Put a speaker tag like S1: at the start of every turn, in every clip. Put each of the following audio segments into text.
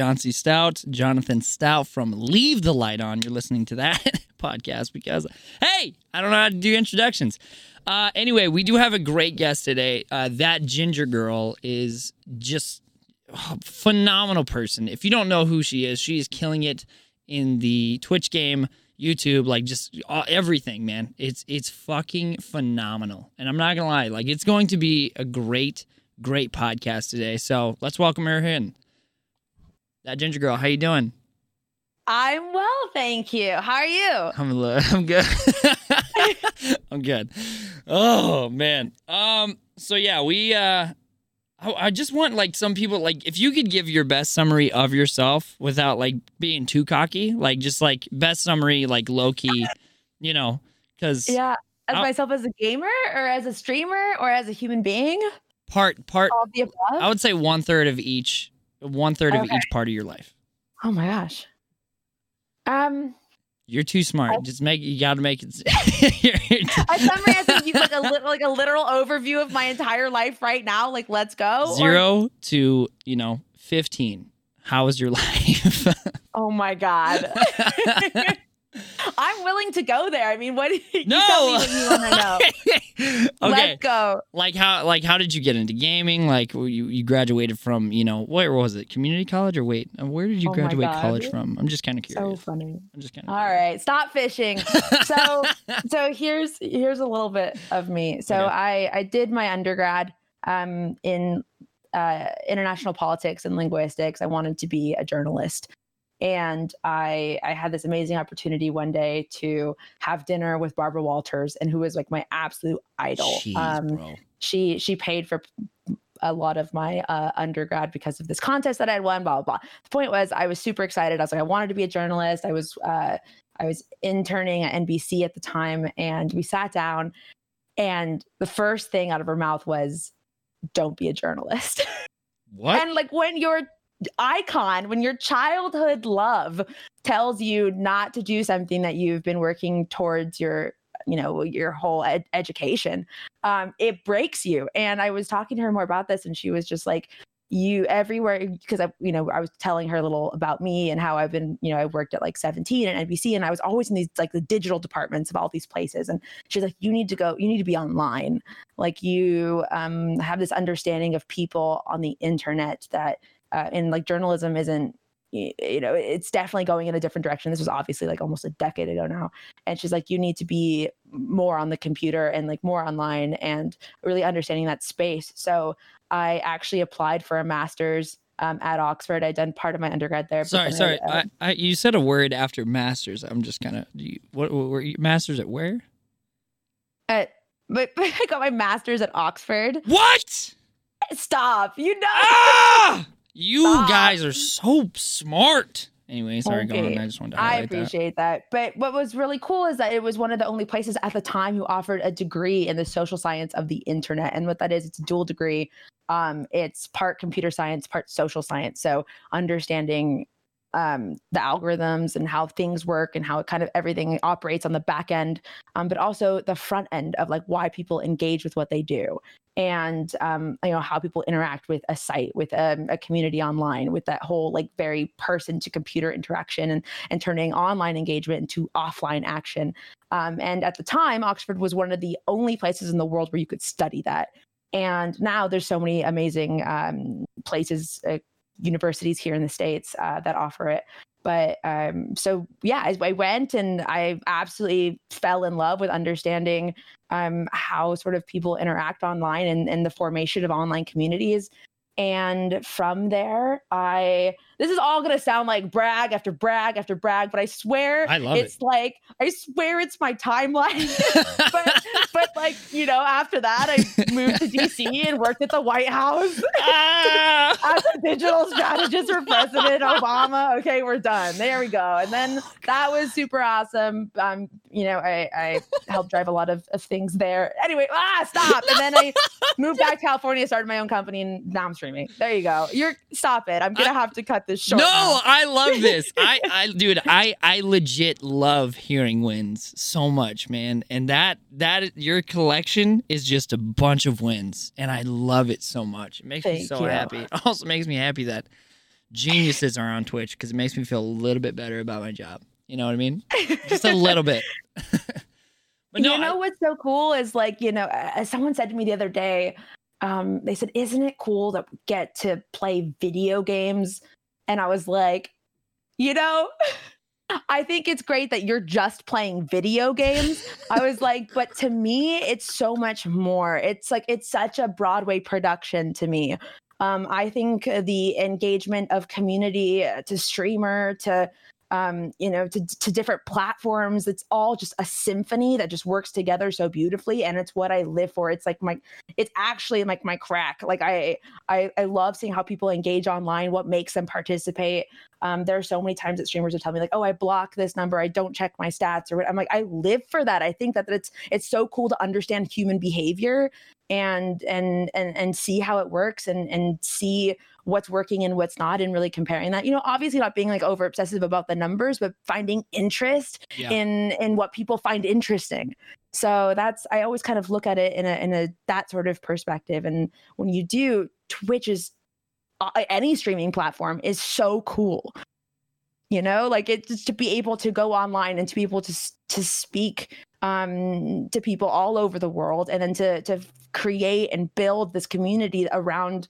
S1: John C. Stout, Jonathan Stout from Leave the Light On. You're listening to that podcast because, hey, I don't know how to do introductions. Uh, anyway, we do have a great guest today. Uh, that ginger girl is just a phenomenal person. If you don't know who she is, she is killing it in the Twitch game, YouTube, like just uh, everything, man. It's it's fucking phenomenal. And I'm not gonna lie, like it's going to be a great, great podcast today. So let's welcome her in. That ginger girl, how you doing?
S2: I'm well, thank you. How are you?
S1: I'm I'm good. I'm good. Oh man. Um. So yeah, we. uh I, I just want like some people like if you could give your best summary of yourself without like being too cocky, like just like best summary, like low key, you know, because
S2: Yeah, as
S1: I'll-
S2: myself as a gamer or as a streamer or as a human being,
S1: part part
S2: all of the above.
S1: I would say one third of each, one third of each part of your life.
S2: oh my gosh. Um,
S1: You're too smart.
S2: I-
S1: Just make you got to make it.
S2: as in you like a like a literal overview of my entire life right now. Like, let's go. or-
S1: Zero to you know fifteen. How is your life?
S2: oh my god. I'm willing to go there. I mean, what? You
S1: no.
S2: tell me what you want to know.
S1: okay.
S2: Let's go.
S1: like how like how did you get into gaming? Like you you graduated from you know where was it? Community college or wait? uh, Where did you
S2: Oh
S1: graduate college from? I'm just kind of curious.
S2: So funny.
S1: I'm just kind of
S2: All right, stop fishing. So, so here's here's a little bit of me. So
S1: Okay.
S2: I I did my undergrad um in uh, international politics and linguistics. I wanted to be a journalist, and I I had this amazing opportunity one day to have dinner with Barbara Walters, and who was like my absolute idol.
S1: Jeez,
S2: um, she she paid for a lot of my uh, undergrad because of this contest that I had won. Blah blah blah. The point was, I was super excited. I was like, I wanted to be a journalist. I was uh, I was interning at NBC at the time, and we sat down, and the first thing out of her mouth was, "Don't be a journalist."
S1: What?
S2: and like when your icon, when your childhood love tells you not to do something that you've been working towards your you know your whole ed- education um it breaks you. And i was talking to her more about this and she was just like you everywhere because i you know i was telling her a little about me and how i've been you know i worked at like 17 and nbc and i was always in these like the digital departments of all these places. And she's like you need to go you need to be online. Like you um have this understanding of people on the internet that uh, and like journalism isn't you know it's definitely going in a different direction this was obviously like almost a decade ago now and she's like you need to be more on the computer and like more online and really understanding that space so i actually applied for a master's um, at oxford i'd done part of my undergrad there
S1: Sorry, sorry.
S2: I, uh,
S1: I, I, you said a word after masters. I'm just kind of. What, what were you masters at where?
S2: at, but, but i got my master's at oxford
S1: What?
S2: stop you know
S1: ah! You
S2: Stop.
S1: guys are so smart. Anyway, sorry.
S2: Okay.
S1: I just wanted to
S2: I
S1: highlight that.
S2: appreciate that. But what was really cool is that it was one of the only places at the time who offered a degree in the social science of the internet. And what that is, it's a dual degree. Um, it's part computer science, part social science. So understanding um, the algorithms and how things work and how it kind of everything operates on the back end, um, but also the front end of like why people engage with what they do and um, you know how people interact with a site with um, a community online with that whole like very person to computer interaction and and turning online engagement into offline action. Um, and at the time oxford was one of the only places in the world where you could study that. And now there's so many amazing um, places uh, universities here in the states uh, that offer it but um, so yeah I, I went and i absolutely fell in love with understanding um, how sort of people interact online and, and the formation of online communities. And from there, I this is all gonna sound like brag after brag after brag, but I swear
S1: I love
S2: it's like I swear it's my timeline. but but like you know, after that, I moved to DC and worked at the White House
S1: Ah!
S2: as a digital strategist for President Obama. Okay, we're done. There we go. And then that was super awesome. Um, you know, I, I helped drive a lot of, of things there. Anyway, ah, stop. And then I moved back to California, started my own company, and now I'm streaming. There you go. You're stop it. I'm gonna have to cut this short.
S1: No,
S2: now.
S1: I love this. I, I, dude, I, I legit love hearing wins so much, man. And that, that, your collection is just a bunch of wins, and I love it so much. It makes me so
S2: you.
S1: happy. It also makes me happy that geniuses are on Twitch because it makes me feel a little bit better about my job. You know what I mean? Just a little bit. but no,
S2: you know
S1: I-
S2: what's so cool is like you know, as someone said to me the other day, um, they said, "Isn't it cool that we get to play video games?" And I was like, you know. I think it's great that you're just playing video games. I was like, but to me, it's so much more. It's like it's such a Broadway production to me. Um, I think the engagement of community uh, to streamer to um, you know, to, to different platforms. It's all just a symphony that just works together so beautifully. And it's what I live for. It's like my, it's actually like my crack. Like I, I, I love seeing how people engage online, what makes them participate. Um, there are so many times that streamers will tell me like, oh, I block this number. I don't check my stats or what. I'm like, I live for that. I think that it's, it's so cool to understand human behavior and, and, and, and see how it works and, and see what's working and what's not and really comparing that you know obviously not being like over obsessive about the numbers but finding interest
S1: Yeah.
S2: in in what people find interesting so that's i always kind of look at it in a in a that sort of perspective and when you do twitch is any streaming platform is so cool you know like it's just to be able to go online and to be able to to speak um to people all over the world and then to to create and build this community around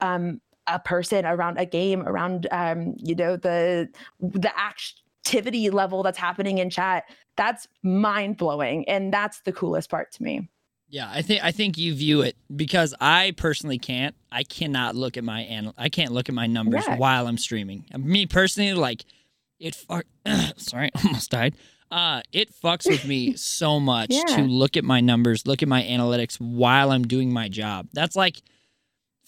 S2: um a person around a game around um you know the the activity level that's happening in chat that's mind blowing and that's the coolest part to me
S1: Yeah, I think I think you view it because I personally can't. I cannot look at my anal- I can't look at my numbers
S2: Yeah.
S1: while I'm streaming. Me personally, like it. Fuck, sorry, almost died. Uh, it fucks with me so much
S2: Yeah.
S1: to look at my numbers, look at my analytics while I'm doing my job. That's like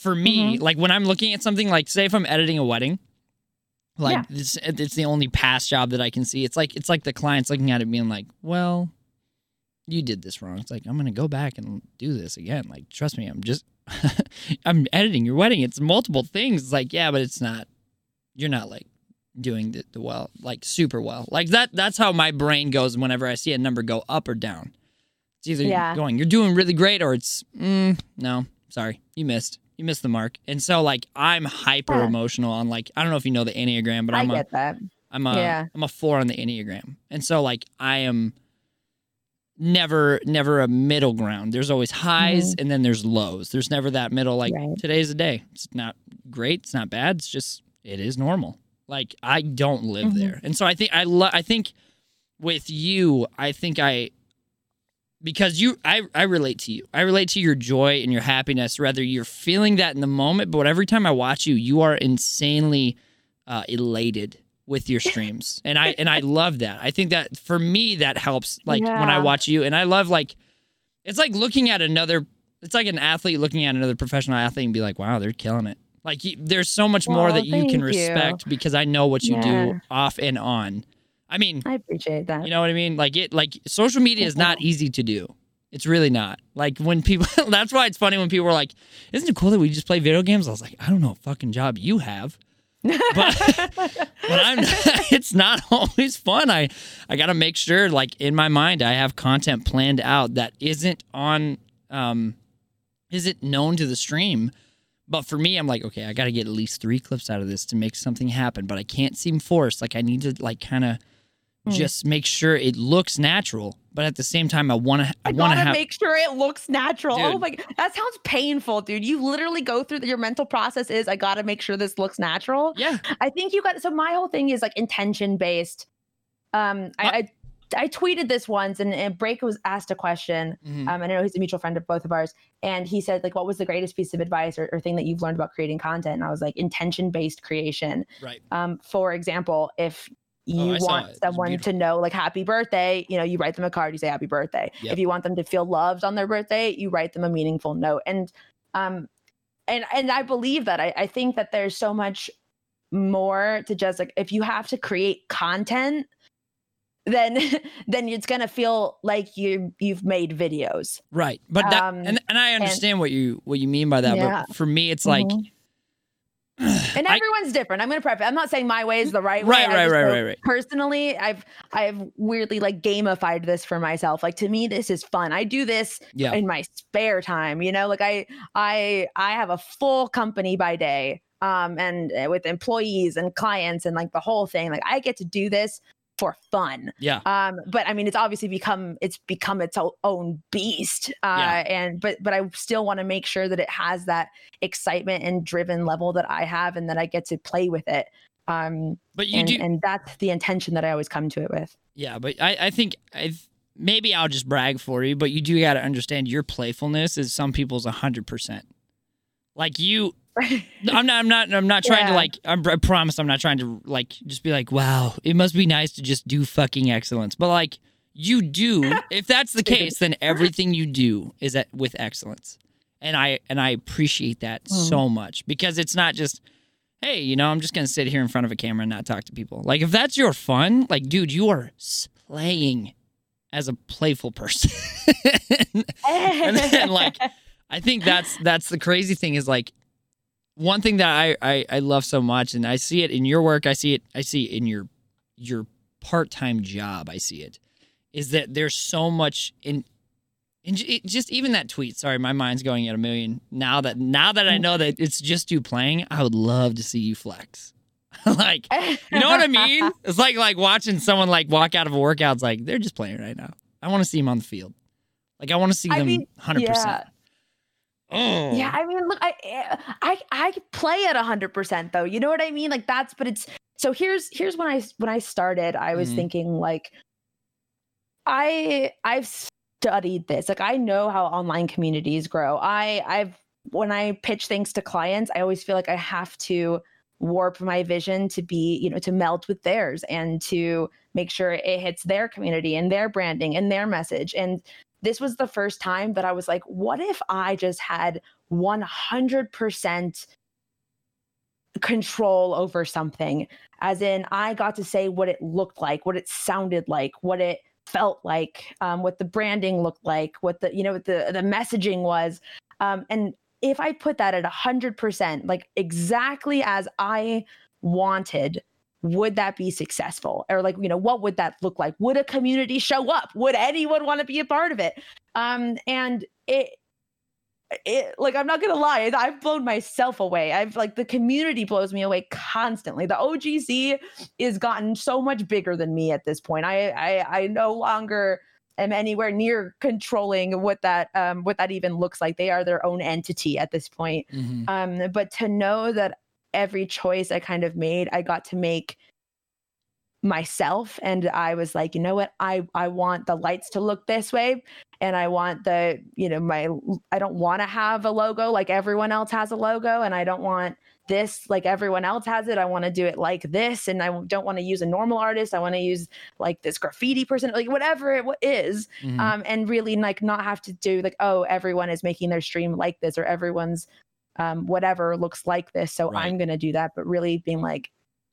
S1: for me,
S2: Mm-hmm.
S1: like when I'm looking at something like say if I'm editing a wedding. Like
S2: Yeah.
S1: this, it's the only past job that I can see. It's like it's like the client's looking at it being like, "Well, you did this wrong. It's like I'm gonna go back and do this again. Like, trust me, I'm just I'm editing your wedding. It's multiple things. It's like, yeah, but it's not. You're not like doing the, the well, like super well. Like that. That's how my brain goes whenever I see a number go up or down. It's either
S2: Yeah.
S1: going, you're doing really great, or it's, mm, no, sorry, you missed. You missed the mark. And so like I'm hyper emotional on like I don't know if you know the enneagram, but
S2: i
S1: I'm a
S2: get that
S1: I'm a
S2: Yeah.
S1: I'm a four on the Enneagram. And so like I am never never a middle ground. There's always highs and then there's lows. There's never that middle like
S2: Right.
S1: today's a day. It's not great, it's not bad, it's just it is normal. Like I don't live
S2: Mhm.
S1: there. And so I think I lo- I think with you, I think I because you I, I relate to you. I relate to your joy and your happiness, whether you're feeling that in the moment, but every time I watch you, you are insanely uh, elated with your streams. and I and I love that. I think that for me that helps like when I watch you and I love like it's like looking at another it's like an athlete looking at another professional athlete and be like, "Wow, they're killing it." Like you, there's so much more that you can
S2: you.
S1: respect because I know what you do off and on. I mean,
S2: i appreciate that
S1: you know what I mean? Like it like social media is not easy to do. It's really not. Like when people that's why it's funny when people are like, Isn't it cool that we just play video games? I was like, I don't know what fucking job you have. But but I'm it's not always fun. I I gotta make sure like in my mind I have content planned out that isn't on um isn't known to the stream. But for me, I'm like, okay, I got to get at least three clips out of this to make something happen. But I can't seem forced. Like I need to like kind of
S2: Mm.
S1: just make sure it looks natural. But at the same time, I want to. I,
S2: I
S1: want to
S2: make sure it looks natural. Oh
S1: Dude.
S2: my, that sounds painful, dude. You literally go through your mental process is I gotta make sure this looks natural.
S1: yeah,
S2: I think you got so my whole thing is like intention based. Um, I, I I tweeted this once, and, and Break was asked a question.
S1: Mhm.
S2: Um, and I know he's a mutual friend of both of ours, and he said like, "What was the greatest piece of advice or, or thing that you've learned about creating content?" And I was like, "Intention based creation."
S1: right.
S2: Um, for example, if you
S1: Oh,
S2: want
S1: it. It was
S2: someone to know like happy birthday, you know, you write them a card, you say happy birthday.
S1: Yep.
S2: If you want them to feel loved on their birthday, you write them a meaningful note. And um and and I believe that. I, I think that there's so much more to just like if you have to create content, then then it's gonna feel like you you've made videos.
S1: Right. But that
S2: Um,
S1: and and I understand what you what you mean by that.
S2: Yeah.
S1: But for me, it's like
S2: And
S1: I-
S2: everyone's different. I'm going to preface. I'm not saying my way is the right way.
S1: Right,
S2: I
S1: right, right, right, right.
S2: Personally, I've I've weirdly like gamified this for myself. Like to me, this is fun. I do this
S1: Yeah.
S2: in my spare time. You know, like I I I have a full company by day, um, and uh, with employees and clients and like the whole thing. Like I get to do this for fun.
S1: Yeah.
S2: Um, but I mean, it's obviously become it's become its own beast. Uh,
S1: Yeah.
S2: and but but I still want to make sure that it has that excitement and driven level that I have, and that I get to play with it. Um,
S1: But you
S2: and,
S1: do
S2: and that's the intention that I always come to it with.
S1: Yeah, but I, I think I've, maybe I'll just brag for you, but you do got to understand your playfulness is some people's 100%. Like you I'm not I'm not I'm not trying to like I'm, I promise I'm not trying to like just be like wow, it must be nice to just do fucking excellence. But like you do, if that's the case, then everything you do is at, with excellence. And I and I appreciate that
S2: Mm.
S1: so much because it's not just hey, you know, I'm just going to sit here in front of a camera and not talk to people. Like if that's your fun, like dude, you are playing as a playful person. and then like I think that's that's the crazy thing is like one thing that I, I I love so much and I see it in your work, I see it I see it in your your part-time job, I see it is that there's so much in and just even that tweet. Sorry, my mind's going at a million. Now that now that I know that it's just you playing, I would love to see you flex. like, you know what I mean? It's like like watching someone like walk out of a workout. It's like they're just playing right now. I want to see them on the field. Like I want to see
S2: I
S1: them
S2: mean,
S1: hundred percent. Oh
S2: Yeah, I mean, look, I eh, I I play at hundred percent though. You know what I mean? Like that's, but it's so here's here's when I when I started, I was
S1: Mhm.
S2: thinking like, I I've studied this. Like I know how online communities grow. I I've when I pitch things to clients, I always feel like I have to warp my vision to be you know to meld with theirs and to make sure it hits their community and their branding and their message and this was the first time that I was like, what if I just had 100% control over something? As in, I got to say what it looked like, what it sounded like, what it felt like, um, what the branding looked like, what the, you know, what the, the messaging was. Um, and if I put that at 100%, like exactly as I wanted, would that be successful? Or like you know what would that look like? Would a community show up? Would anyone want to be a part of it? Um and it it like i'm not gonna lie i've blown myself away. I've like the community blows me away constantly. The ogc is gotten so much bigger than me at this point. I i, I no longer am anywhere near controlling what that um what that even looks like. They are their own entity at this point.
S1: Mhm.
S2: um but to know that every choice i kind of made i got to make myself. And i was like you know what? I i want the lights to look this way. And i want the you know my i don't want to have a logo like everyone else has a logo. And i don't want this like everyone else has it. I want to do it like this. And i don't want to use a normal artist. I want to use like this graffiti person like whatever it is.
S1: Mhm.
S2: um, and really like not have to do like oh everyone is making their stream like this or everyone's um, whatever looks like this so
S1: Right.
S2: i'm gonna do that. But really being like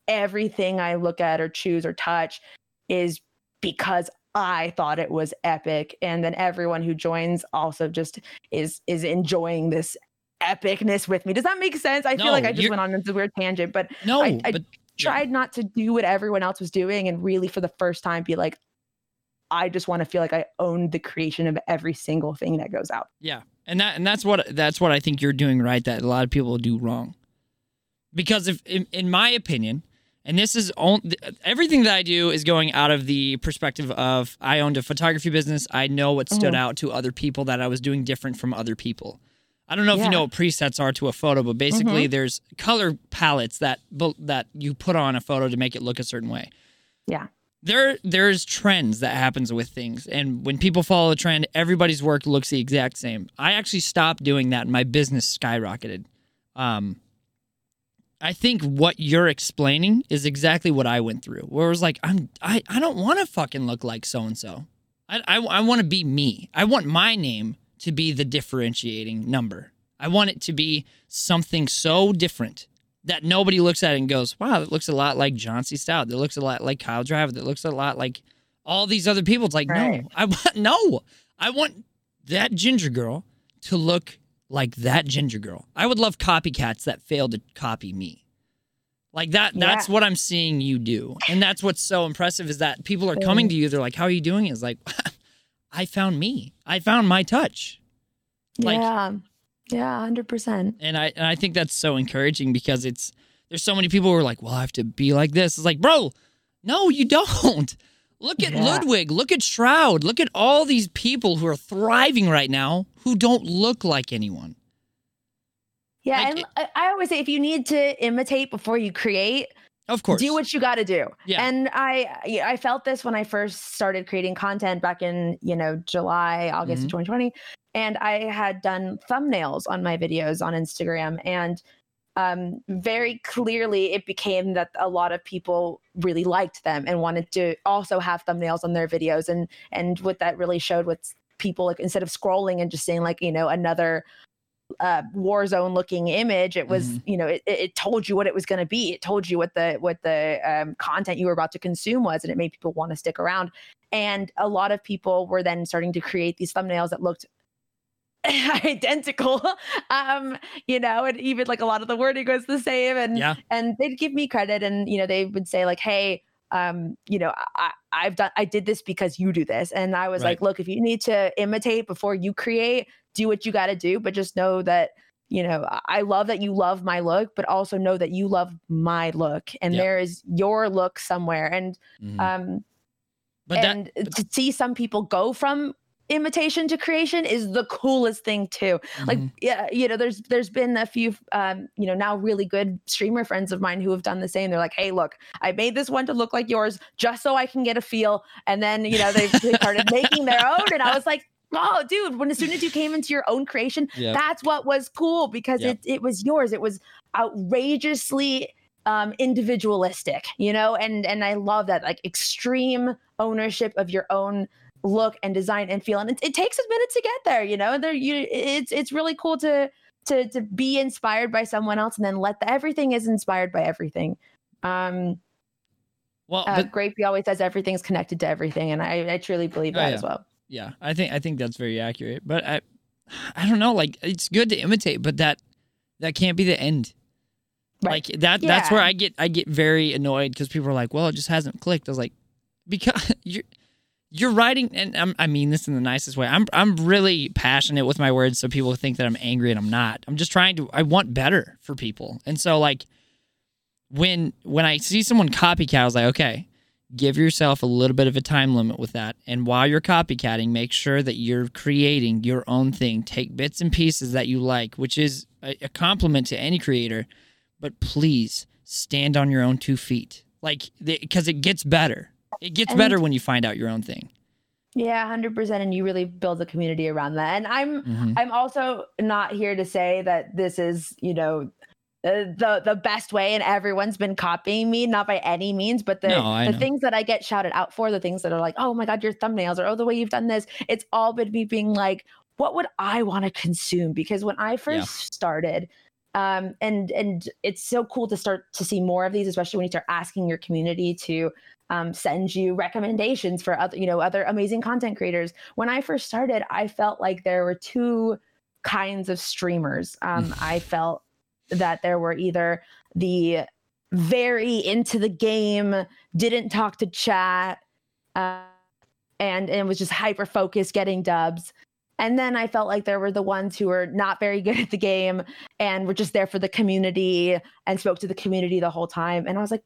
S2: everything i look at or choose or touch is because i thought it was epic. And then everyone who joins also just is is enjoying this epicness with me. Does that make sense? I feel like i just
S1: you're-
S2: went on this weird tangent but
S1: no,
S2: I- I
S1: but
S2: tried not to do what everyone else was doing and really for the first time be like i just want to feel like i own the creation of every single thing that goes out.
S1: Yeah, and that and that's what that's what I think you're doing right. That a lot of people do wrong. Because if, in, in my opinion, and this is on, everything that I do is going out of the perspective of I owned a photography business. I know what stood
S2: Mhm.
S1: out to other people that I was doing different from other people. I don't know if you know what presets are to a photo, but basically there's color palettes that that you put on a photo to make it look a certain way.
S2: Yeah.
S1: There there's trends that happens with things and when people follow a trend, everybody's work looks the exact same. I actually stopped doing that and my business skyrocketed. Um I think what you're explaining is exactly what I went through. Where it was like, I'm I, I don't want to fucking look like so and so. I I, I want to be me. I want my name to be the differentiating number. I want it to be something so different that nobody looks at it and goes, "Wow, that looks a lot like John C. Stout. That looks a lot like Kyle Driver. That looks a lot like all these other people." It's like,
S2: Right.
S1: no, I want no. I want that ginger girl to look like that ginger girl. I would love copycats that fail to copy me. Like that that's what I'm seeing you do. And that's what's so impressive is that people are coming to you they're like how are you doing? It's like I found me. I found my touch. Like-
S2: yeah. Yeah, hundred percent.
S1: And I and I think that's so encouraging because it's there's so many people who are like, well, I have to be like this. It's like, bro, no, you don't. Look at
S2: Yeah.
S1: Ludwig. Look at Shroud. Look at all these people who are thriving right now who don't look like anyone.
S2: Yeah,
S1: Like
S2: and I I always say if you need to imitate before you create,
S1: Of course.
S2: do what you got to do.
S1: Yeah.
S2: And I I felt this when I first started creating content back in, you know, July, August
S1: Mhm.
S2: of 2020, and I had done thumbnails on my videos on Instagram and um, very clearly it became that a lot of people really liked them and wanted to also have thumbnails on their videos and and what that really showed was people like instead of scrolling and just seeing like you know another uh, war zone looking image it was
S1: Mhm.
S2: you know it, it it told you what it was going to be it told you what the what the um, content you were about to consume was and it made people want to stick around and a lot of people were then starting to create these thumbnails that looked identical um you know and even like a lot of the wording was the same and
S1: Yeah.
S2: and they'd give me credit and you know they would say like hey um you know i i've done i did this because you do this and i was
S1: Right.
S2: like look if you need to imitate before you create do what you got to do but just know that you know I- love that you love my look but also know that you love my look and
S1: Yeah.
S2: there is your look somewhere and
S1: Mhm.
S2: um
S1: but that
S2: and to see some people go from imitation to creation is the coolest thing too like
S1: mhm.
S2: yeah you know there's there's been a few um you know now really good streamer friends of mine who have done the same they're like hey look i made this one to look like yours just so i can get a feel and then you know they, they started making their own and i was like oh dude when as soon as you came into your own creation
S1: Yep.
S2: that's what was cool because
S1: Yep.
S2: it, it was yours it was outrageously um individualistic you know and and i love that like extreme ownership of your own look and design and feel and it, it takes a minute to get there you know there you it's it's really cool to to to be inspired by someone else and then let the everything is inspired by everything um
S1: well,
S2: uh,
S1: but
S2: Grape always says everything's connected to everything and i i truly believe
S1: Oh,
S2: that
S1: yeah.
S2: as well
S1: yeah, I think I think that's very accurate. But I I don't know, like it's good to imitate, but that that can't be the end.
S2: Right.
S1: Like that that's where I get I get very annoyed because people are like, "Well, it just hasn't clicked." I was like, "Because you're you're writing and I'm, I mean this in the nicest way. I'm I'm really passionate with my words so people think that I'm angry and I'm not. I'm just trying to I want better for people. And so like when when I see someone copycat, I was like, "Okay, give yourself a little bit of a time limit with that. And while you're copycatting, make sure that you're creating your own thing. Take bits and pieces that you like, which is a, a compliment to any creator, but please stand on your own two feet. Like, because it gets better. It gets
S2: And-
S1: better when you find out your own thing.
S2: yeah 100% and you really build a community around that and i'm
S1: Mhm.
S2: I'm also not here to say that this is, you know, the the best way and everyone's been copying me not by any means but the
S1: No,
S2: the
S1: know.
S2: things that i get shouted out for the things that are like oh my god your thumbnails or oh the way you've done this it's all been me being like what would i want to consume because when i first started um and and it's so cool to start to see more of these especially when you start asking your community to um, send you recommendations for other you know other amazing content creators. When i first started i felt like there were two kinds of streamers. Um, i felt that there were either the very into the game didn't talk to chat uh, and and was just hyper focused getting dubs and then i felt like there were the ones who were not very good at the game and were just there for the community and spoke to the community the whole time and i was like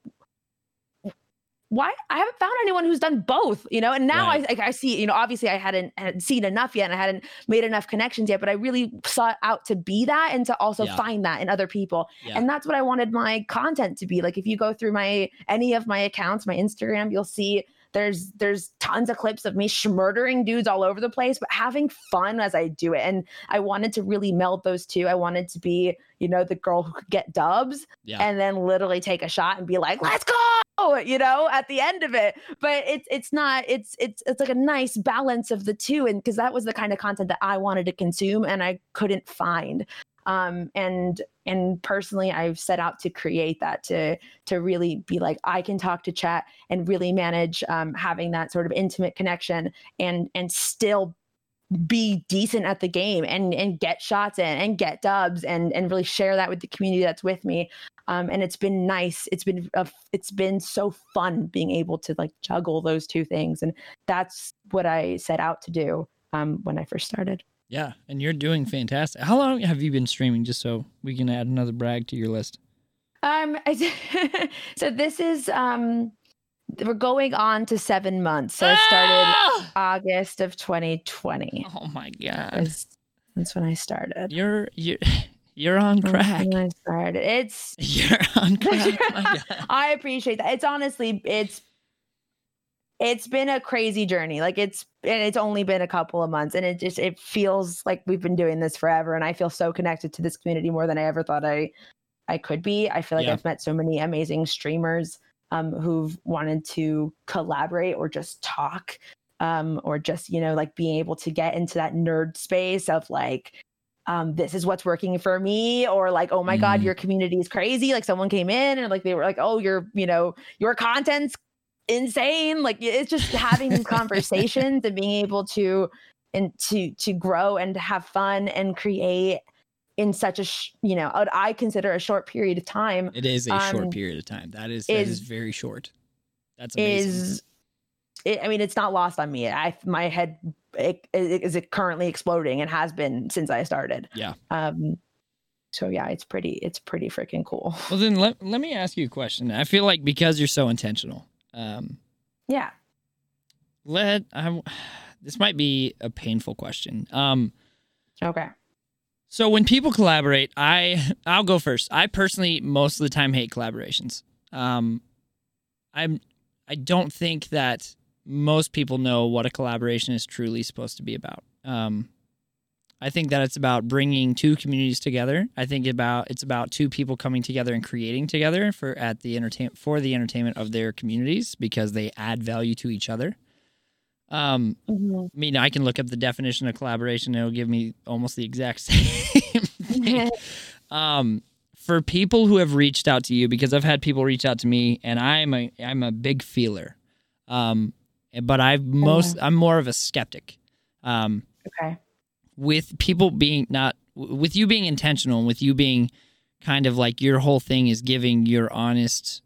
S2: why I haven't found anyone who's done both, you know. And now
S1: Right.
S2: I, I I see, you know, obviously I hadn't, hadn't seen enough yet, and I hadn't made enough connections yet, but I really sought out to be that and to also
S1: Yeah.
S2: find that in other people.
S1: Yeah.
S2: And that's what I wanted my content to be. Like if you go through my any of my accounts, my Instagram, you'll see there's there's tons of clips of me murdering dudes all over the place, but having fun as I do it. And I wanted to really meld those two. I wanted to be, you know, the girl who could get dubs
S1: Yeah.
S2: and then literally take a shot and be like, let's go, you know, at the end of it. But it's it's not, it's it's it's like a nice balance of the two. And because that was the kind of content that I wanted to consume and I couldn't find. Um and and personally I've set out to create that to to really be like I can talk to chat and really manage um having that sort of intimate connection and and still be decent at the game and and get shots in and get dubs and and really share that with the community that's with me. Um, and it's been nice. It's been a, it's been so fun being able to like juggle those two things. And that's what i set out to do um, when i first started
S1: yeah and you're doing fantastic how long have you been streaming just so we can add another brag to your list
S2: um so this is um we're going on to seven months. So I started ah! August of 2020.
S1: Oh my god,
S2: that's, that's when I started.
S1: You're you. You're on crack.
S2: When I started. It's
S1: you're on crack.
S2: I appreciate that. It's honestly, it's it's been a crazy journey. Like it's and it's only been a couple of months, and it just it feels like we've been doing this forever. And I feel so connected to this community more than I ever thought I I could be. I feel like yeah. I've met so many amazing streamers um, who've wanted to collaborate or just talk um, or just you know like being able to get into that nerd space of like um, this is what's working for me or like oh my mm. god your community is crazy like someone came in and like they were like oh your you know your content's insane like it's just having these conversations and being able to and to to grow and to have fun and create in such a sh- you know what I consider a short period of time.
S1: It is a um, short period of time. That is that is, is very short. That's amazing. Is
S2: it, I mean, it's not lost on me. I my head it, it, is it currently exploding and has been since I started.
S1: Yeah.
S2: Um. So yeah, it's pretty. It's pretty freaking cool.
S1: Well, then let let me ask you a question. I feel like because you're so intentional. Um.
S2: Yeah.
S1: Let I. This might be a painful question. Um.
S2: Okay.
S1: So when people collaborate, I I'll go first. I personally most of the time hate collaborations. Um, I'm I don't think that most people know what a collaboration is truly supposed to be about. Um, I think that it's about bringing two communities together. I think about it's about two people coming together and creating together for at the entertain for the entertainment of their communities because they add value to each other. Um, mm-hmm. I mean, I can look up the definition of collaboration; it'll give me almost the exact same thing. um, for people who have reached out to you, because I've had people reach out to me, and I'm a I'm a big feeler, um, but I've most I'm more of a skeptic. Um,
S2: okay.
S1: With people being not with you being intentional, and with you being kind of like your whole thing is giving your honest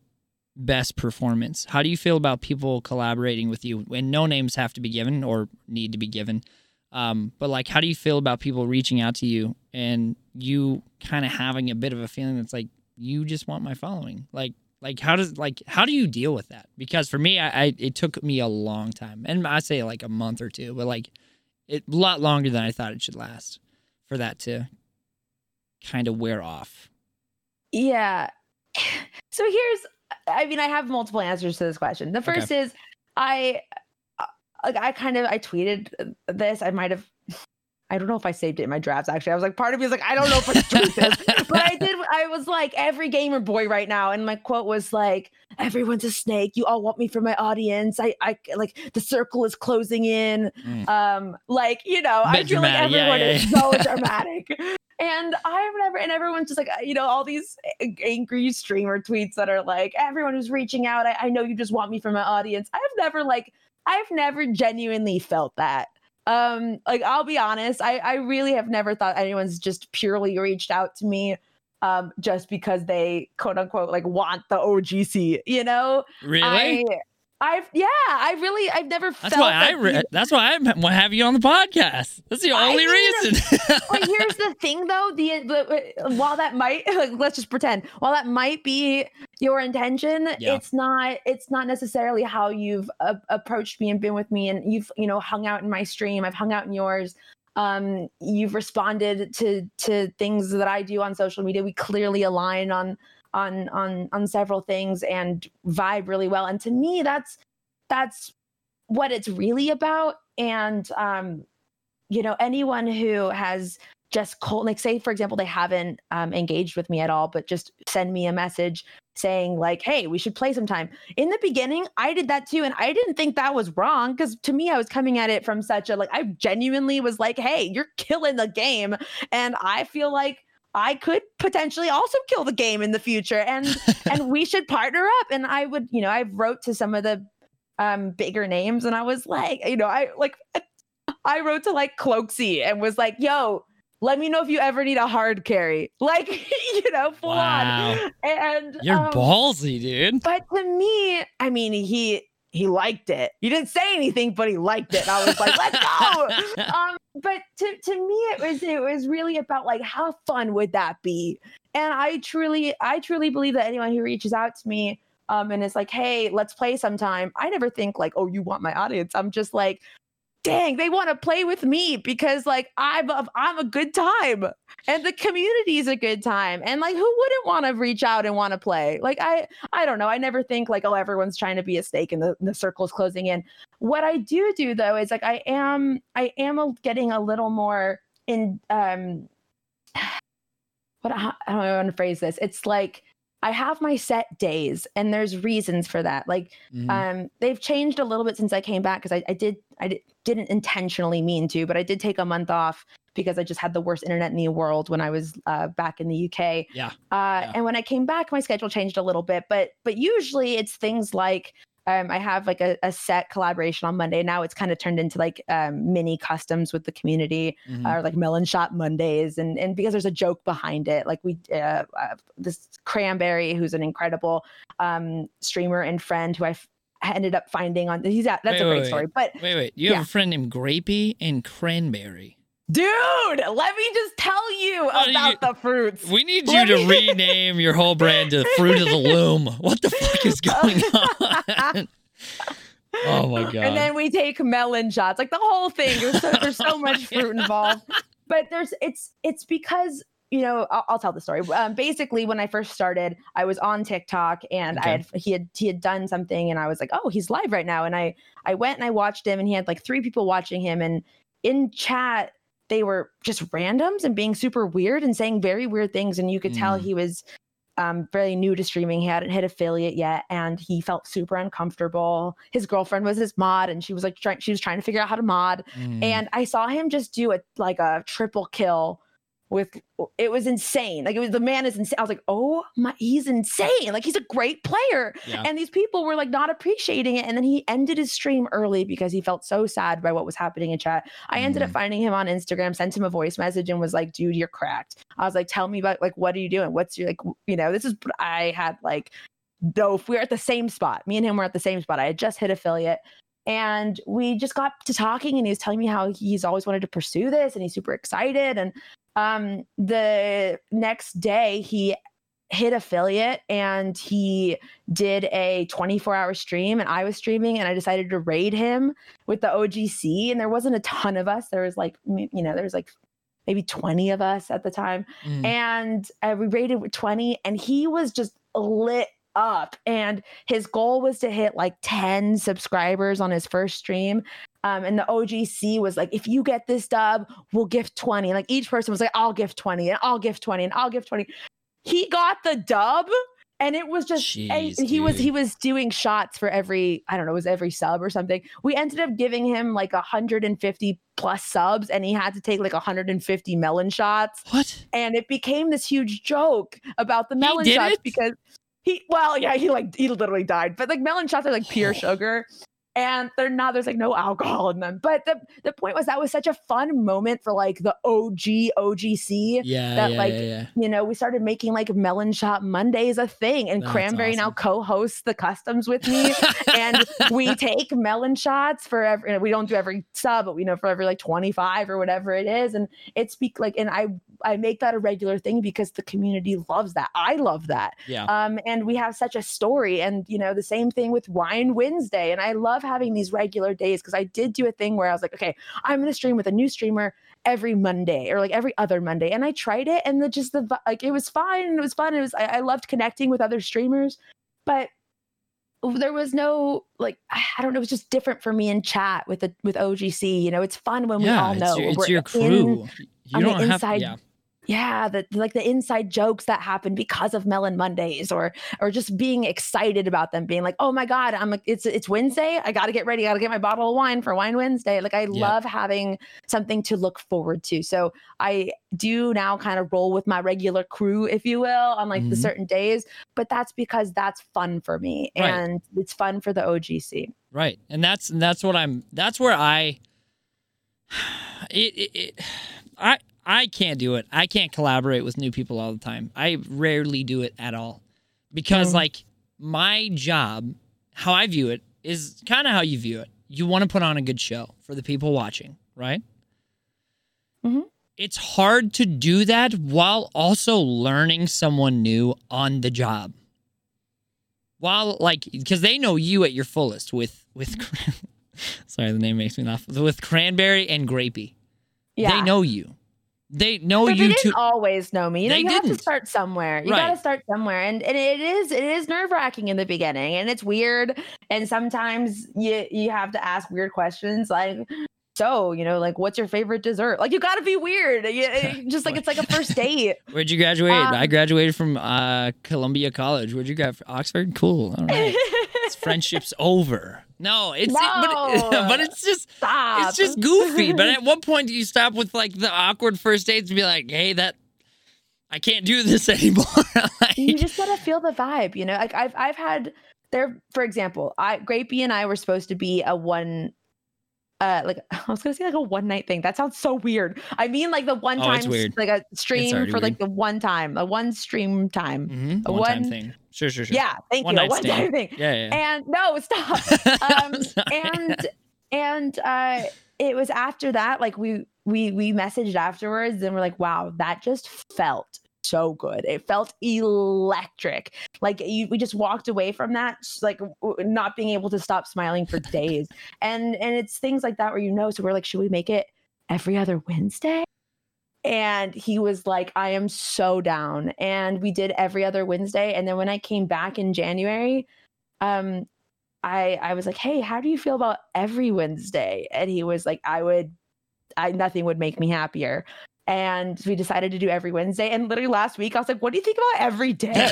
S1: best performance. How do you feel about people collaborating with you? And no names have to be given or need to be given. Um, but like, how do you feel about people reaching out to you and you kind of having a bit of a feeling that's like, you just want my following? Like, like how does like how do you deal with that? Because for me, I, I it took me a long time, and I say like a month or two, but like it a lot longer than I thought it should last for that to kind of wear off.
S2: Yeah. So here's I mean, I have multiple answers to this question. The first okay. is I uh, like I kind of I tweeted this. I might have I don't know if I saved it in my drafts actually. I was like, part of me is like, I don't know if it's truth but I did I was like every gamer boy right now. And my quote was like, everyone's a snake. You all want me for my audience. I I like the circle is closing in. Mm. Um, like, you know, I feel like everyone yeah, yeah, is so dramatic. And I've never, and everyone's just like, you know, all these angry streamer tweets that are like, everyone who's reaching out, I, I know you just want me for my audience. I've never like, I've never genuinely felt that. Um, like I'll be honest, I, I really have never thought anyone's just purely reached out to me um just because they quote unquote like want the OGC, you know?
S1: Really?
S2: I, I've yeah, I really I've never.
S1: That's why
S2: I.
S1: Re- that's why I have you on the podcast. That's the only I mean, reason.
S2: but here's the thing, though. The, the while that might like, let's just pretend while that might be your intention, yeah. it's not. It's not necessarily how you've uh, approached me and been with me, and you've you know hung out in my stream. I've hung out in yours. Um, you've responded to to things that I do on social media. We clearly align on on on on several things and vibe really well. And to me that's that's what it's really about. And um you know anyone who has just cold like say for example they haven't um, engaged with me at all but just send me a message saying like hey we should play sometime. In the beginning i did that too and i didn't think that was wrong because to me i was coming at it from such a like i genuinely was like hey you're killing the game. And i feel like I could potentially also kill the game in the future and and we should partner up and I would you know I wrote to some of the um bigger names and I was like you know I like I wrote to like Cloakzy and was like, yo, let me know if you ever need a hard carry. Like, you know, full
S1: Wow.
S2: on. And
S1: You're
S2: um,
S1: ballsy, dude.
S2: but to me, I mean, he he liked it. He didn't say anything, but he liked it. And I was like, let's go. um, but to, to me, it was it was really about like how fun would that be? And I truly, I truly believe that anyone who reaches out to me um, and is like, hey, let's play sometime. I never think like, oh, you want my audience. I'm just like, dang, they want to play with me because like I'm a, I'm a good time and the community is a good time. And like who wouldn't want to reach out and want to play? Like I I don't know. I never think like, oh, everyone's trying to be a snake and the, the circle's closing in. What I do do though is like I am I am getting a little more in um what how, how do I want to phrase this? It's like I have my set days and there's reasons for that. Like
S1: Mhm.
S2: um, they've changed a little bit since I came back because I, I did I di- didn't intentionally mean to, but I did take a month off because I just had the worst internet in the world when I was uh, back in the UK.
S1: Yeah.
S2: Uh,
S1: Yeah.
S2: And when I came back, my schedule changed a little bit, but but usually it's things like um, I have like a, a set collaboration on Monday. Now it's kind of turned into like um, mini customs with the community
S1: Mhm.
S2: or like melon shot Mondays, and and because there's a joke behind it, like we uh, uh, this cranberry who's an incredible um, streamer and friend who I f- ended up finding on he's at that's
S1: Wait,
S2: a great
S1: wait.
S2: story, but
S1: Wait, wait. You have a friend named Grapey and Cranberry.
S2: Dude, let me just tell you about
S1: you-
S2: the fruits.
S1: We need you to
S2: me-
S1: rename your whole brand to Fruit of the Loom. What the fuck is going on? oh my god.
S2: And then we take melon shots, like the whole thing. There's so, there's so much fruit involved, but there's it's it's because you know I'll, I'll tell the story. Um, basically, when I first started, I was on TikTok and
S1: Okay.
S2: I had he had he had done something, and I was like, oh, he's live right now, and I I went and I watched him, and he had like three people watching him, and in chat they were just randoms and being super weird and saying very weird things, and you could tell
S1: Mm.
S2: he was um, very new to streaming. He hadn't hit affiliate yet, and he felt super uncomfortable. His girlfriend was his mod, and she was like trying. She was trying to figure out how to mod,
S1: Mm.
S2: and I saw him just do a like a triple kill with. It was insane. Like it was the man is insane. I was like, oh my, he's insane. Like he's a great player,
S1: yeah.
S2: and these people were like not appreciating it. And then he ended his stream early because he felt so sad by what was happening in chat. I ended up
S1: Mhm.
S2: finding him on Instagram, sent him a voice message, and was like, "Dude, you're cracked." I was like, "Tell me about like what are you doing? What's your like you know?" This is I had like, though we were at the same spot. Me and him were at the same spot. I had just hit affiliate. And we just got to talking, and he was telling me how he's always wanted to pursue this, and he's super excited. And um, the next day, he hit affiliate and he did a 24 hour stream and I was streaming and I decided to raid him with the OGC and there wasn't a ton of us. There was like you know there was like maybe 20 of us at the time.
S1: Mm.
S2: and uh, we rated with 20 and he was just lit up. And his goal was to hit like 10 subscribers on his first stream. Um, and the ogc was like if you get this dub we'll gift 20 like each person was like i'll gift 20 and i'll gift 20 and i'll gift 20 he got the dub and it was just
S1: Jeez,
S2: he was he was doing shots for every i don't know it was every sub or something. We ended up giving him like 150 plus subs and he had to take like 150 melon shots.
S1: What?
S2: and it became this huge joke about the melon shots
S1: it?
S2: because he well yeah he like he literally died but like melon shots are like pure sugar and they're not there's like no alcohol in them but the the point was that was such a fun moment for like the og ogc
S1: Yeah,
S2: that,
S1: yeah,
S2: like,
S1: yeah, yeah.
S2: you know we started making like melon shot mondays a thing and
S1: That's
S2: cranberry now co-hosts the customs with me and we take melon shots for every we don't do every sub but we know for every like 25 or whatever it is and it's speak like and i i make that a regular thing because the community loves that i love that
S1: yeah.
S2: um and we have such a story and you know the same thing with wine wednesday and i love having these regular days because i did do a thing where i was like okay i'm going to stream with a new streamer every monday or like every other monday and i tried it and the just the like it was fine and it was fun it was i, I loved connecting with other streamers but there was no like I don't know. It was just different for me in chat with the with OGC. You know, it's fun when we
S1: yeah,
S2: all know
S1: it's, your, it's your
S2: in-
S1: crew. you
S2: on the
S1: don't have
S2: inside
S1: yeah.
S2: Yeah the like the inside jokes that happen because of melon mondays or or just being excited about them being like oh my god i'm like it's it's wednesday i gotta get ready i gotta get my bottle of wine for wine wednesday like i love having something to look forward to so i do now kind of roll with my regular crew if you will on like the
S1: Mhm.
S2: certain days but that's because that's fun for me
S1: Right.
S2: and it's fun for the ogc
S1: Right. And that's and that's what I'm that's where I it, it, it I I can't do it. I can't collaborate with new people all the time. I rarely do it at all because
S2: Mm.
S1: like my job, how I view it is kind of how you view it. You want to put on a good show for the people watching, right?
S2: Mhm.
S1: It's hard to do that while also learning someone new on the job. While like because they know you at your fullest with with sorry the name makes me laugh with cranberry and grapey.
S2: Yeah.
S1: They know you. They know
S2: but
S1: you
S2: they didn't always know me. You know, you have
S1: didn't.
S2: to start somewhere. You
S1: Right.
S2: gotta start somewhere. And and it is it is nerve wracking in the beginning and it's weird. And sometimes you you have to ask weird questions like so, you know, like what's your favorite dessert? Like you gotta be weird. You, just like it's like a first date.
S1: Where'd you graduate?
S2: Um,
S1: I graduated from uh, Columbia College. Where'd you grad? Oxford. Cool. All right. It's friendship's over. No, it's but, it-
S2: No.
S1: but it's just
S2: Stop.
S1: it's just goofy. but at what point do you stop with like the awkward first dates and be like, hey, that I can't do this anymore? Like,
S2: you just gotta feel the vibe, you know. Like I've I've had there, for example, I Grapey and I were supposed to be a one uh like I was gonna say like a one night thing. That sounds so weird. I mean like the one
S1: Oh,
S2: time like a stream for like the one time, a one stream time.
S1: Mhm,
S2: A
S1: one time
S2: one-
S1: thing. Sure, sure, sure.
S2: Yeah, thank
S1: One
S2: you.
S1: Night
S2: one
S1: stand.
S2: thing.
S1: Yeah, yeah.
S2: And no, stop. Um, and and uh it was after that like we we we messaged afterwards and we're like wow that just felt so good it felt electric like you, we just walked away from that like not being able to stop smiling for days and and it's things like that where you know so we're like should we make it every other wednesday and he was like i am so down and we did every other wednesday and then when i came back in january um I I was like, "Hey, how do you feel about every Wednesday?" And he was like, "I would I nothing would make me happier." And we decided to do every Wednesday. And literally last week, I was like, "What do you think about every day?"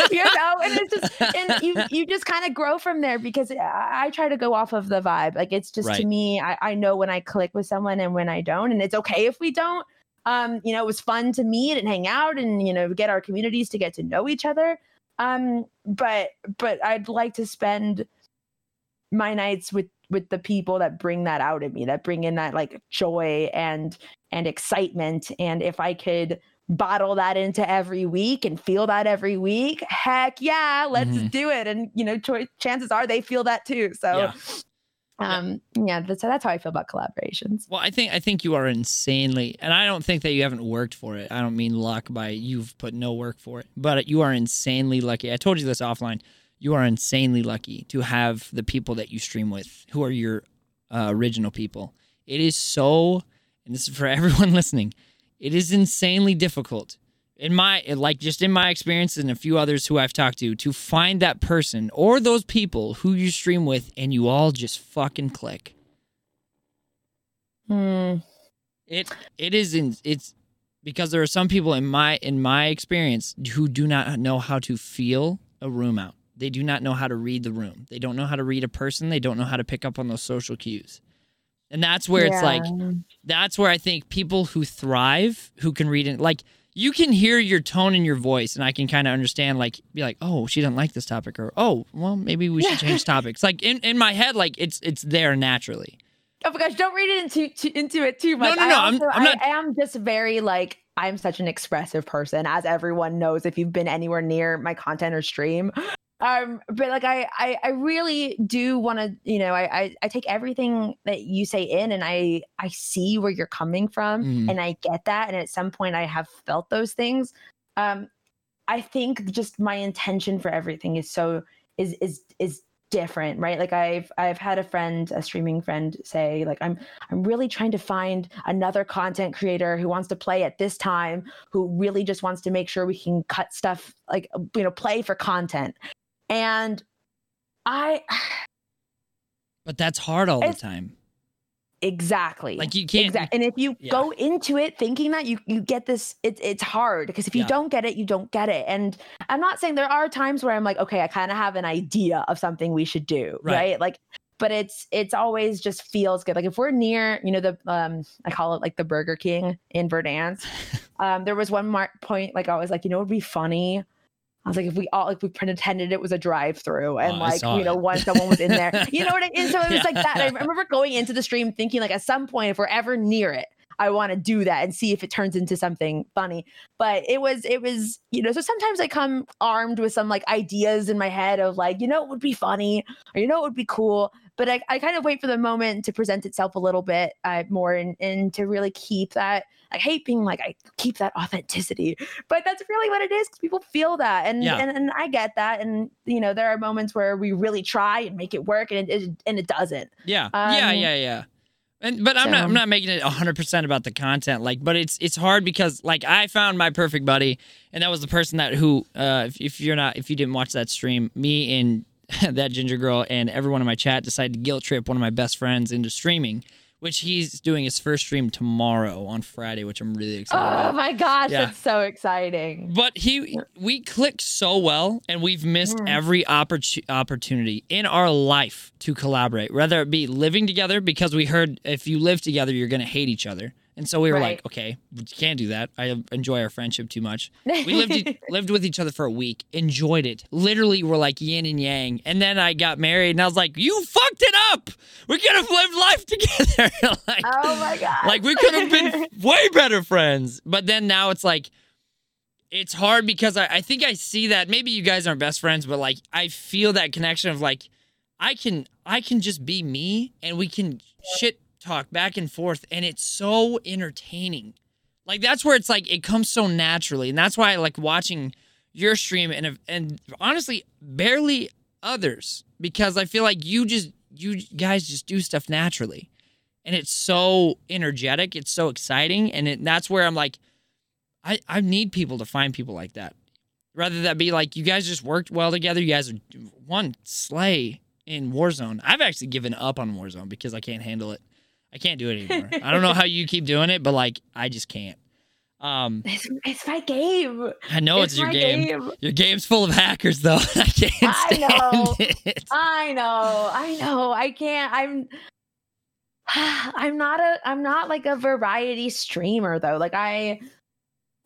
S2: you know, and it's just and you you just kind of grow from there because I, I try to go off of the vibe. Like it's just
S1: Right.
S2: to me, I, I know when I click with someone and when I don't, and it's okay if we don't. Um, you know, it was fun to meet and hang out and you know get our communities to get to know each other. Um, but but I'd like to spend my nights with with the people that bring that out of me, that bring in that like joy and and excitement. And if I could bottle that into every week and feel that every week, heck yeah, let's
S1: Mhm.
S2: do it. And you know, cho- chances are they feel that too. So.
S1: Yeah.
S2: Um yeah, that's that's how I feel about collaborations.
S1: Well, I think I think you are insanely, and I don't think that you haven't worked for it. I don't mean luck by you've put no work for it, but you are insanely lucky. I told you this offline. You are insanely lucky to have the people that you stream with, who are your uh, original people. It is so, and this is for everyone listening. It is insanely difficult in my like just in my experience and a few others who I've talked to to find that person or those people who you stream with and you all just fucking click.
S2: Hmm.
S1: It it is in it's because there are some people in my in my experience who do not know how to feel a room out. They do not know how to read the room. They don't know how to read a person. They don't know how to pick up on those social cues. And that's where it's like that's where I think people who thrive, who can read it, like you can hear your tone in your voice, and I can kind of understand, like, be like, oh, she doesn't like this topic, or oh, well, maybe we should change topics. Like in, in my head, like it's it's there naturally.
S2: Oh my gosh, don't read it into to, into it too much.
S1: no,
S2: I
S1: no, I'm-
S2: also-
S1: I'm not-
S2: I, am just very like I'm such an expressive person, as everyone knows if you've been anywhere near my content or stream. Um, but like I I, I really do want to, you know, I, I I take everything that you say in, and I I see where you're coming from,
S1: Mhm.
S2: and I get that, and at some point I have felt those things. Um, I think just my intention for everything is so is is is different right like i've i've had a friend a streaming friend say like i'm i'm really trying to find another content creator who wants to play at this time who really just wants to make sure we can cut stuff like you know play for content and i
S1: But that's hard all the time.
S2: exactly
S1: Like you can't.
S2: exactly and if you
S1: yeah.
S2: go into it thinking that you you get this it's it's hard because if you
S1: Yeah.
S2: don't get it you don't get it and i'm not saying there are times where i'm like okay i kind of have an idea of something we should do
S1: Right.
S2: right, like but it's it's always just feels good like if we're near you know the um i call it like the burger king in Verdansk um there was one mar- point like i was like you know it would be funny I was like, if we all like we pretended it was a drive-through and
S1: Oh,
S2: like you know
S1: it.
S2: one someone was in there, you know what I mean? So it was like that. I remember going into the stream thinking like at some point if we're ever near it, I want to do that and see if it turns into something funny. But it was it was you know so sometimes I come armed with some like ideas in my head of like you know it would be funny or you know it would be cool. But I, I kind of wait for the moment to present itself a little bit uh, more and, and to really keep that. I hate being like I keep that authenticity, but that's really what it is because people feel that, and,
S1: Yeah.
S2: and and I get that, and you know there are moments where we really try and make it work, and it, it and it doesn't.
S1: Yeah. yeah,
S2: Um,
S1: yeah, yeah. And but I'm not I'm not making it 100% about the content like but it's it's hard because like I found my perfect buddy and that was the person that who uh if, if you're not if you didn't watch that stream me and that ginger girl and everyone in my chat decided to guilt trip one of my best friends into streaming which he's doing his first stream tomorrow on Friday which I'm really excited
S2: Oh
S1: about.
S2: my gosh,
S1: Yeah.
S2: that's so exciting.
S1: But he, we clicked so well, and we've missed
S2: Mm.
S1: every opportu- opportunity in our life to collaborate. Whether it be living together, because we heard if you live together, you're gonna hate each other, and so we were like, okay, we can't do that. I enjoy our friendship too much. We lived lived with each other for a week, enjoyed it. Literally, we're like yin and yang. And then I got married, and I was like, you fucked it up. We could have lived life together. like,
S2: oh my god.
S1: like we could have been way better friends. But then now it's like it's hard because I, I think I see that maybe you guys aren't best friends, but like I feel that connection of like I can I can just be me and we can shit talk back and forth and it's so entertaining. Like that's where it's like it comes so naturally. And that's why I like watching your stream and and honestly barely others because I feel like you just you guys just do stuff naturally and it's so energetic it's so exciting and it, that's where i'm like I, I need people to find people like that rather that be like you guys just worked well together you guys are one slay in warzone i've actually given up on warzone because i can't handle it i can't do it anymore i don't know how you keep doing it but like i just can't um
S2: it's, it's my game.
S1: i know it's, your
S2: my
S1: game. your game's full of hackers though i can't
S2: I
S1: stand
S2: know.
S1: it
S2: I know, I know. I can't. I'm. I'm not a. I'm not like a variety streamer though. Like I.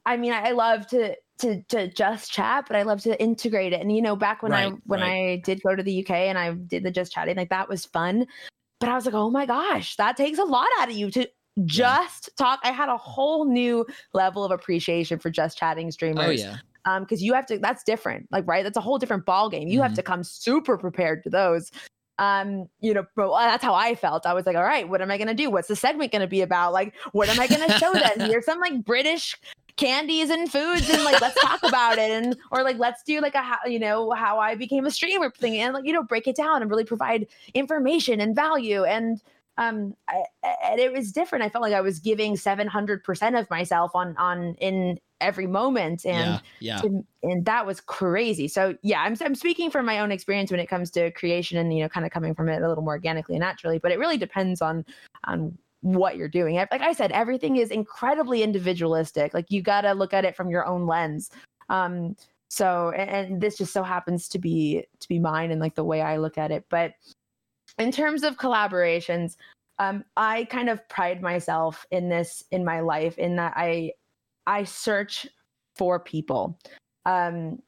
S2: I mean, I love to to to just chat, but I love to integrate it. And you know, back when I when
S1: right.
S2: I did go to the UK and I did the just chatting, like that was fun. But I was like, oh my gosh, that takes a lot out of you to just talk. I had a whole new level of appreciation for just chatting streamers
S1: oh yeah.
S2: um because you have to that's different like right? That's a whole different ball game you have
S1: Mhm.
S2: to come super prepared to those um you know but that's how i felt. I was like all right what am i going to do? What's the segment going to be about? Like what am i going to show them? Here's some like british candies and foods and like let's talk about it and or like let's do like a how you know how i became a streamer thing and like you know break it down and really provide information and value and um I, and it was different i felt like i was giving 700% of myself on on in every moment and
S1: yeah yeah
S2: to- and that was crazy. So yeah, I'm I'm speaking from my own experience when it comes to creation and you know kind of coming from it a little more organically and naturally, but it really depends on on what you're doing. Like I said, everything is incredibly individualistic. Like you got to look at it from your own lens. Um so and, and this just so happens to be to be mine and like the way I look at it. But in terms of collaborations, um I kind of pride myself in this in my life in that I I search for people. Um,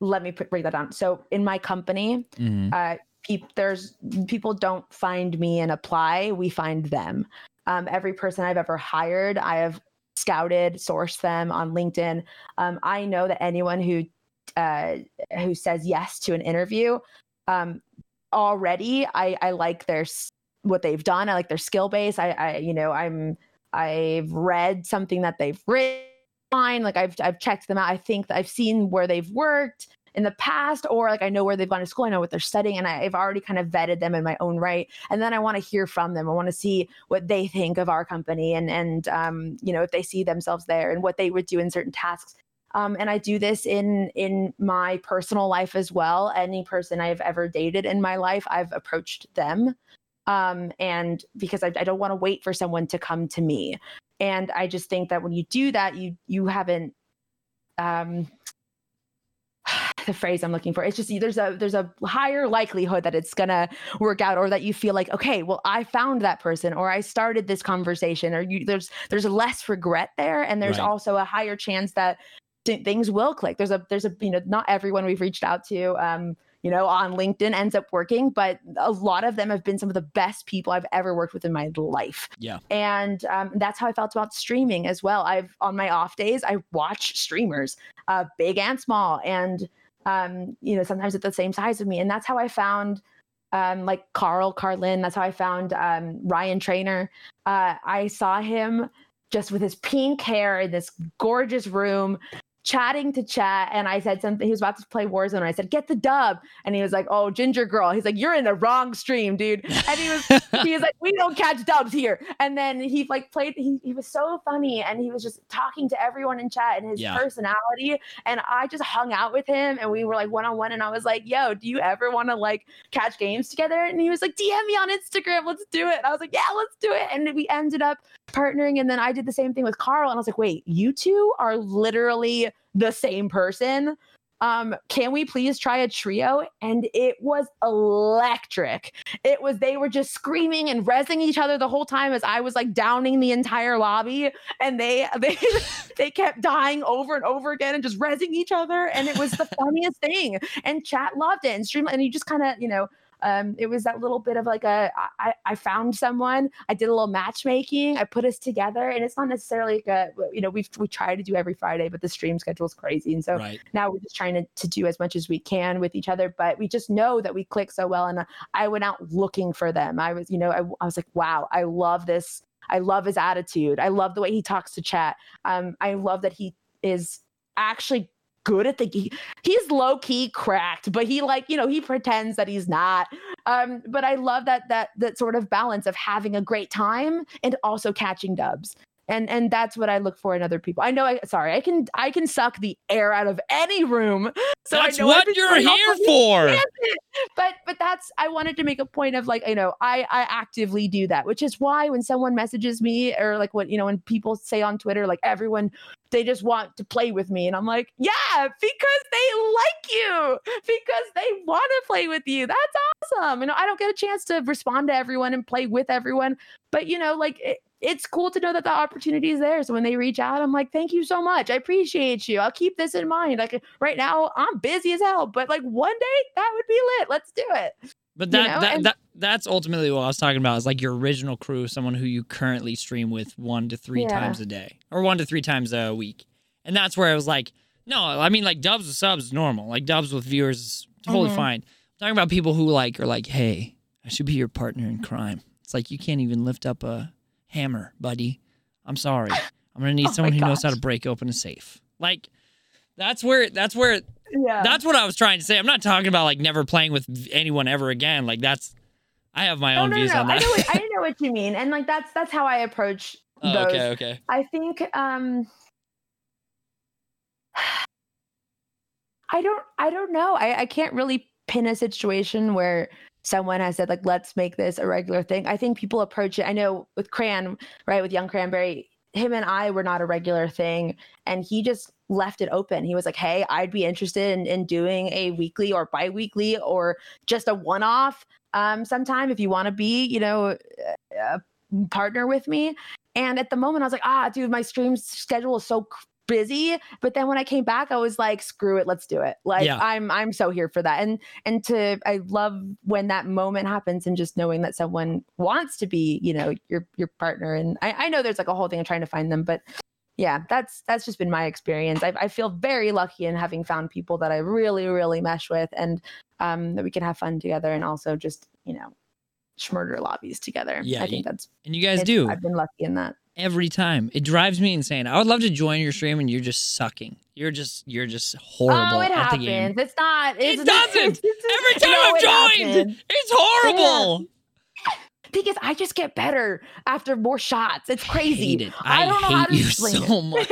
S2: let me put, break that down. So in my company,
S1: Mhm.
S2: uh, peop, there's people don't find me and apply. We find them. Um, every person I've ever hired, I have scouted, sourced them on LinkedIn. Um, I know that anyone who uh, who says yes to an interview, um, already I, I like their what they've done. I like their skill base. I, I you know I'm I've read something that they've written. Like I've I've checked them out. I think I've seen where they've worked in the past, or like I know where they've gone to school. I know what they're studying, and I, I've already kind of vetted them in my own right. And then I want to hear from them. I want to see what they think of our company, and and um, you know if they see themselves there, and what they would do in certain tasks. Um, and I do this in in my personal life as well. Any person I've ever dated in my life, I've approached them um, and because I, I don't want to wait for someone to come to me and i just think that when you do that you you haven't um the phrase i'm looking for it's just there's a there's a higher likelihood that it's gonna work out or that you feel like okay well i found that person or i started this conversation or you there's there's less regret there and there's
S1: Right.
S2: also a higher chance that th- things will click. There's a there's a you know not everyone we've reached out to um you know on LinkedIn ends up working, but a lot of them have been some of the best people I've ever worked with in my life.
S1: Yeah.
S2: And um, that's how I felt about streaming as well. I've on my off days I watch streamers, uh, big and small, and um, you know sometimes at the same size of me, and that's how I found um, like Carl Carlin. That's how I found um, Ryan Trainer. Uh, I saw him just with his pink hair in this gorgeous room chatting to chat and I said something. He was about to play Warzone. And I said, "Get the dub," and he was like, "Oh, Ginger Girl." He's like, "You're in the wrong stream, dude." And he was he was like, "We don't catch dubs here." And then he like played. He he was so funny and he was just talking to everyone in chat and his
S1: Yeah.
S2: personality. And I just hung out with him and we were like one on one. And I was like, "Yo, do you ever want to like catch games together?" And he was like, "DM me on Instagram. Let's do it." And I was like, "Yeah, let's do it." And we ended up partnering and then I did the same thing with Carl and I was like, "Wait, you two are literally the same person. Um, can we please try a trio?" And it was electric. It was they were just screaming and rezzing each other the whole time as I was like downing the entire lobby and they they they kept dying over and over again and just rezzing each other and it was the funniest thing and chat loved it and stream and you just kind of you know um, it was that little bit of like a I, I found someone i did a little matchmaking i put us together and it's not necessarily like a you know we've we try to do every friday but the stream schedule is crazy and so
S1: Right.
S2: now we're just trying to, to do as much as we can with each other but we just know that we click so well and i went out looking for them i was you know i, I was like wow i love this i love his attitude i love the way he talks to chat um, i love that he is actually good at the he, he's low key cracked but he like you know he pretends that he's not. Um but i love that that that sort of balance of having a great time and also catching dubs and and that's what i look for in other people. I know i sorry i can i can suck the air out of any room so I
S1: That's
S2: know
S1: what you're here for.
S2: but but that's i wanted to make a point of like you know i i actively do that which is why when someone messages me or like what you know when people say on twitter like everyone they just want to play with me and i'm like yeah because they like you because they want to play with you. That's awesome. You know i don't get a chance to respond to everyone and play with everyone but you know like it, it's cool to know that the opportunity is there so when they reach out i'm like thank you so much i appreciate you i'll keep this in mind like right now i'm busy as hell but like one day that would be lit let's do it
S1: But
S2: you
S1: that,
S2: know,
S1: that,
S2: and-
S1: that that's ultimately what I was talking about is like your original crew, someone who you currently stream with one to three
S2: Yeah.
S1: times a day or one to three times a week. And that's where I was like, no, I mean like dubs with subs is normal. Like dubs with viewers is totally
S2: Mhm.
S1: fine. I'm talking about people who like are like, hey, I should be your partner in crime. It's like you can't even lift up a hammer, buddy. I'm sorry. I'm gonna need
S2: Oh
S1: someone who knows how to break open a safe. Like that's where that's where
S2: yeah
S1: that's what I was trying to say. I'm not talking about like never playing with anyone ever again. Like that's I have my
S2: no,
S1: own
S2: no,
S1: views
S2: no.
S1: on
S2: I
S1: that.
S2: know, what, I know what you mean, and like that's that's how I approach
S1: oh,
S2: those.
S1: okay, okay.
S2: I think um I don't I don't know. I, I can't really pin a situation where someone has said like let's make this a regular thing. I think people approach it. I know with Cran, right, with Young Cranberry, him and I were not a regular thing and he just left it open. He was like, "Hey, I'd be interested in, in doing a weekly or bi-weekly or just a one-off um sometime if you want to be, you know, a partner with me." And at the moment, I was like, ah, dude, my stream schedule is so busy. But then when I came back, I was like, screw it, let's do it. Like
S1: Yeah.
S2: I'm I'm so here for that. And and to I love when that moment happens and just knowing that someone wants to be, you know, your your partner. And I, I know there's like a whole thing of trying to find them, but yeah, that's that's just been my experience. I, I feel very lucky in having found people that I really, really mesh with and um that we can have fun together and also just, you know, murder lobbies together.
S1: Yeah,
S2: I think that's
S1: And you guys do
S2: I've been lucky in that.
S1: Every time. It drives me insane. I would love to join your stream and you're just sucking. You're just you're just horrible
S2: oh, it
S1: at the game.
S2: happens. It's not. It's
S1: It doesn't. Every time
S2: No,
S1: I've
S2: it
S1: joined,
S2: happens.
S1: it's horrible.
S2: because I just get better after more shots. It's
S1: I
S2: crazy.
S1: hate it.
S2: I
S1: I,
S2: don't know how
S1: hate
S2: to
S1: you so much.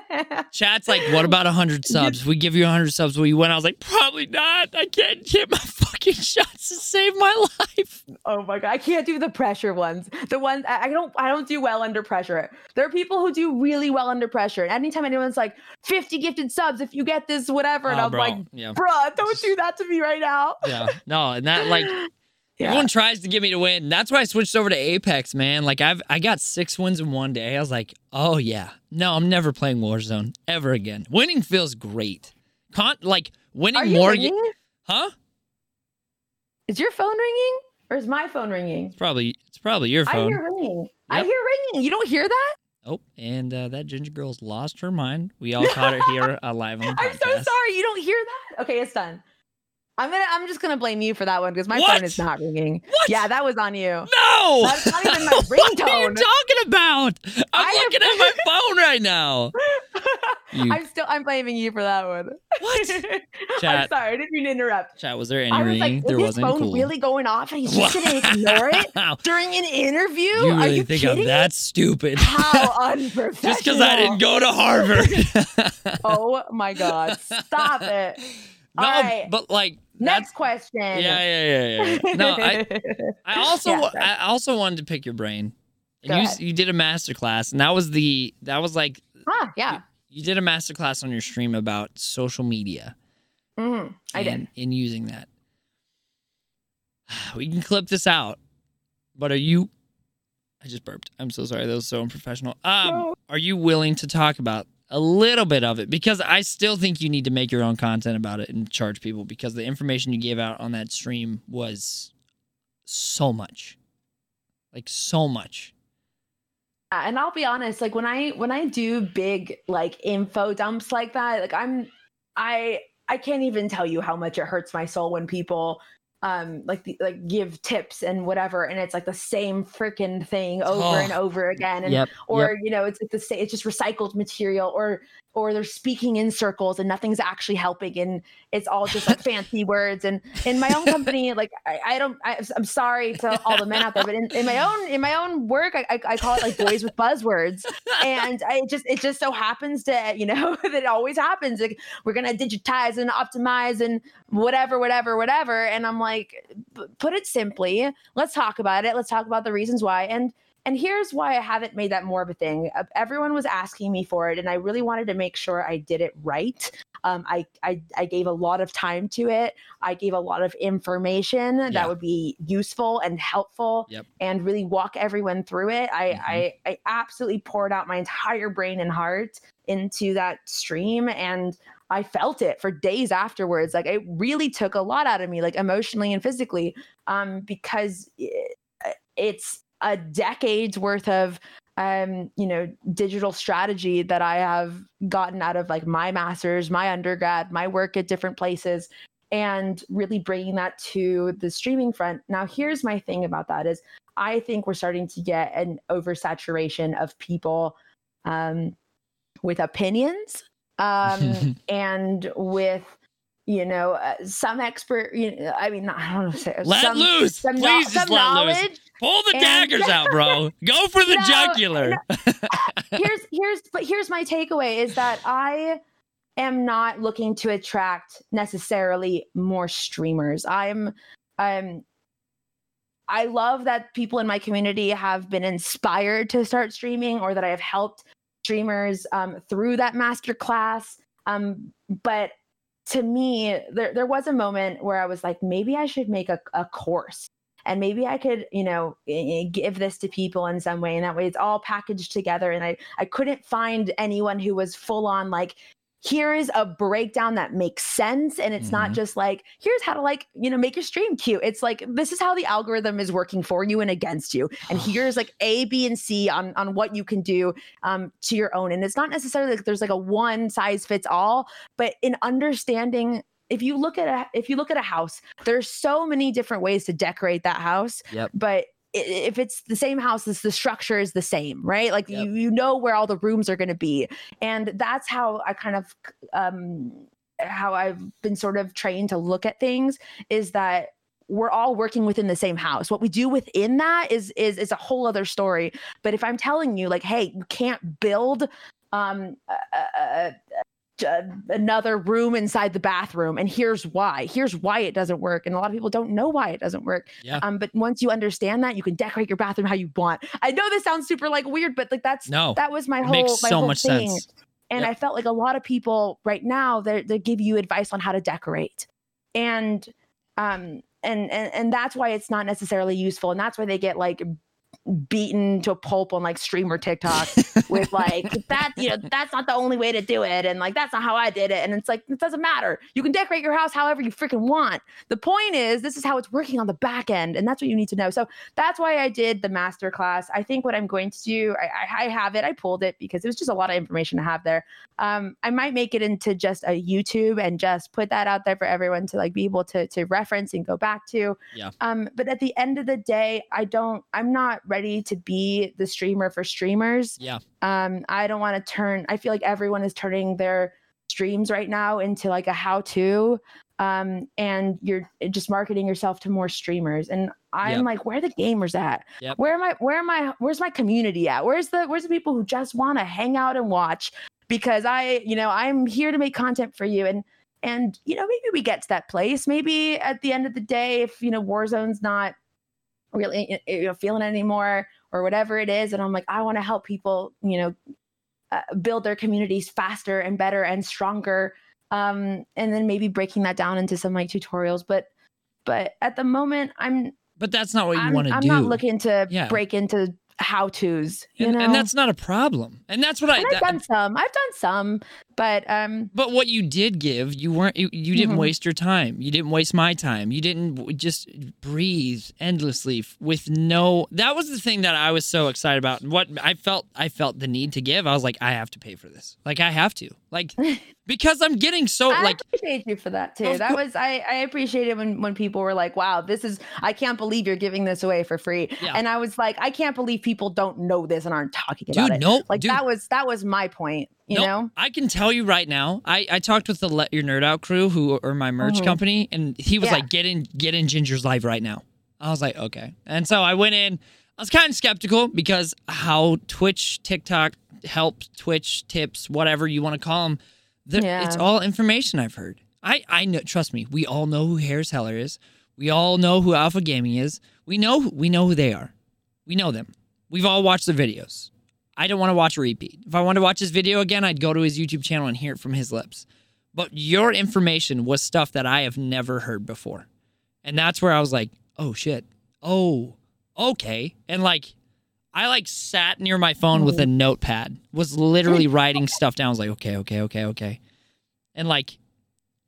S1: Chat's like, what about 100 subs? We give you 100 subs. Will you win? I was like, probably not. I can't hit my fucking shots to save my life.
S2: oh my god, I can't do the pressure ones. The ones I don't. I don't do well under pressure. There are people who do really well under pressure. And anytime anyone's like 50 gifted subs, if you get this, whatever, and
S1: Oh,
S2: I'm
S1: bro.
S2: like,
S1: yeah.
S2: bruh, don't do that to me right now.
S1: Yeah. No, and that like Everyone tries to get me to win. That's why I switched over to Apex, man. Like I've I got six wins in one day. I was like, oh yeah, no, I'm never playing Warzone ever again. Winning feels great. Con- like winning
S2: Are you
S1: more,
S2: ringing?
S1: huh?
S2: Is your phone ringing or is my phone ringing?
S1: It's probably it's probably your phone.
S2: I hear ringing. I hear ringing. You don't hear that?
S1: Oh, and uh, that ginger girl's lost her mind. We all caught it here uh, live on the
S2: I'm so sorry. You don't hear that? Okay, it's done. I'm gonna. I'm just gonna blame you for that one because my
S1: What?
S2: phone is not ringing.
S1: What?
S2: Yeah, that was on you.
S1: No,
S2: That's not even my
S1: what are you talking about? I'm
S2: I
S1: looking
S2: am-
S1: at my phone right now. You-
S2: I'm still. I'm blaming you for that one.
S1: What?
S2: I'm
S1: Chat.
S2: sorry. I didn't mean to interrupt.
S1: Chat, was there any
S2: I was
S1: ringing?
S2: like,
S1: there
S2: his
S1: wasn't.
S2: phone
S1: cool.
S2: really going off and he's just gonna ignore it during an interview?
S1: You
S2: Are
S1: really
S2: you
S1: think
S2: kidding
S1: I'm that stupid?
S2: How unprofessional!
S1: Just because I didn't go to Harvard.
S2: Oh my god! Stop it.
S1: No,
S2: right.
S1: but like
S2: Next question.
S1: yeah, yeah, yeah, yeah. No, I, I also
S2: Yeah.
S1: I also wanted to pick your brain. And
S2: Go
S1: you
S2: ahead.
S1: you did a master class, and that was the that was like
S2: ah, yeah.
S1: you did a master class on your stream about social media.
S2: Mhm, I did.
S1: in using that. We can clip this out, but are you? I just burped. I'm so sorry. That was so unprofessional. Um,
S2: No.
S1: are you willing to talk about a little bit of it? Because I still think you need to make your own content about it and charge people because the information you gave out on that stream was so much, like so much.
S2: And I'll be honest, like when I when I do big like info dumps like that, like I'm I I can't even tell you how much it hurts my soul when people um like the, like give tips and whatever and it's like the same freaking thing over
S1: Oh.
S2: and over again and
S1: Yep.
S2: or you know it's like the same it's just recycled material or or they're speaking in circles and nothing's actually helping and it's all just like fancy words. And in my own company like i, I don't I, i'm sorry to all the men out there but in, in my own in my own work I, I, call it like boys with buzzwords. And I it just it just so happens to you know that it always happens. Like we're gonna digitize and optimize and whatever whatever whatever. And i'm like put it simply let's talk about it. Let's talk about the reasons why. And and here's why I haven't made that more of a thing. Everyone was asking me for it, and I really wanted to make sure I did it right. Um, I, I I gave a lot of time to it. I gave a lot of information
S1: Yeah.
S2: that would be useful and helpful,
S1: Yep.
S2: and really walk everyone through it. I,
S1: Mhm.
S2: I I absolutely poured out my entire brain and heart into that stream, and I felt it for days afterwards. Like it really took a lot out of me, like emotionally and physically, um, because it, it's a decade's worth of um you know digital strategy that i have gotten out of like my masters my undergrad my work at different places and really bringing that to the streaming front now here's my thing about that is i think we're starting to get an oversaturation of people um with opinions um and with you know uh, some expert you know, i mean i don't know say
S1: Let
S2: some,
S1: loose.
S2: some,
S1: Please
S2: no- some
S1: let loose. Pull the
S2: and-
S1: daggers out, bro. Go for the
S2: No,
S1: jugular.
S2: here's here's but here's my takeaway is that I am not looking to attract necessarily more streamers. I'm um I love that people in my community have been inspired to start streaming or that I have helped streamers um, through that master class. Um, but to me, there, there was a moment where I was like, maybe I should make a, a course and maybe I could, you know, eh, give this to people in some way. And that way it's all packaged together. And I, I couldn't find anyone who was full on like, here is a breakdown that makes sense. And it's not
S1: Mhm.
S2: just like, here's how to like, you know, make your stream cute. It's like, this is how the algorithm is working for you and against you. And here's like A, B, and C on, on what you can do um, to your own. And it's not necessarily like there's like a one size fits all, but in understanding if you look at a if you look at a house there's so many different ways to decorate that house
S1: Yep.
S2: but if it's the same house it's the structure is the same right like
S1: Yep.
S2: you you know where all the rooms are going to be and that's how i kind of um how i've been sort of trained to look at things is that we're all working within the same house what we do within that is is is a whole other story but if i'm telling you like hey you can't build um a, a, another room inside the bathroom and here's why here's why it doesn't work and a lot of people don't know why it doesn't work
S1: Yeah.
S2: um but once you understand that you can decorate your bathroom how you want i know this sounds super like weird but like that's
S1: No.
S2: that was my
S1: It
S2: whole
S1: makes
S2: my
S1: so
S2: whole
S1: much
S2: thing
S1: sense.
S2: and
S1: Yep.
S2: I felt like a lot of people right now they they give you advice on how to decorate, and um, and and and that's why it's not necessarily useful, and that's why they get like beaten to a pulp on like streamer TikTok with like that, you know, that's not the only way to do it. And like, that's not how I did it. And it's like, it doesn't matter. You can decorate your house however you freaking want. The point is, this is how it's working on the back end. And that's what you need to know. So that's why I did the master class. I think what I'm going to do, I, I, I have it, I pulled it because it was just a lot of information to have there. Um, I might make it into just a YouTube and just put that out there for everyone to like be able to, to reference and go back to.
S1: Yeah.
S2: Um, but at the end of the day, I don't, I'm not ready to be the streamer for streamers.
S1: Yeah.
S2: Um, I don't want to turn, I feel like everyone is turning their streams right now into like a how to. Um, and you're just marketing yourself to more streamers. And I'm
S1: Yep.
S2: like, where are the gamers at?
S1: Yep.
S2: Where am I, where am I, where's my community at? Where's the, where's the people who just want to hang out and watch? Because I, you know, I'm here to make content for you. And, and, you know, maybe we get to that place. Maybe at the end of the day, if, you know, Warzone's not really you know, feeling it anymore or whatever it is. And I'm like, I want to help people, you know, uh, build their communities faster and better and stronger. Um, and then maybe breaking that down into some like tutorials. But, but at the moment, I'm
S1: But that's not what you want to do.
S2: I'm not looking to
S1: Yeah.
S2: break into how tos. You
S1: and,
S2: know,
S1: and that's not a problem. And that's what I.
S2: And I've
S1: that-
S2: done some. I've done some, but um,
S1: But what you did give, you weren't you, you didn't
S2: Mhm.
S1: waste your time. You didn't waste my time. You didn't just breathe endlessly with no That was the thing that I was so excited about. What I felt I felt the need to give. I was like I have to pay for this. Like I have to. Like because I'm getting so
S2: I
S1: like
S2: appreciate you for that too. That was I I appreciated when when people were like, "Wow, this is I can't believe you're giving this away for free."
S1: Yeah.
S2: And I was like, "I can't believe people don't know this and aren't talking about
S1: dude,
S2: it."
S1: no,
S2: like
S1: dude,
S2: that was that was my point, you
S1: Nope.
S2: know?
S1: I can tell you right now. I, I talked with the Let Your Nerd Out crew, who are my merch
S2: Mhm.
S1: company, and he was
S2: Yeah.
S1: like, "Get in, get in Ginger's live right now." I was like, "Okay," and so I went in. I was kind of skeptical because how Twitch, TikTok help Twitch tips, whatever you want to call them, it's
S2: Yeah.
S1: all information I've heard. I I know. Trust me, we all know who Harris Heller is. We all know who Alpha Gaming is. We know who- we know who they are. We know them. We've all watched the videos. I don't want to watch a repeat. If I wanted to watch his video again, I'd go to his YouTube channel and hear it from his lips. But your information was stuff that I have never heard before. And that's where I was like, oh shit. Oh, okay. And like, I like sat near my phone with a mm-hmm. notepad, was literally writing stuff down. I was like, okay, okay, okay, okay. And like,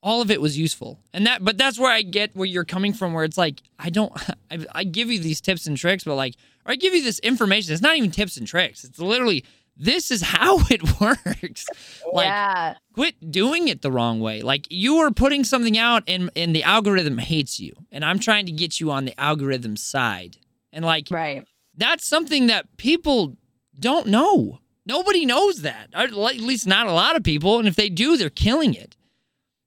S1: all of it was useful. And that, but that's where I get where you're coming from, where it's like, I don't, I, I give you these tips and tricks, but like, or I give you this information. It's not even tips and tricks. It's literally, this is how it works. Like,
S2: yeah.
S1: quit doing it the wrong way. Like you are putting something out and and the algorithm hates you. And I'm trying to get you on the algorithm side. And like
S2: Right.
S1: that's something that people don't know. Nobody knows that. Or at least not a lot of people. And if they do, they're killing it.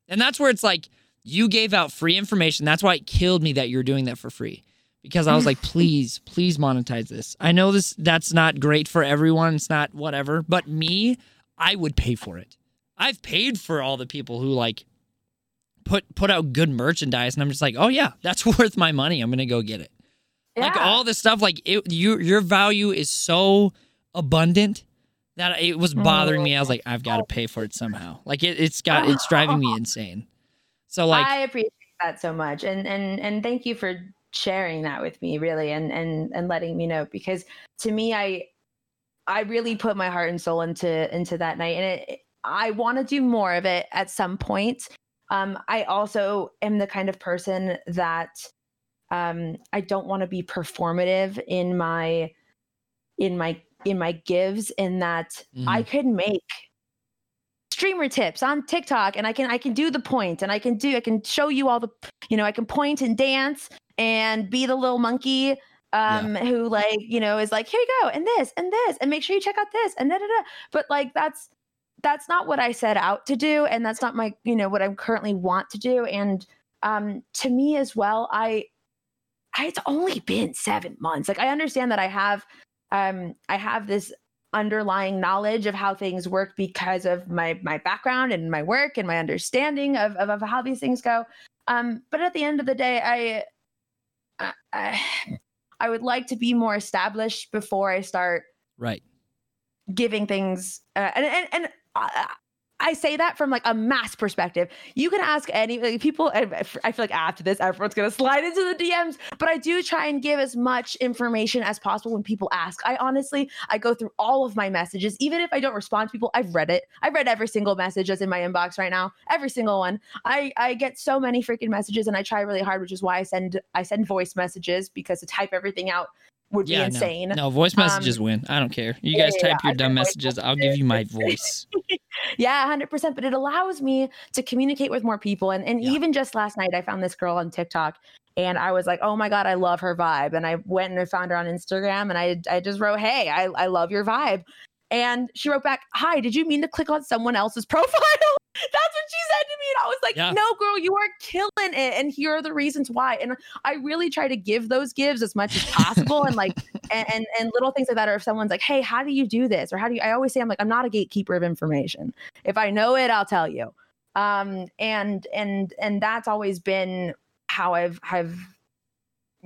S1: And that's where it's like you gave out free information. That's why it killed me that you're doing that for free. Because I was like, please, please monetize this. I know this that's not great for everyone. It's not whatever. But me, I would pay for it. I've paid for all the people who like put put out good merchandise, and I'm just like, oh yeah, that's worth my money. I'm gonna go get it.
S2: Yeah.
S1: Like all this stuff, like it, your your value is so abundant that it was mm. bothering me. I was like, I've got to pay for it somehow. Like it, it's got it's driving me insane. So like,
S2: I appreciate that so much, and and and thank you for sharing that with me, really, and and and letting me know because to me, I I really put my heart and soul into into that night, and it, I want to do more of it at some point. Um, I also am the kind of person that um, I don't want to be performative in my in my in my gives, in that I could make streamer tips on TikTok and I can I can do the point and I can do I can show you all the you know I can point and dance and be the little monkey um who like you know is like here you go and this and this and make sure you check out this and da da da. But like that's that's not what I set out to do and that's not my you know what I currently want to do and um to me as well I, I it's only been 7 months. Like I understand that I have um I have this underlying knowledge of how things work because of my my background and my work and my understanding of of, of how these things go. Um but at the end of the day I, I I I would like to be more established before I start
S1: right.
S2: giving things uh, and and, and I, I say that from like a mass perspective. You can ask any like, people. I feel like after this, everyone's gonna slide into the DMs. But I do try and give as much information as possible when people ask. I honestly, I go through all of my messages, even if I don't respond to people. I've read it. I've read every single message that's in my inbox right now. Every single one. I I get so many freaking messages, and I try really hard, which is why I send I send voice messages because to type everything out would
S1: yeah,
S2: be insane.
S1: No, no voice messages um, win. I don't care. You guys yeah, type your dumb messages. I'll give you my voice.
S2: yeah, 100%. But it allows me to communicate with more people. And, and yeah. even just last night, I found this girl on TikTok and I was like, oh my God, I love her vibe. And I went and I found her on Instagram and I, I just wrote, hey, I, I love your vibe. And she wrote back, Hi, did you mean to click on someone else's profile? That's what she said to me. And I was like, yeah. No, girl, you are killing it. And here are the reasons why. And I really try to give those gives as much as possible. and like, and, and, and little things like that. Or if someone's like, Hey, how do you do this? Or how do you, I always say, I'm like, I'm not a gatekeeper of information. If I know it, I'll tell you. Um, and, and, and that's always been how I've, have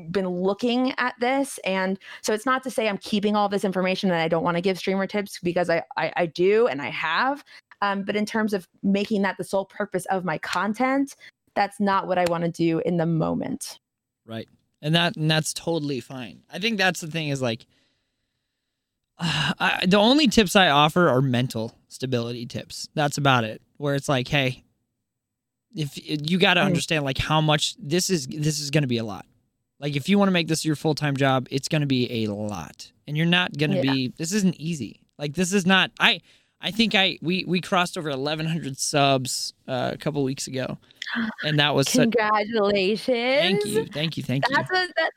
S2: been looking at this and so it's not to say i'm keeping all this information and i don't want to give streamer tips because i i, I do and i have um, but in terms of making that the sole purpose of my content that's not what i want to do in the moment
S1: right and that and that's totally fine i think that's the thing is like uh, I, the only tips i offer are mental stability tips that's about it where it's like hey if you got to understand like how much this is this is going to be a lot like if you want to make this your full time job, it's going to be a lot, and you're not going to yeah. be. This isn't easy. Like this is not. I I think I we we crossed over 1,100 subs uh, a couple weeks ago, and that was
S2: congratulations.
S1: Such, thank you, thank you, thank
S2: That's
S1: you.
S2: A, that,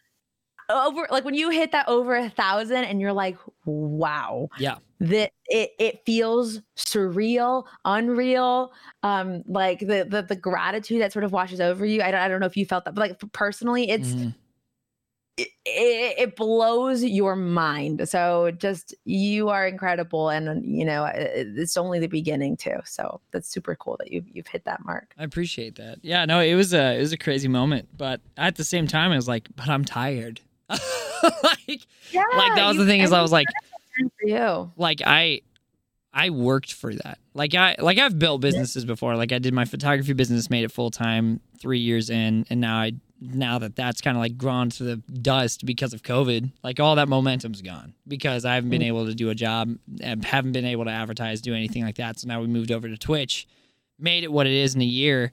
S2: over like when you hit that over a thousand and you're like wow.
S1: Yeah.
S2: That it it feels surreal unreal um like the the, the gratitude that sort of washes over you. I don't, I don't know if you felt that but like personally it's mm-hmm it, it, blows your mind. So just you are incredible, and you know it's only the beginning too. So that's super cool that you've you've hit that mark.
S1: I appreciate that. Yeah, no, it was a it was a crazy moment, but at the same time, I was like, but I'm tired. like, yeah, like that was the thing is I was like,
S2: you.
S1: like I I worked for that. Like I like I've built businesses before. Like I did my photography business, made it full time three years in, and now I now that that's kind of like gone to the dust because of COVID, like all that momentum's gone because I haven't been mm. able to do a job, haven't been able to advertise, do anything like that. So now we moved over to Twitch, made it what it is in a year.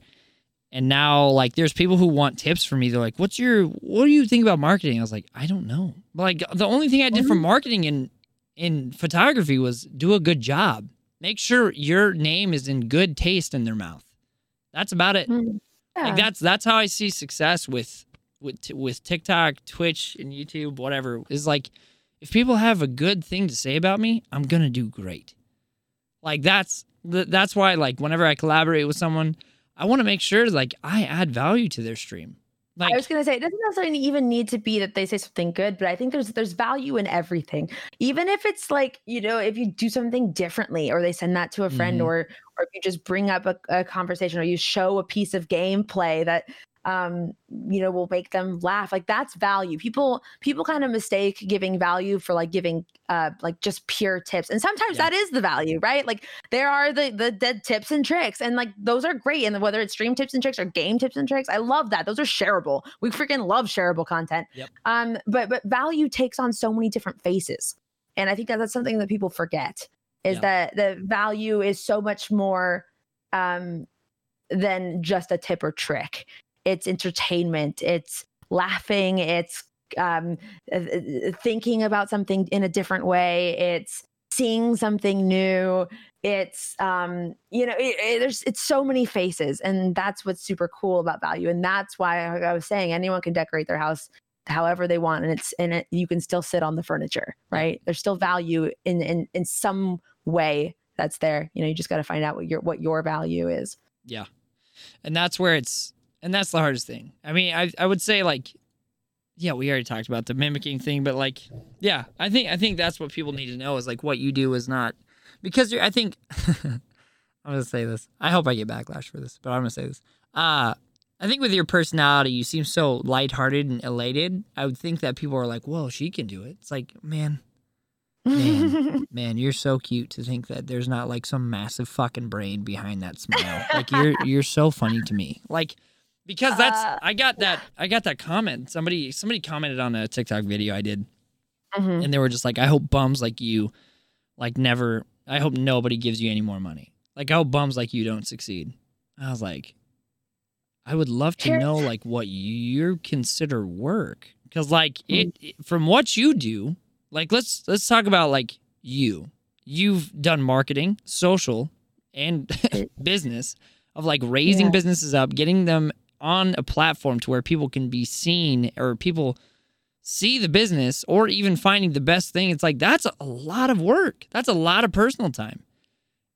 S1: And now like there's people who want tips from me. They're like, "What's your what do you think about marketing?" I was like, "I don't know." But like the only thing I did for mm-hmm. marketing in in photography was do a good job. Make sure your name is in good taste in their mouth. That's about it. Mm. Yeah. Like that's that's how I see success with with with TikTok, Twitch, and YouTube, whatever. Is like if people have a good thing to say about me, I'm gonna do great. Like that's that's why like whenever I collaborate with someone, I want to make sure like I add value to their stream. Like,
S2: I was gonna say it doesn't necessarily even need to be that they say something good, but I think there's there's value in everything. Even if it's like, you know, if you do something differently or they send that to a friend mm-hmm. or or if you just bring up a, a conversation or you show a piece of gameplay that um you know will make them laugh like that's value. People people kind of mistake giving value for like giving uh like just pure tips and sometimes yeah. that is the value right? Like there are the the dead tips and tricks and like those are great and whether it's stream tips and tricks or game tips and tricks i love that. Those are shareable. We freaking love shareable content.
S1: Yep.
S2: um but but value takes on so many different faces and i think that that's something that people forget is yeah. that the value is so much more um than just a tip or trick it's entertainment, it's laughing, it's um, uh, uh, thinking about something in a different way, it's seeing something new it's um you know it, it, there's it's so many faces and that's what's super cool about value and that's why like i was saying anyone can decorate their house however they want and it's and it you can still sit on the furniture right there's still value in in in some way that's there you know you just got to find out what your what your value is
S1: yeah and that's where it's and that's the hardest thing. I mean, I I would say like, yeah, we already talked about the mimicking thing, but like, yeah, I think I think that's what people need to know is like what you do is not because you're. I think I'm gonna say this. I hope I get backlash for this, but I'm gonna say this. Uh I think with your personality, you seem so lighthearted and elated. I would think that people are like, "Whoa, she can do it." It's like, man, Man, man, you're so cute to think that there's not like some massive fucking brain behind that smile. like you're you're so funny to me. Like because that's
S2: Uh,
S1: I got that I got that comment. Somebody somebody commented on a TikTok video I did
S2: Mhm.
S1: and they were just like I hope bums like you like never I hope nobody gives you any more money. Like I hope bums like you don't succeed. I was like I would love to know like what you consider work cuz like it, it from what you do like let's let's talk about like you. You've done marketing social and business of like raising
S2: Yeah.
S1: businesses up getting them on a platform to where people can be seen or people see the business or even finding the best thing. It's like that's a lot of work. That's a lot of personal time.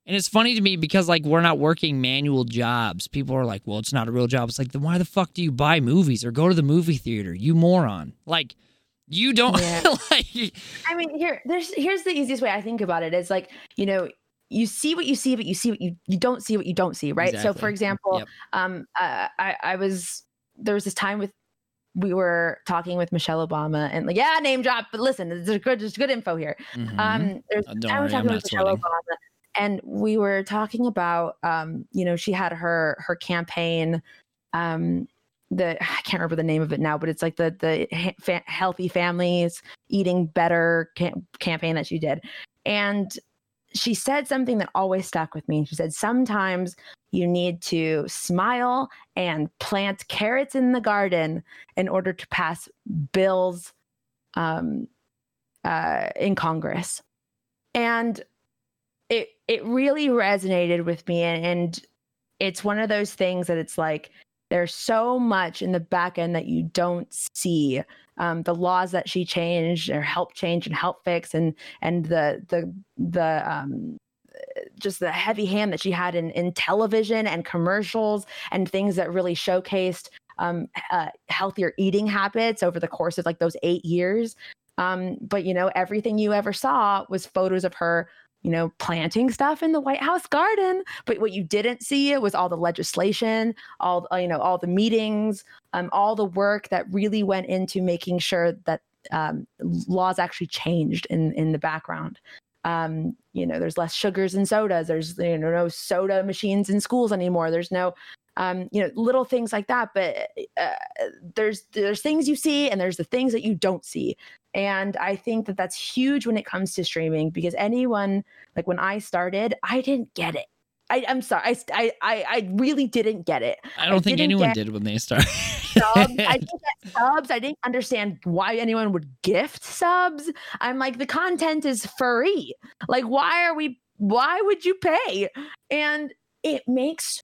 S1: And it's funny to me because like we're not working manual jobs. People are like well it's not a real job. It's like then why the fuck do you buy movies or go to the movie theater you moron? Like you don't
S2: Yeah.
S1: like
S2: I mean, here, there's here's the easiest way I think about it is like, you know, you see what you see, but you see what you you don't see what you don't see, right? So, for example,
S1: Yep.
S2: um, uh, I I was there was this time with we were talking with Michelle Obama and like yeah, name drop, but listen, there's good there's good info here.
S1: Mhm.
S2: Um, there's
S1: Uh, don't
S2: time we were
S1: worry, I'm
S2: talking with Michelle
S1: sweating.
S2: Obama, and we were talking about um, you know, she had her her campaign, um, the I can't remember the name of it now, but it's like the the healthy families eating better cam- campaign that she did, and she said something that always stuck with me. She said sometimes you need to smile and plant carrots in the garden in order to pass bills um, uh, in Congress, and it it really resonated with me, and, and it's one of those things that it's like there's so much in the back end that you don't see. Um, the laws that she changed or helped change and help fix, and and the the the um, just the heavy hand that she had in in television and commercials and things that really showcased um, uh, healthier eating habits over the course of like those eight years. Um, but you know, everything you ever saw was photos of her, you know, planting stuff in the White House garden. But what you didn't see was all the legislation, all uh, you know, all the meetings, um, all the work that really went into making sure that um, laws actually changed in in the background. Um, you know, there's less sugars and sodas. There's you know no soda machines in schools anymore. There's no um, you know little things like that. But uh, there's there's things you see and there's the things that you don't see. And I think that that's huge when it comes to streaming because anyone like when I started, I didn't get it. I, I'm sorry, I, I I I really didn't get it.
S1: I don't think anyone
S2: get-
S1: did when they started.
S2: subs. I didn't get subs. I didn't understand why anyone would gift subs. I'm like, the content is free. Like, why are we? Why would you pay? And it makes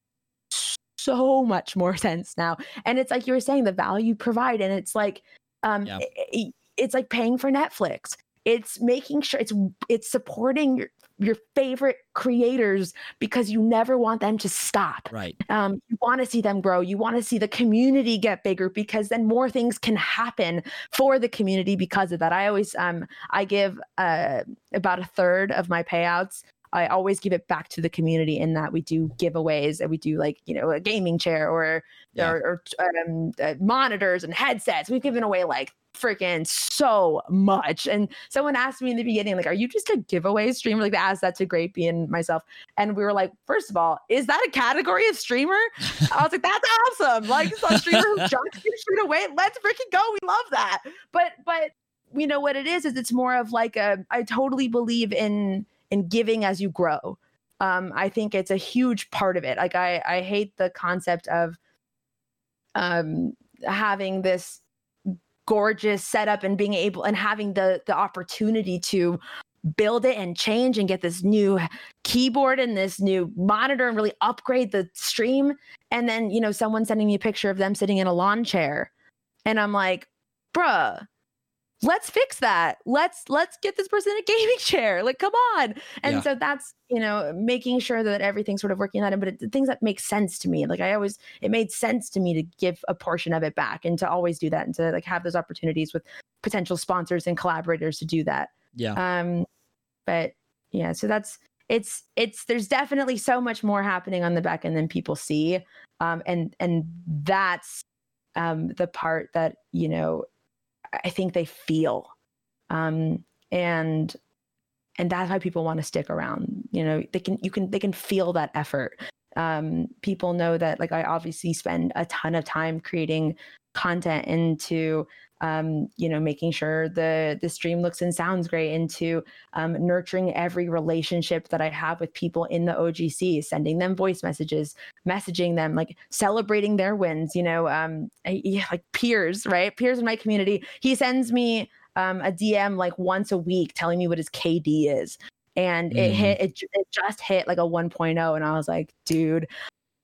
S2: so much more sense now. And it's like you were saying, the value you provide, and it's like, um,
S1: Yeah.
S2: i- i- it's like paying for Netflix. It's making sure it's it's supporting your your favorite creators because you never want them to stop
S1: right.
S2: um, you want to see them grow you want to see the community get bigger because then more things can happen for the community because of that i always um i give uh about a third of my payouts i always give it back to the community in that we do giveaways and we do like you know a gaming chair or
S1: Yeah.
S2: or, or um, uh, monitors and headsets we've given away like freaking so much and someone asked me in the beginning like are you just a giveaway streamer like they asked that to Grapey and myself and we were like first of all is that a category of streamer I was like, that's awesome. Like it's a streamer who jumps straight away. Let's freaking go. We love that. But but you know what it is is it's more of like a I totally believe in in giving as you grow. Um, I think it's a huge part of it. Like I I hate the concept of um having this gorgeous setup and being able and having the the opportunity to build it and change and get this new keyboard and this new monitor and really upgrade the stream and then you know someone sending me a picture of them sitting in a lawn chair and i'm like bruh let's fix that. Let's let's get this person a gaming chair. Like come on. And
S1: Yeah.
S2: so that's you know making sure that everything's sort of working on it but it, things that make sense to me like i always it made sense to me to give a portion of it back and to always do that and to like have those opportunities with potential sponsors and collaborators to do that.
S1: Yeah.
S2: um but yeah so that's it's it's there's definitely so much more happening on the back end than people see. Um and and that's um the part that you know i think they feel um and and that's why people want to stick around you know they can you can they can feel that effort. Um, people know that like i obviously spend a ton of time creating content into um, you know making sure the the stream looks and sounds great into um, nurturing every relationship that i have with people in the ogc sending them voice messages messaging them like celebrating their wins you know um, I, yeah, like peers right? Peers in my community. He sends me um, a dm like once a week telling me what his kd is. And it
S1: Mhm.
S2: hit it, it just hit like a 1.0 and i was like dude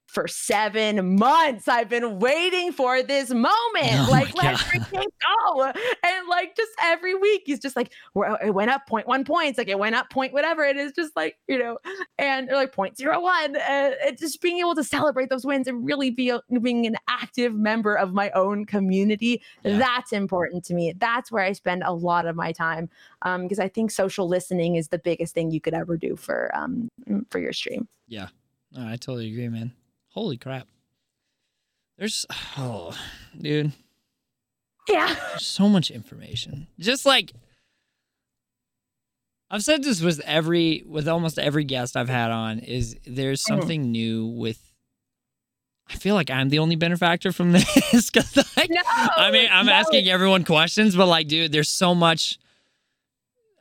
S2: for seven months. I've been waiting for this moment.
S1: Oh
S2: like let's freaking go. And like just every week he's just like well, it went up 0.1 points. Like it went up point whatever. It is just like you know and or like 0.01 uh, it just being able to celebrate those wins and really be a- being an active member of my own community
S1: Yeah.
S2: that's important to me. That's where i spend a lot of my time um because i think social listening is the biggest thing you could ever do for um for your stream.
S1: Yeah, I totally agree, man. Holy crap. There's oh, dude,
S2: yeah
S1: there's so much information. Just like I've said this with every with almost every guest I've had on is there's
S2: Mhm.
S1: something new with I feel like I'm the only benefactor from this cuz like
S2: no
S1: I mean, I'm
S2: no.
S1: asking everyone questions, but like, dude, there's so much.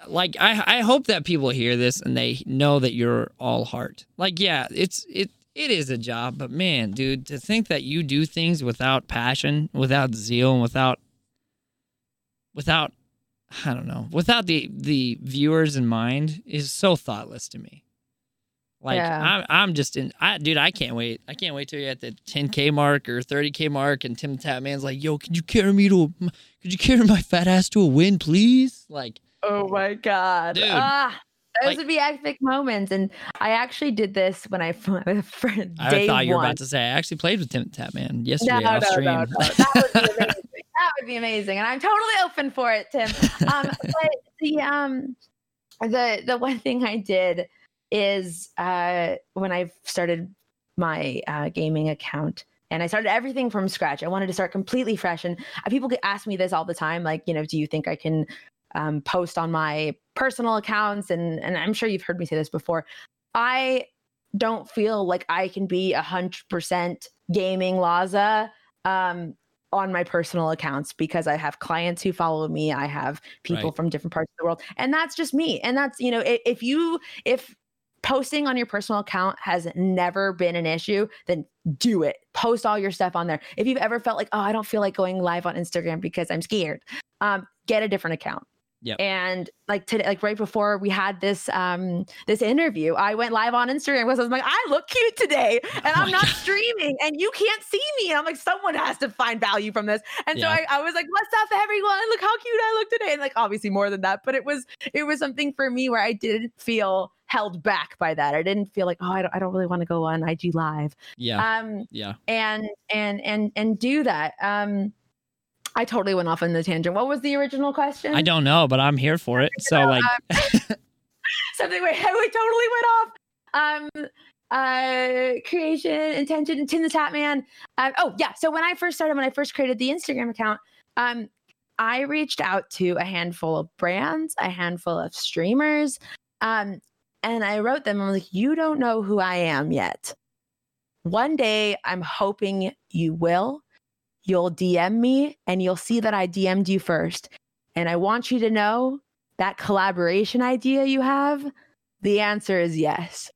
S1: Like, I I hope that people hear this and they know that you're all heart. Like, yeah, it's it it is a job, but man, dude, to think that you do things without passion, without zeal, and without without I don't know, without the the viewers in mind is so thoughtless to me. Like
S2: Yeah.
S1: I'm, I'm just in, I, dude. I can't wait. I can't wait till you're at the 10k mark or 30k mark, and Tim Tatman's like, "Yo, could you carry me to? A, could you carry my fat ass to a win, please?" Like,
S2: Oh my god.
S1: Dude,
S2: Ah, those
S1: like-
S2: would be epic moments. And I actually did this when I for day
S1: I thought you were
S2: one.
S1: about to say I actually played with Tim Tatman
S2: no,
S1: yesterday
S2: no,
S1: off
S2: no,
S1: stream.
S2: no, That would be amazing. that would be amazing. And I'm totally open for it, Tim. Um, but the um the the one thing I did is uh when I started my uh, gaming account and I started everything from scratch. I wanted to start completely fresh. And uh, people ask me this all the time, like, you know, do you think I can um, post on my personal accounts? And and I'm sure you've heard me say this before. I don't feel like I can be a hundred percent gaming Laza um, on my personal accounts because I have clients who follow me. I have people
S1: Right.
S2: from different parts of the world, and that's just me. And that's you know, if, if you if posting on your personal account has never been an issue, then do it. Post all your stuff on there. If you've ever felt like, oh, I don't feel like going live on Instagram because I'm scared, um, get a different account.
S1: Yep.
S2: And like today, like right before we had this um this interview, I went live on Instagram because I was like, I look cute today, and
S1: Oh
S2: I'm not
S1: God.
S2: streaming, and you can't see me. And I'm like, someone has to find value from this. And
S1: Yeah.
S2: so I, I was like, what's up, everyone? Look how cute I look today. And like obviously more than that, but it was it was something for me where I didn't feel held back by that. I didn't feel like, oh, I don't, I don't really want to go on IG live.
S1: Yeah,
S2: Um,
S1: yeah.
S2: and and and and do that. Um, I totally went off on the tangent. What was the original question?
S1: I don't know, but I'm here for it. So like,
S2: Something we, we totally went off. Um, uh, creation, intention, Tim the Tatman. Um, oh yeah. So when I first started, when I first created the Instagram account, um, I reached out to a handful of brands, a handful of streamers, um, and I wrote them. I'm like, you don't know who I am yet. One day, I'm hoping you will. You'll DM me, and you'll see that I DM'd you first. And I want you to know that collaboration idea you have. The answer is yes.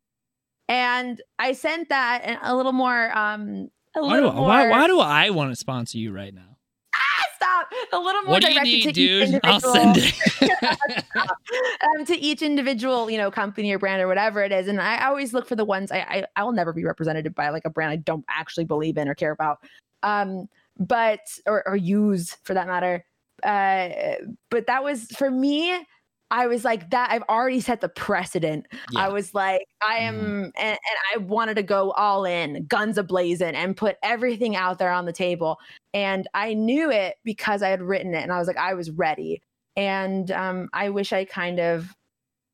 S2: And I sent that a little more. Um, a
S1: why do,
S2: more.
S1: why, why do I want to sponsor you right now?
S2: Ah, stop! A little more
S1: What do you
S2: directed
S1: need, dude? I'll send it.
S2: um, to each individual, you know, company or brand or whatever it is. And I always look for the ones I, I I will never be represented by like a brand I don't actually believe in or care about. Um, but or or use for that matter. Uh, but that was for me. I was like that. I've already set the precedent.
S1: Yeah.
S2: I was like, I am,
S1: Mhm.
S2: and, and I wanted to go all in, guns ablazing, and put everything out there on the table. And I knew it because I had written it, and I was like, I was ready. And um, I wish I kind of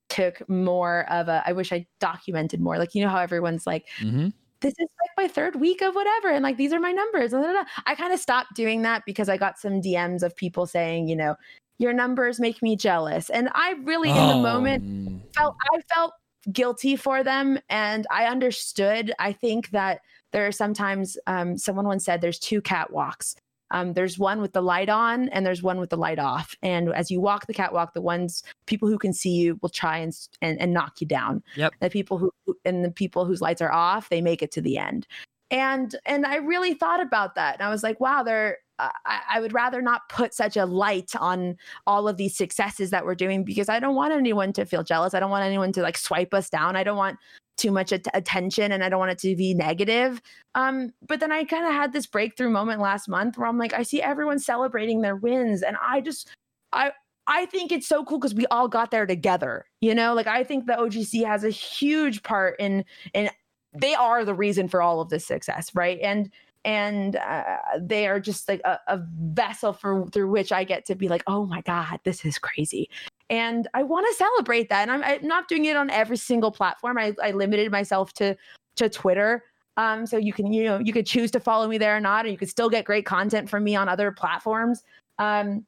S2: took more of a. I wish I documented more. Like you know how everyone's like,
S1: mm-hmm.
S2: this is my third week of whatever, and like these are my numbers. blah, blah, blah. I kind of stopped doing that because I got some DMs of people saying, you know, your numbers make me jealous, and I really in the moment
S1: Oh,
S2: felt I felt guilty for them and I understood. I think that there are sometimes um, someone once said there's two catwalks. Um, there's one with the light on and there's one with the light off. And as you walk the catwalk, the ones people who can see you will try and and, and knock you down.
S1: Yep.
S2: The people who and the people whose lights are off, they make it to the end. And and I really thought about that. And I was like, wow, there I, I would rather not put such a light on all of these successes that we're doing because I don't want anyone to feel jealous. I don't want anyone to like swipe us down. I don't want too much at- attention and I don't want it to be negative. Um, but then I kind of had this breakthrough moment last month where I'm like, I see everyone celebrating their wins, and I just, I, I think it's so cool because we all got there together. You know, like I think the OGC has a huge part in in they are the reason for all of this success, right? And and uh, they are just like a, a vessel for through which I get to be like, oh my god, this is crazy and I want to celebrate that. And I'm, I'm, not doing it on every single platform. I, I limited myself to to Twitter. Um, so you can you know you could choose to follow me there or not, and you could still get great content from me on other platforms. Um,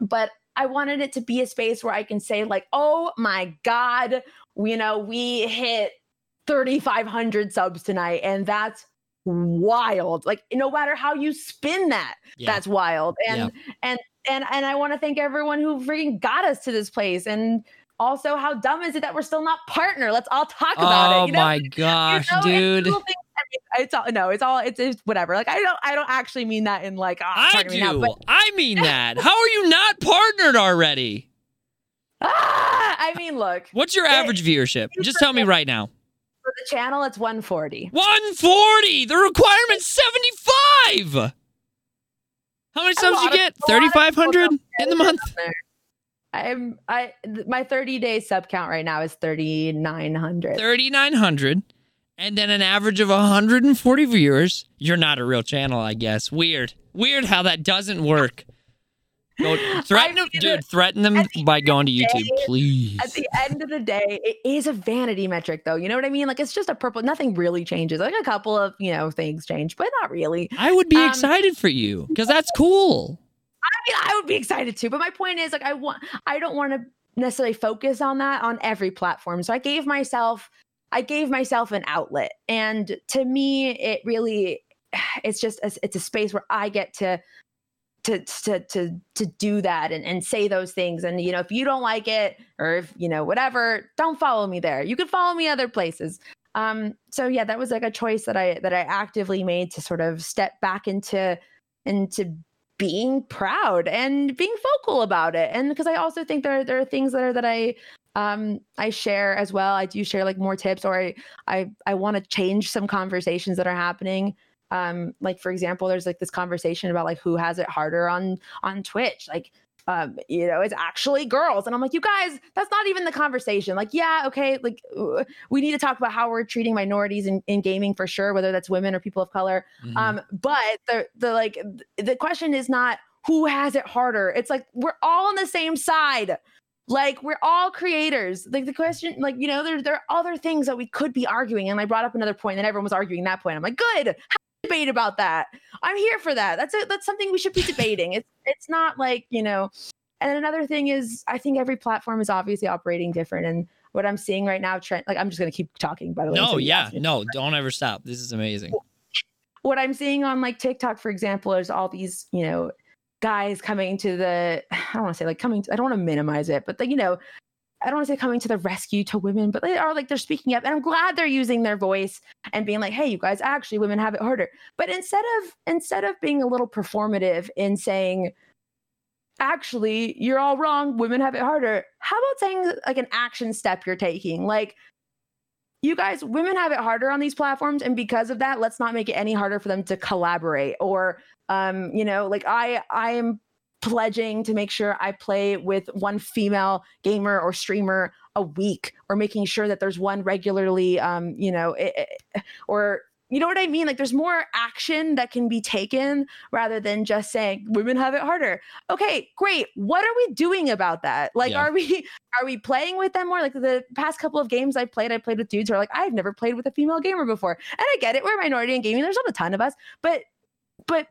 S2: but I wanted it to be a space where I can say like, oh my god, you know, we hit 3,500 subs tonight, and that's wild. Like no matter how you spin that, yeah. that's wild. And yeah. and and and I want to thank everyone who freaking got us to this place. And also, how dumb is it that we're still not partner? Let's all talk about
S1: oh
S2: it.
S1: Oh you know? my gosh, you know, dude.
S2: It's, all no, it's all it's, it's, whatever. Like I don't I don't actually mean that in like oh,
S1: I do. Now, but- I mean that. How are you not partnered already?
S2: Ah, I mean, look.
S1: What's your average it, viewership? Just tell me right now.
S2: For the channel, it's 140.
S1: 140. The requirement's 75. How many subs you get? Thirty five hundred in the month.
S2: I'm I my 30 day sub count right now is 3900.
S1: 3900 and then an average of 140 viewers. You're not a real channel, I guess. Weird. Weird how that doesn't work. Go threaten them, dude. Threaten them by going to YouTube, day, please.
S2: At the end of the day, it is a vanity metric, though. You know what I mean? Like it's just a purple. Nothing really changes. Like a couple of you know things change, but not really.
S1: I would be um, excited for you because that's cool.
S2: I mean, I would be excited too. But my point is, like, I want. I don't want to necessarily focus on that on every platform. So I gave myself. I gave myself an outlet, and to me, it really. It's just a, it's a space where I get to to to to to do that and, and say those things. And you know if you don't like it or if you know whatever don't follow me there. You can follow me other places. Um so yeah that was like a choice that i that i actively made to sort of step back into into being proud and being vocal about it. And because i also think there there are things that are that i um i share as well. I do share like more tips or i i, I want to change some conversations that are happening um like for example there's like this conversation about like who has it harder on on twitch like um you know it's actually girls. And i'm like you guys that's not even the conversation. Like yeah okay like we need to talk about how we're treating minorities in, in gaming for sure whether that's women or people of color. Mm-hmm. um but the the like the question is not who has it harder. It's like we're all on the same side. Like we're all creators. Like the question like you know there, there are other things that we could be arguing. And i brought up another point and everyone was arguing that point. I'm like good debate about that. I'm here for that. That's a, that's something we should be debating. It's it's not like you know. And another thing is, I think every platform is obviously operating different. And what I'm seeing right now, Trent, like I'm just gonna keep talking. By the way.
S1: No, yeah, no, don't ever stop. This is amazing.
S2: What I'm seeing on like TikTok, for example, is all these you know guys coming to the I don't want to say like coming. To, I don't want to minimize it, but the, you know I don't want to say coming to the rescue to women, but they are like they're speaking up, and I'm glad they're using their voice and being like, "Hey, you guys, actually, women have it harder." But instead of instead of being a little performative in saying, "Actually, you're all wrong. Women have it harder," how about saying like an action step you're taking, like? You guys, women have it harder on these platforms, and because of that, let's not make it any harder for them to collaborate. Or, um, you know, like I, I am pledging to make sure I play with one female gamer or streamer a week, or making sure that there's one regularly, um, you know, it, it, or you know what I mean? Like there's more action that can be taken rather than just saying women have it harder. Okay, great. What are we doing about that? Like yeah. are we are we playing with them more? Like the past couple of games I played, I played with dudes who are like, I've never played with a female gamer before. And I get it, we're a minority in gaming. There's not a ton of us, but but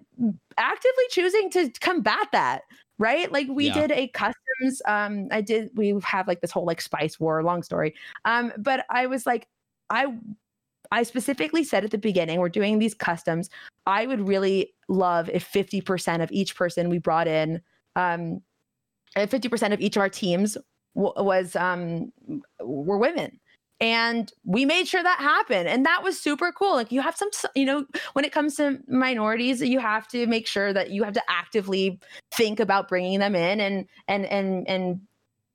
S2: actively choosing to combat that right? Like we
S1: Yeah.
S2: did a customs. Um, I did. We have like this whole like spice war. Long story. Um, but I was like, I, I specifically said at the beginning, we're doing these customs. I would really love if fifty percent of each person we brought in, um, fifty percent of each of our teams w- was um were women. And we made sure that happened. And that was super cool. Like, you have some, you know, when it comes to minorities, you have to make sure that you have to actively think about bringing them in and and and and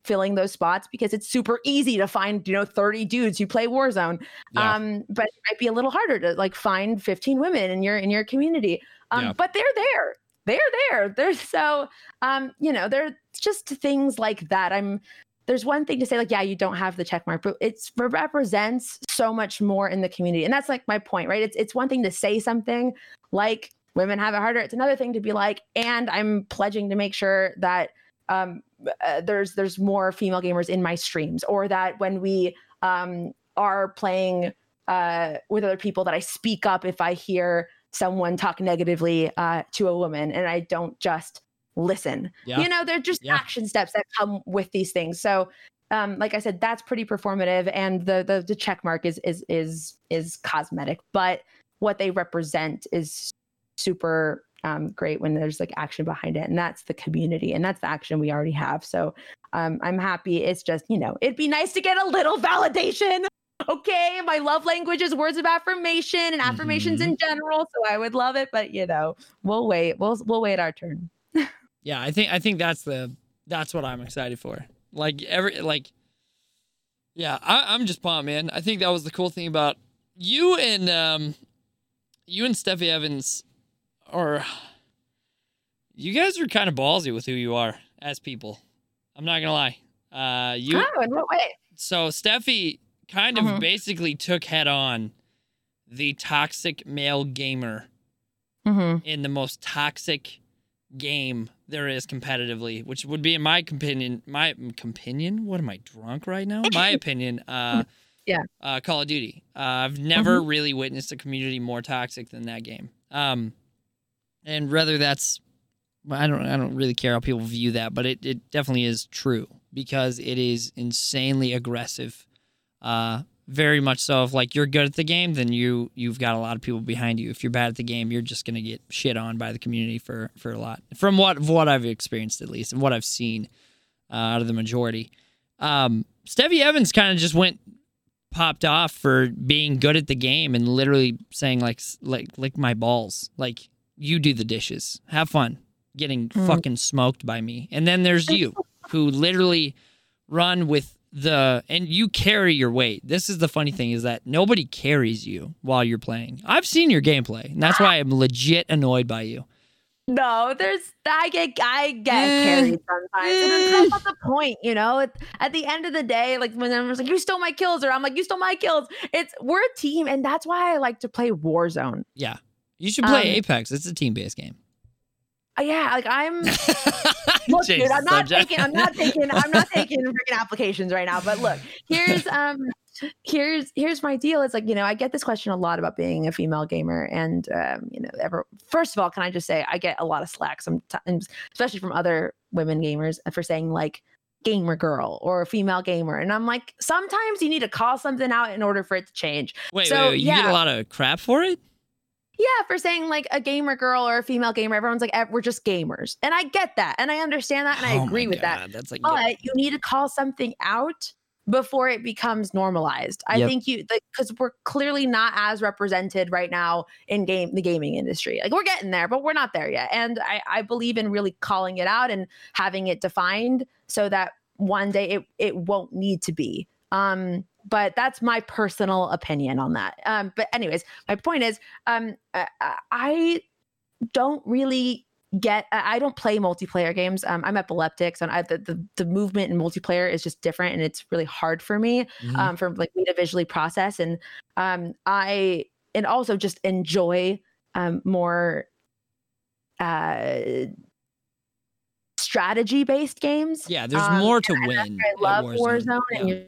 S2: filling those spots because it's super easy to find you know 30 dudes who play warzone
S1: Yeah.
S2: um but it might be a little harder to like find 15 women in your in your community um
S1: Yeah.
S2: but they're there they're there they're so um you know they're just things like that i'm there's one thing to say like yeah you don't have the check mark but it represents so much more in the community and that's like my point right? It's it's one thing to say something like women have it harder. It's another thing to be like and i'm pledging to make sure that um uh, there's there's more female gamers in my streams or that when we um are playing uh with other people that i speak up if i hear someone talk negatively uh to a woman and i don't just listen.
S1: Yeah.
S2: you know they're just
S1: Yeah.
S2: action steps that come with these things. So um like i said that's pretty performative and the the, the check mark is is is is cosmetic but what they represent is super um, great when there's like action behind it and that's the community and that's the action we already have. So um, i'm happy. It's just you know it'd be nice to get a little validation okay? My love language is words of affirmation and affirmations in general so i would love it but you know we'll wait. We'll we'll wait our turn
S1: Yeah, I think I think that's the that's what I'm excited for. Like every like, yeah, I, I'm just pumped, man. I think that was the cool thing about you and um, you and Steffi Evans, or you guys are kind of ballsy with who you are as people. I'm not gonna lie. Uh, you
S2: oh in what way
S1: so Steffi kind of
S2: Mhm.
S1: basically took head on the toxic male gamer
S2: mm-hmm.
S1: in the most toxic game there is competitively, which would be in my opinion, my opinion. What am I drunk right now? My opinion. Uh,
S2: Yeah.
S1: Uh, Call of Duty. Uh, I've never really witnessed a community more toxic than that game. Um, and whether that's, I don't, I don't really care how people view that, but it, it definitely is true because it is insanely aggressive. Uh, very much so. If like you're good at the game, then you you've got a lot of people behind you. If you're bad at the game, you're just gonna get shit on by the community for for a lot. From what what I've experienced at least, and what I've seen uh, out of the majority. Um, Steffi Evans kind of just went popped off for being good at the game and literally saying like like lick my balls, like you do the dishes, have fun, getting
S2: Hmm.
S1: fucking smoked by me. And then there's you who literally run with the and you carry your weight. This is the funny thing is that nobody carries you while you're playing. I've seen your gameplay, and that's why I'm legit annoyed by you.
S2: No, there's I get I get
S1: Eh,
S2: carried sometimes. And
S1: eh.
S2: that's not the point, you know. At, at the end of the day, like when everyone's like, "You stole my kills," or I'm like, "You stole my kills." It's we're a team, and that's why I like to play Warzone.
S1: Yeah. You should play
S2: Um,
S1: Apex. It's a team-based game.
S2: Uh, yeah, like I'm. Look, dude, I'm not
S1: subject.
S2: taking. I'm not taking. I'm not taking freaking applications right now. But look, here's um, here's here's my deal. It's like you know, I get this question a lot about being a female gamer, and um, you know, ever. First of all, can I just say I get a lot of slack sometimes, especially from other women gamers, for saying like gamer girl or a female gamer, and I'm like, sometimes you need to call something out in order for it to change.
S1: Wait,
S2: So,
S1: wait, wait, you get a lot of crap for it?
S2: Yeah, for saying like a gamer girl or a female gamer, everyone's like, "Eh, we're just gamers. And I get that. And I understand that. And I
S1: Oh
S2: agree with that.
S1: God, That's like
S2: But you need to call something out before it becomes normalized. I
S1: Yep.
S2: think you because we're clearly not as represented right now in game the gaming industry. Like we're getting there, but we're not there yet. And I, I believe in really calling it out and having it defined so that one day it it won't need to be. Um, but that's my personal opinion on that. Um, but anyways, my point is, um, I, don't really get. I I don't play multiplayer games. Um, I'm epileptic, so I, the, the the movement in multiplayer is just different, and it's really hard for me
S1: Mhm.
S2: um, for like me to visually process. And um, I and also just enjoy um, more uh, strategy based games.
S1: yeah, there's
S2: um,
S1: more to win.
S2: I love Warzone, and
S1: Yeah.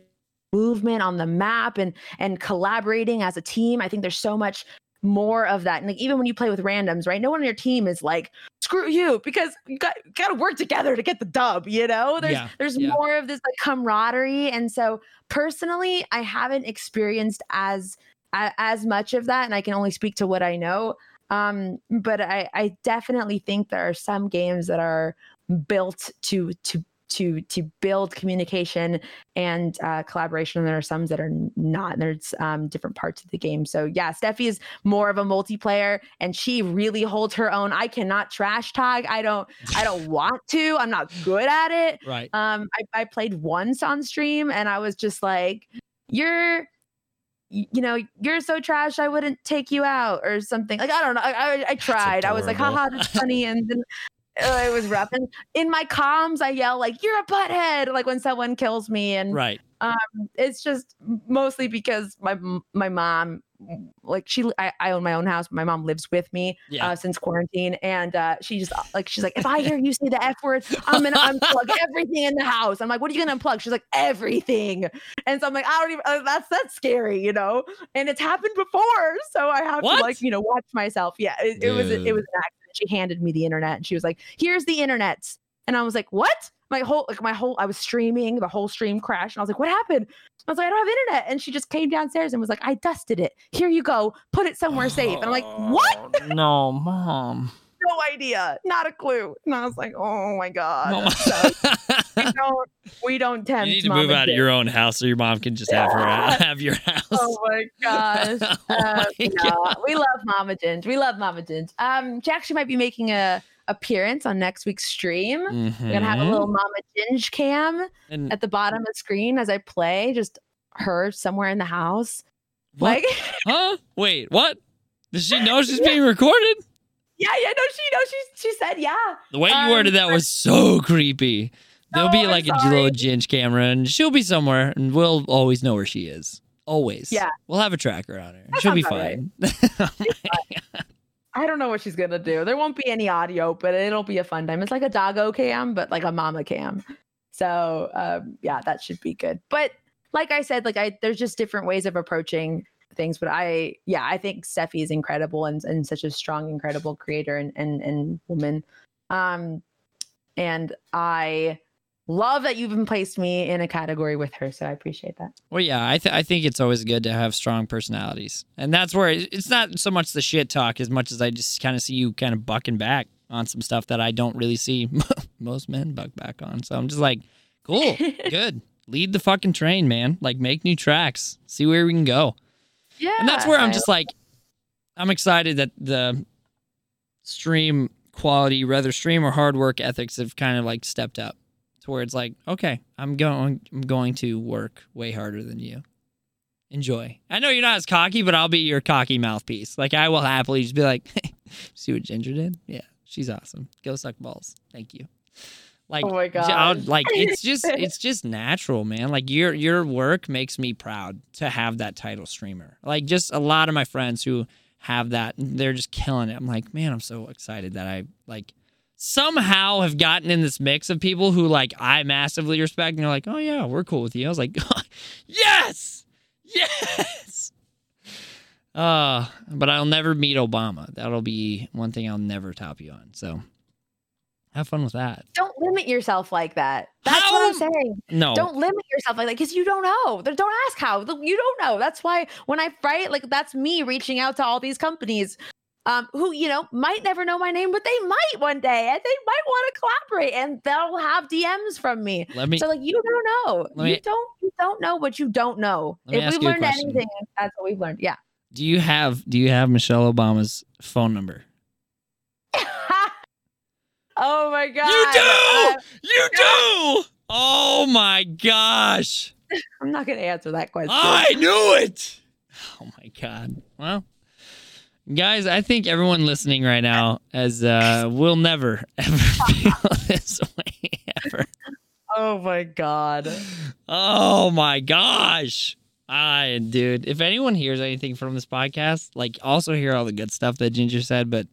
S2: Movement on the map and and collaborating as a team. I think there's so much more of that. And like even when you play with randoms, right? No one on your team is like, screw you, because you got got to work together to get the dub, you know? There's
S1: Yeah,
S2: there's
S1: yeah.
S2: more of this like camaraderie. And so personally, I haven't experienced as as much of that, and I can only speak to what I know. Um, but I, I definitely think there are some games that are built to to to to build communication and uh, collaboration. And there are some that are not. And there's um, different parts of the game. So yeah, Steffi is more of a multiplayer, and she really holds her own. I cannot trash tag. I don't. I don't want to. I'm not good at it.
S1: Right.
S2: Um, I, I played once on stream, and I was just like, "You're." You know, you're so trash. I wouldn't take you out, or something. Like I don't know. I, I, I tried. I was like, haha, that's funny. And then uh, it was rough. And in my comms, I yell like, "You're a butthead!" Like when someone kills me, and
S1: Right.
S2: it's just mostly because my my mom like she I, I own my own house my mom lives with me
S1: Yeah.
S2: uh, since quarantine and uh, she just uh, like she's like if i hear you say the f word i'm gonna unplug everything in the house i'm like what are you gonna unplug she's like everything and so i'm like i don't even uh, that's that's scary you know and it's happened before so i have
S1: What?
S2: to like you know watch myself yeah it, it was it was an accident she handed me the internet and she was like here's the internet and i was like what my whole like my whole I was streaming, the whole stream crashed, and I was like, "What happened?" I was like, "I don't have internet," and she just came downstairs and was like, "I dusted it. Here you go. Put it somewhere safe." And I'm like, oh, "What?
S1: Oh, No, mom.
S2: No idea. Not a clue." And I was like, "Oh my god."
S1: No.
S2: So we don't we don't tempt.
S1: you need to move out of your own house so your mom can just have her have your house.
S2: Oh my gosh.
S1: Oh
S2: Uh,
S1: my
S2: no, we love Mama Ginge. We love Mama Ginge. Um, she actually might be making a appearance on next week's stream. We're gonna have a little Mama Ginge cam
S1: And
S2: at the bottom of the screen as I play, just her somewhere in the house.
S1: what?
S2: Like,
S1: Huh? Wait, what? Does she know she's being recorded?
S2: Yeah, yeah, no, she no, she she said yeah.
S1: The way you
S2: Um,
S1: worded that was so creepy. There'll be like a little ginge camera, and she'll be somewhere, and we'll always know where she is. Always.
S2: Yeah.
S1: We'll have a tracker on her.
S2: That
S1: She'll be
S2: sounds about
S1: fine.
S2: I don't know what she's gonna do. There won't be any audio, but it'll be a fun time. It's like a doggo cam, but like a mama cam. So um, yeah, that should be good. But like I said, like I there's just different ways of approaching things. But I yeah, I think Steffi is incredible and, and such a strong, incredible creator and and, and woman. Um and I love that you've placed me in a category with her. So I appreciate that.
S1: Well, yeah, I, th- I think it's always good to have strong personalities. And that's where it's not so much the shit talk as much as I just kind of see you kind of bucking back on some stuff that I don't really see most men buck back on. So I'm just like, cool, good. Lead the fucking train, man. Like, make new tracks, see where we can go.
S2: Yeah.
S1: And that's where I'm just like, I'm excited that the stream quality, rather stream or hard work ethics have kind of like stepped up to where it's like, okay, I'm going, I'm going to work way harder than you. Enjoy. I know you're not as cocky, but I'll be your cocky mouthpiece. Like I will happily just be like, hey, see what Ginger did? Yeah, she's awesome. Go suck balls. Thank you. Like,
S2: Oh my
S1: j- I'll- like it's just it's just natural, man. Like your your work makes me proud to have that title streamer. Like just a lot of my friends who have that, they're just killing it. I'm like, man, I'm so excited that I like somehow have gotten in this mix of people who like I massively respect, and they're like, oh yeah, we're cool with you. I was like, yes, yes. Uh, but I'll never meet Obama. That'll be one thing I'll never top you on. So have fun with that.
S2: don't limit yourself like that. That's
S1: How
S2: what I'm saying.
S1: No,
S2: Don't limit yourself like that because you don't know. Don't ask how. You don't know. That's why when I write, like that's me reaching out to all these companies, um, who you know might never know my name, but they might one day, and they might want to collaborate, and they'll have DMs from me.
S1: let me.
S2: So like you don't know.
S1: Me-
S2: you don't. You don't know what you don't know. If we've learned anything, that's what we've learned. Yeah.
S1: Do you have Do you have Michelle Obama's phone number?
S2: Oh my god.
S1: You do.
S2: Uh,
S1: you do. Oh my gosh!
S2: I'm not gonna answer that question.
S1: I knew it. Oh my god. Well, guys, I think everyone listening right now as uh will never ever feel this way ever.
S2: oh my god.
S1: Oh my gosh. I dude, if anyone hears anything from this podcast, like also hear all the good stuff that Ginger said, but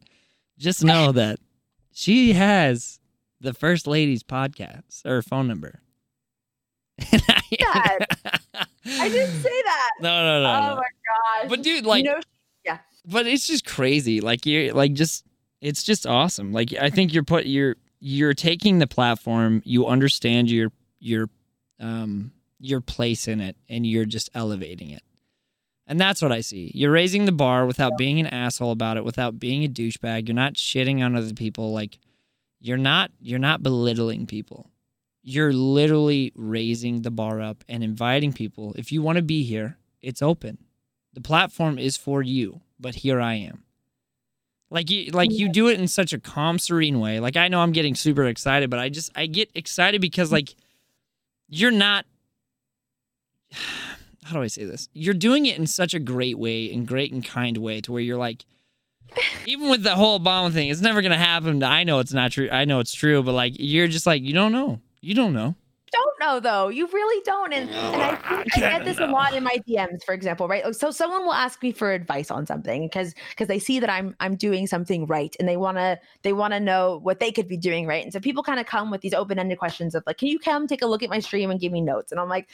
S1: just know that she has the first lady's podcast or phone number. I,
S2: I didn't say that.
S1: No, no, no.
S2: oh
S1: no.
S2: my gosh.
S1: But dude, like
S2: you know,
S1: but it's just crazy. Like you're like just it's just awesome. Like I think you're put you're you're taking the platform, you understand your your um your place in it and you're just elevating it. And that's what I see. You're raising the bar without being an asshole about it, without being a douchebag. You're not shitting on other people like you're not you're not belittling people. You're literally raising the bar up and inviting people. If you want to be here, it's open. The platform is for you, but here I am. Like you like you do it in such a calm, serene way. Like I know I'm getting super excited, but I just I get excited because like you're not how do I say this? You're doing it in such a great way and great and kind way to where you're like even with the whole Obama thing, it's never gonna happen. I know it's not true. I know it's true, but like you're just like you don't know. You don't know.
S2: Don't know though. You really don't. And, and I, I get this a lot in my DMs, for example, right? So someone will ask me for advice on something because because they see that I'm I'm doing something right and they wanna they wanna know what they could be doing right. And so people kind of come with these open-ended questions of like, can you come take a look at my stream and give me notes? And I'm like,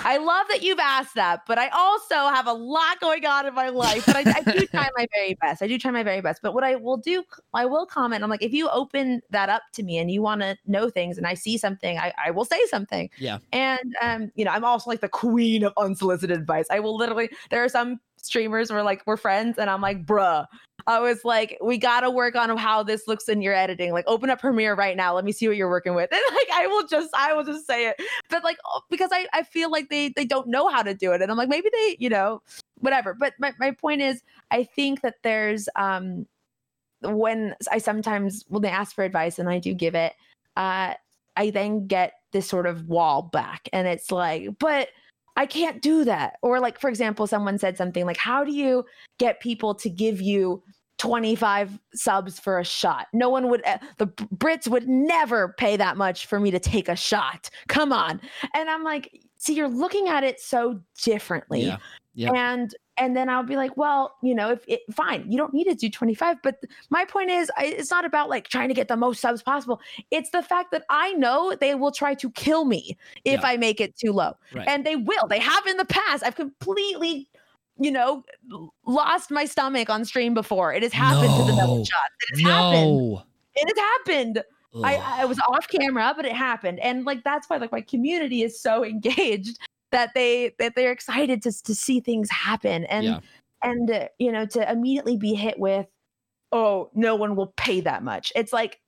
S2: I love that you've asked that, but I also have a lot going on in my life. But I, I, do try my very best. I do try my very best. But what I will do, I will comment. I'm like, if you open that up to me and you want to know things, and I see something, I, I will say something.
S1: Yeah.
S2: And um, you know, I'm also like the queen of unsolicited advice. I will literally. There are some streamers where like we're friends, and I'm like, bruh, I was like, we got to work on how this looks in your editing. Like, open up Premiere right now. Let me see what you're working with. And like, I will just, I will just say it. But like, oh, because I, I feel like they, they don't know how to do it. And I'm like, maybe they, you know, whatever. But my, my point is, I think that there's, um, when I sometimes, when they ask for advice and I do give it, uh, I then get this sort of wall back. And it's like, but, I can't do that. Or like for example, someone said something like how do you get people to give you 25 subs for a shot. No one would, uh, the Brits would never pay that much for me to take a shot. Come on. And I'm like, see, you're looking at it so differently.
S1: Yeah. Yep.
S2: And, and then I'll be like, well, you know, if it, fine, you don't need to do 25. But my point is, I, it's not about like trying to get the most subs possible. It's the fact that I know they will try to kill me if
S1: Yeah.
S2: I make it too low.
S1: Right.
S2: And they will. They have in the past. I've completely you know, lost my stomach on stream before. It has happened to the double shot. It has happened. It has happened. I, I was off camera, but it happened. And like that's why like my community is so engaged that they that they're excited to to see things happen and
S1: Yeah.
S2: and uh, you know to immediately be hit with oh no one will pay that much. It's like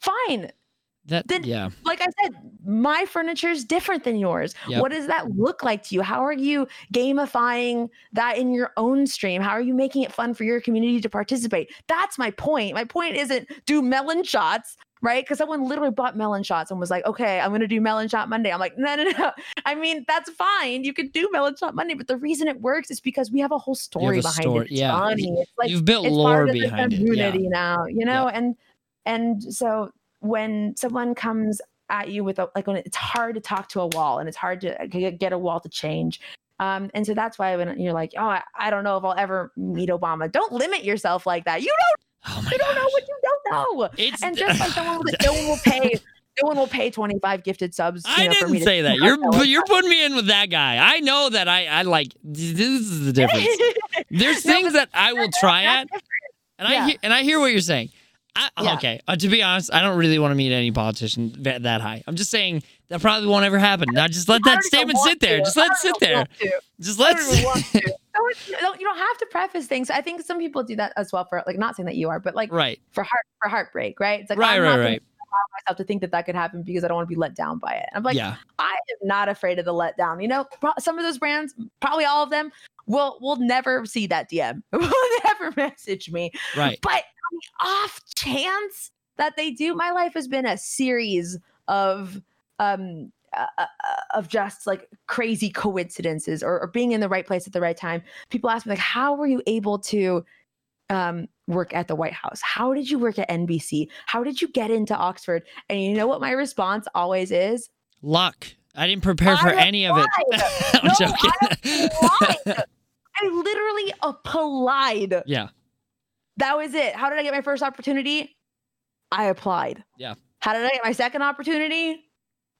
S2: fine.
S1: That
S2: then-
S1: yeah.
S2: Like I said, my furniture is different than yours.
S1: Yep.
S2: What does that look like to you? How are you gamifying that in your own stream? How are you making it fun for your community to participate? That's my point. My point isn't do melon shots, right? Because someone literally bought melon shots and was like, okay, I'm going to do melon shot Monday. I'm like, no, no, no. I mean, that's fine. You could do melon shot Monday, but the reason it works is because we have a whole story
S1: a
S2: behind
S1: story,
S2: it. It's
S1: yeah.
S2: funny. It's like,
S1: You've built
S2: it's
S1: lore
S2: part of the
S1: behind it. Yeah.
S2: community now, you know, and and so when someone comes at you with a, like when it's hard to talk to a wall and it's hard to uh, get a wall to change. Um, and so that's why when you're like, oh, I, I don't know if I'll ever meet Obama. Don't limit yourself like that. You
S1: Oh
S2: don't
S1: my
S2: you don't know what you don't know.
S1: It's
S2: And just like someone will, no one will pay no one will pay 25 gifted subs.
S1: I
S2: know, for me
S1: didn't say that. You're you're putting me in with that guy. I know that I I like this is the difference. There's
S2: No,
S1: things that I will try at, and
S2: Yeah.
S1: I hear, and I hear what you're saying. I,
S2: Yeah.
S1: Okay, uh, to be honest, I don't really want to meet any politician that, that high. I'm just saying that probably won't ever happen. Now, just let that statement sit there.
S2: to.
S1: Just let it sit there. Just let
S2: don't
S1: it.
S2: want to. No, it's- you don't, you don't have to preface things. I think some people do that as well for like not saying that you are, but like
S1: right,
S2: for heart for heartbreak, right? It's like
S1: right,
S2: I'm
S1: right,
S2: not
S1: right.
S2: allow myself to think that that could happen because I don't want to be let down by it. I'm like,
S1: yeah,
S2: I am not afraid of the letdown. You know, some of those brands, probably all of them, will will never see that DM, will never message me.
S1: right.
S2: But on the off chance that they do, my life has been a series of um uh, uh, of just like crazy coincidences or, or being in the right place at the right time. People ask me like, how were you able to um, work at the White House? How did you work at NBC? How did you get into Oxford? And you know what my response always is?
S1: Luck. I didn't prepare for
S2: I
S1: any of it. I'm
S2: No,
S1: joking.
S2: applied. I literally applied.
S1: yeah,
S2: That was it. How did I get my first opportunity? I applied.
S1: Yeah.
S2: How did I get my second opportunity?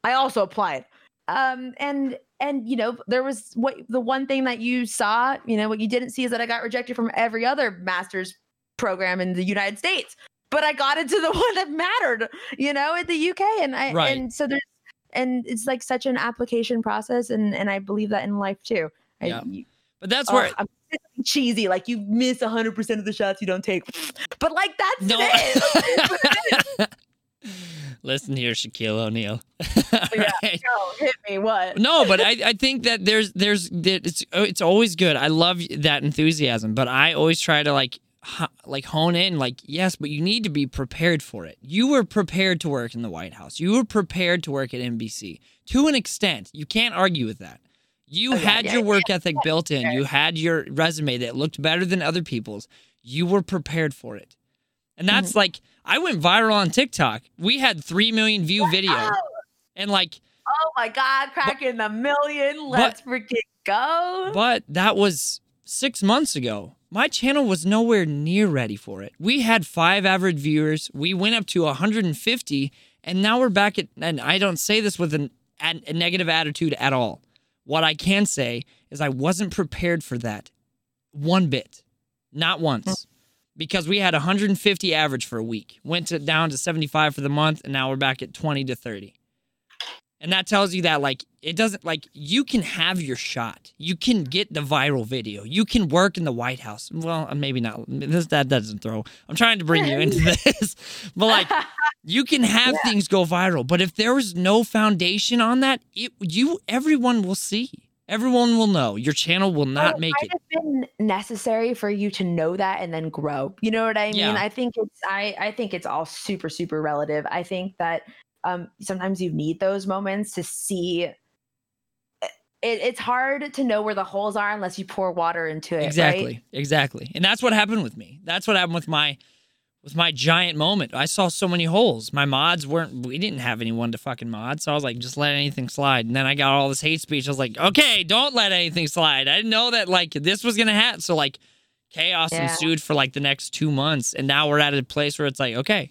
S2: I also applied. um and and you know there was what the one thing that you saw you know what you didn't see is that i got rejected from every other master's program in the united states but i got into the one that mattered you know in the uk and i
S1: Right.
S2: and so there's and it's like such an application process and and i believe that in life too I,
S1: Yeah.
S2: you-
S1: But that's
S2: oh,
S1: where
S2: I'm cheesy like you miss 100% of the shots you don't take but like that's
S1: No.
S2: it
S1: Listen here, Shaquille O'Neal.
S2: Oh, yeah.
S1: Alright.
S2: Go, hit me what
S1: No, but I, I think that there's there's it's oh, it's always good. I love that enthusiasm, but I always try to like like hone in like yes, but you need to be prepared for it. You were prepared to work in the White House. You were prepared to work at NBC to an extent. You can't argue with that. You
S2: Oh, yeah,
S1: had
S2: yeah,
S1: your work ethic built in. You had your resume that looked better than other people's. You were prepared for it. And
S2: Mm-hmm.
S1: that's like I went viral on TikTok. We had 3 million view video.
S2: Oh,
S1: And like
S2: oh my god cracking the million let's freaking go
S1: But that was six months ago. My channel was nowhere near ready for it. We had five average viewers. We went up to 150, and now we're back at. And I don't say this with an, a a negative attitude at all. What I can say is I wasn't prepared for that one bit, not once, because we had 150 average for a week. Went to, down to 75 for the month, and now we're back at 20 to 30. And that tells you that like it doesn't like you can have your shot. You can get the viral video. You can work in the White House. Well, uh, maybe not. This that doesn't throw. I'm trying to bring you into this. But like you can have things go viral, but if there was no foundation on that, it you everyone will see. Everyone will know. Your channel will not
S2: Well,
S1: make it.
S2: have been necessary for you to know that and then grow. You know what I mean?
S1: Yeah.
S2: I think it's I I think it's all super super relative. I think that um sometimes you need those moments to see it, it's hard to know where the holes are unless you pour water into it.
S1: Exactly.
S2: Right?
S1: Exactly. And that's what happened with me. That's what happened with my with my giant moment. I saw so many holes. My mods weren't we didn't have anyone to fucking mod. So I was like, just let anything slide. And then I got all this hate speech. I was like, okay, don't let anything slide. I didn't know that like this was gonna happen. So like chaos
S2: Yeah.
S1: ensued for like the next two months. And now we're at a place where it's like, okay,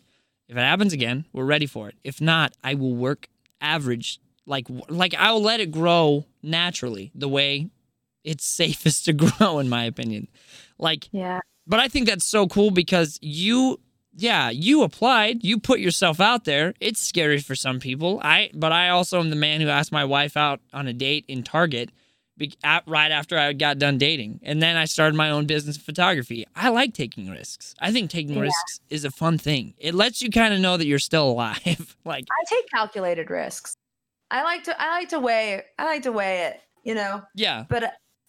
S1: if it happens again, we're ready for it. If not, I will work average like like I'll let it grow naturally the way it's safest to grow in my opinion. Like
S2: Yeah.
S1: but I think that's so cool because you yeah, you applied, you put yourself out there. It's scary for some people. I but I also am the man who asked my wife out on a date in Target right after I got done dating. And then I started my own business of photography. I like taking risks. I think taking
S2: Yeah.
S1: risks is a fun thing. It lets you kind of know that you're still alive. like
S2: I take calculated risks. I like to I like to weigh I like to weigh it, you know.
S1: yeah,
S2: But,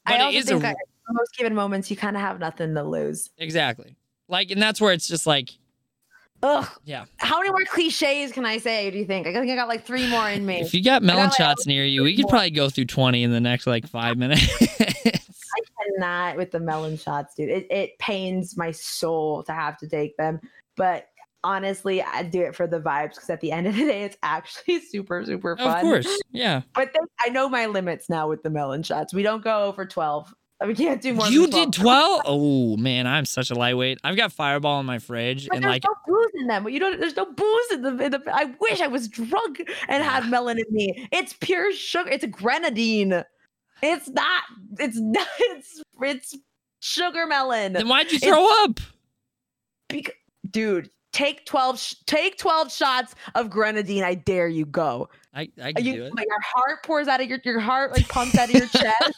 S1: But
S2: I also
S1: a
S2: think in most given moments you kind of have nothing to lose.
S1: exactly. Like and that's where it's just like
S2: Ugh.
S1: Yeah.
S2: How many more cliches can I say? Do you think? I think I got like three more in me.
S1: if you got melon
S2: like
S1: shots near you, we could
S2: more.
S1: probably go through 20 in the next like 5 minutes.
S2: I cannot with the melon shots, dude. It, it pains my soul to have to take them. But honestly, I do it for the vibes because at the end of the day, it's actually super, super fun.
S1: Of course. Yeah.
S2: But then I know my limits now with the melon shots. We don't go over 12. We can't do more
S1: You
S2: than 12.
S1: did 12? Oh, man, I'm such a lightweight. I've got Fireball in my fridge
S2: But
S1: and
S2: there's
S1: like
S2: no booze in them. You don't. There's no booze in the, in the. I wish I was drunk and had melon in me. It's pure sugar. It's a grenadine. It's not. It's not. It's it's sugar melon.
S1: then why'd you
S2: it's-
S1: throw up?
S2: Bec- dude, take twelve. Sh- take twelve shots of grenadine. I dare you. Go.
S1: I, I can do it.
S2: like, your heart pours out of your your heart like pumps out of your chest.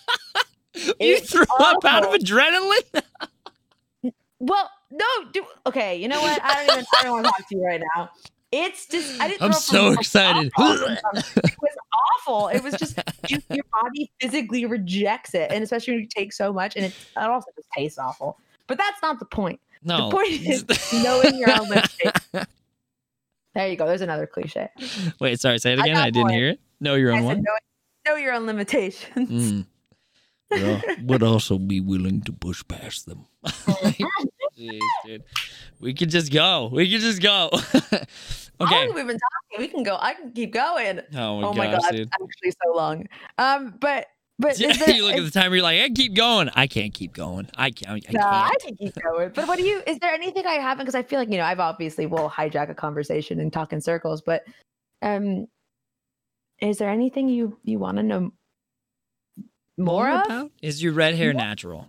S1: You
S2: it's
S1: threw up out of adrenaline?
S2: Well, no, do okay. You know what? I don't even. I don't want to talk to you right now. It's just. I didn't.
S1: I'm
S2: throw
S1: so excited.
S2: it was awful. It was just you, your body physically rejects it, and especially when you take so much, and it, it also just tastes awful. But that's not the point.
S1: No.
S2: The point is knowing your own limitations. There you go. There's another cliche.
S1: Wait, sorry, say it again.
S2: got
S1: I, didn't hear it. No, you're
S2: I said
S1: one.
S2: know, know your own limitations.
S1: Mm. Yeah, but also be willing to push past them. Jeez, dude. We could just go. We could just go.
S2: How
S1: okay.
S2: long we've been talking? We can go. I can keep going.
S1: Oh my
S2: oh my god,
S1: dude.
S2: actually so long. Um, but but
S1: Yeah,
S2: is there,
S1: you look at the timer. You're like, I keep going. I can't keep going. I can't. I
S2: I
S1: can't.
S2: can keep going. But what do you? Is there anything I haven't? Because I feel like you know I've obviously will hijack a conversation and talk in circles. But um, is there anything you you want to know more of?
S1: about? Is your red hair natural?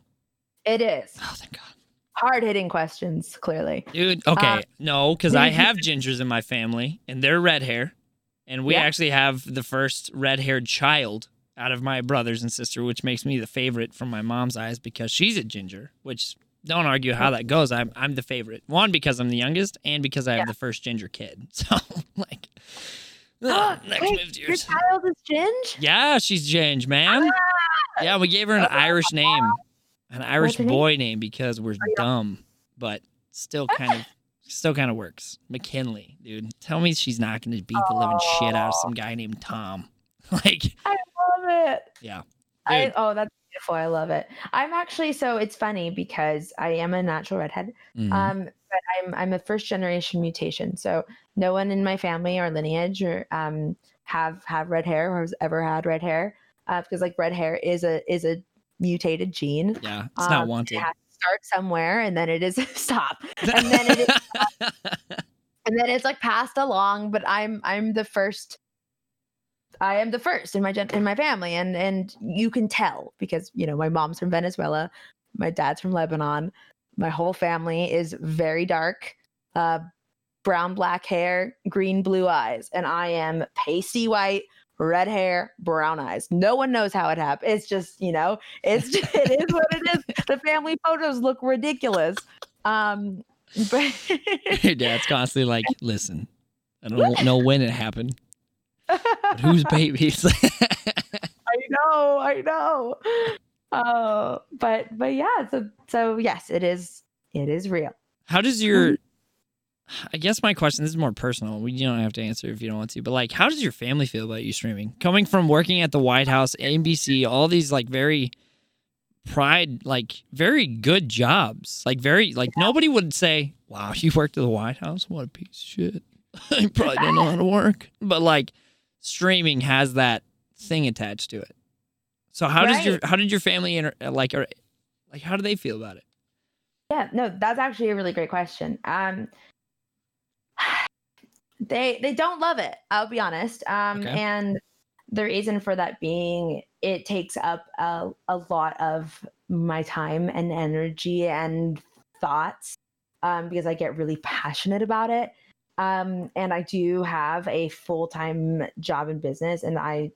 S2: It is
S1: Oh, thank God.
S2: hard hitting questions. Clearly,
S1: Dude, okay.
S2: Uh,
S1: no, because I have gingers in my family and they're red hair. And we
S2: Yeah.
S1: actually have the first red haired child out of my brothers and sister, which makes me the favorite from my mom's eyes because she's a ginger, which don't argue how that goes. I'm, I'm the favorite. One, because I'm the youngest, and because I have
S2: Yeah.
S1: the first ginger kid. So, like, ugh, next
S2: Wait,
S1: move to
S2: your child is Ginge.
S1: Yeah, she's Ginge, man. Ah! Yeah, we gave her an Irish name, an Irish
S2: name?
S1: boy name because we're oh, dumb, but still kind of still kind of works. McKinley, dude. Tell me she's not going to beat the living shit out of some guy named Tom. Like,
S2: I love it.
S1: yeah.
S2: I, oh, that's beautiful. I love it. I'm actually so it's funny because I am a natural redhead.
S1: Mhm.
S2: Um, but I'm I'm a first generation mutation. So no one in my family or lineage or um have have red hair or has ever had red hair. Uh, because like red hair is a is a mutated gene.
S1: yeah, it's not
S2: Um,
S1: wanted.
S2: It has to start somewhere and then it is stop. And then it is and then it's like passed along, but I'm I'm the first I am the first in my gen- in my family and and you can tell because you know my mom's from Venezuela, my dad's from Lebanon, my whole family is very dark, uh brown black hair, green blue eyes and I am pasty white, red hair, brown eyes. No one knows how it happened. It's just, you know, it's just, it is what it is. The family photos look ridiculous. Um but
S1: Your dad's constantly like, listen, I don't know when it happened, whose babies?
S2: I know, I know. Oh, but but yeah, so so yes, it is it is real.
S1: How does your I guess my question this is more personal. We you don't have to answer if you don't want to, but like how does your family feel about you streaming? Coming from working at the White House, NBC, all these like very pride like very good jobs. Like very like nobody would say, "Wow, you worked at the White House? What a piece of shit." you probably don't know how to work. But like streaming has that thing attached to it. So how does your how did your family inter- like or like how do they feel about it?
S2: Yeah, no, that's actually a really great question. Um they they don't love it, I'll be honest. Um
S1: Okay.
S2: and the reason for that being it takes up a, a lot of my time and energy and thoughts um because I get really passionate about it. Um and I do have a full-time job in business and I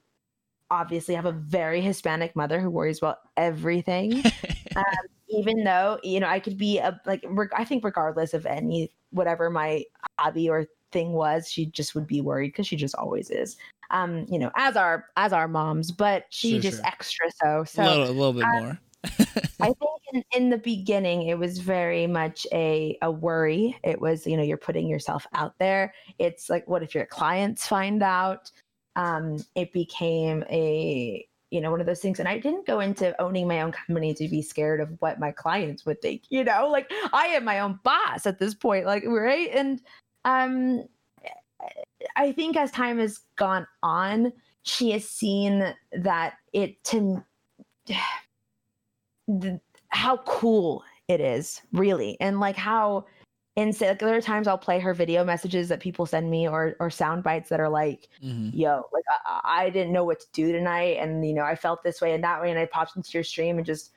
S2: obviously have a very Hispanic mother who worries about everything um, even though you know i could be a like reg- i think regardless of any whatever my hobby or thing was she just would be worried because she just always is um you know as our as our moms but she
S1: Sure,
S2: just
S1: sure.
S2: extra so so
S1: a little a little bit
S2: uh,
S1: more.
S2: I think in, in the beginning it was very much a a worry. It was, you know, you're putting yourself out there. It's like, what if your clients find out? Um, it became a you know one of those things and i didn't go into owning my own company to be scared of what my clients would think you know like i am my own boss at this point like right and um i think as time has gone on she has seen that it to the, how cool it is really. And like how insane like there are times i'll play her video messages that people send me or or sound bites that are like
S1: Mhm.
S2: yo like I, I didn't know what to do tonight. And you know i felt this way and that way. And i popped into your stream and just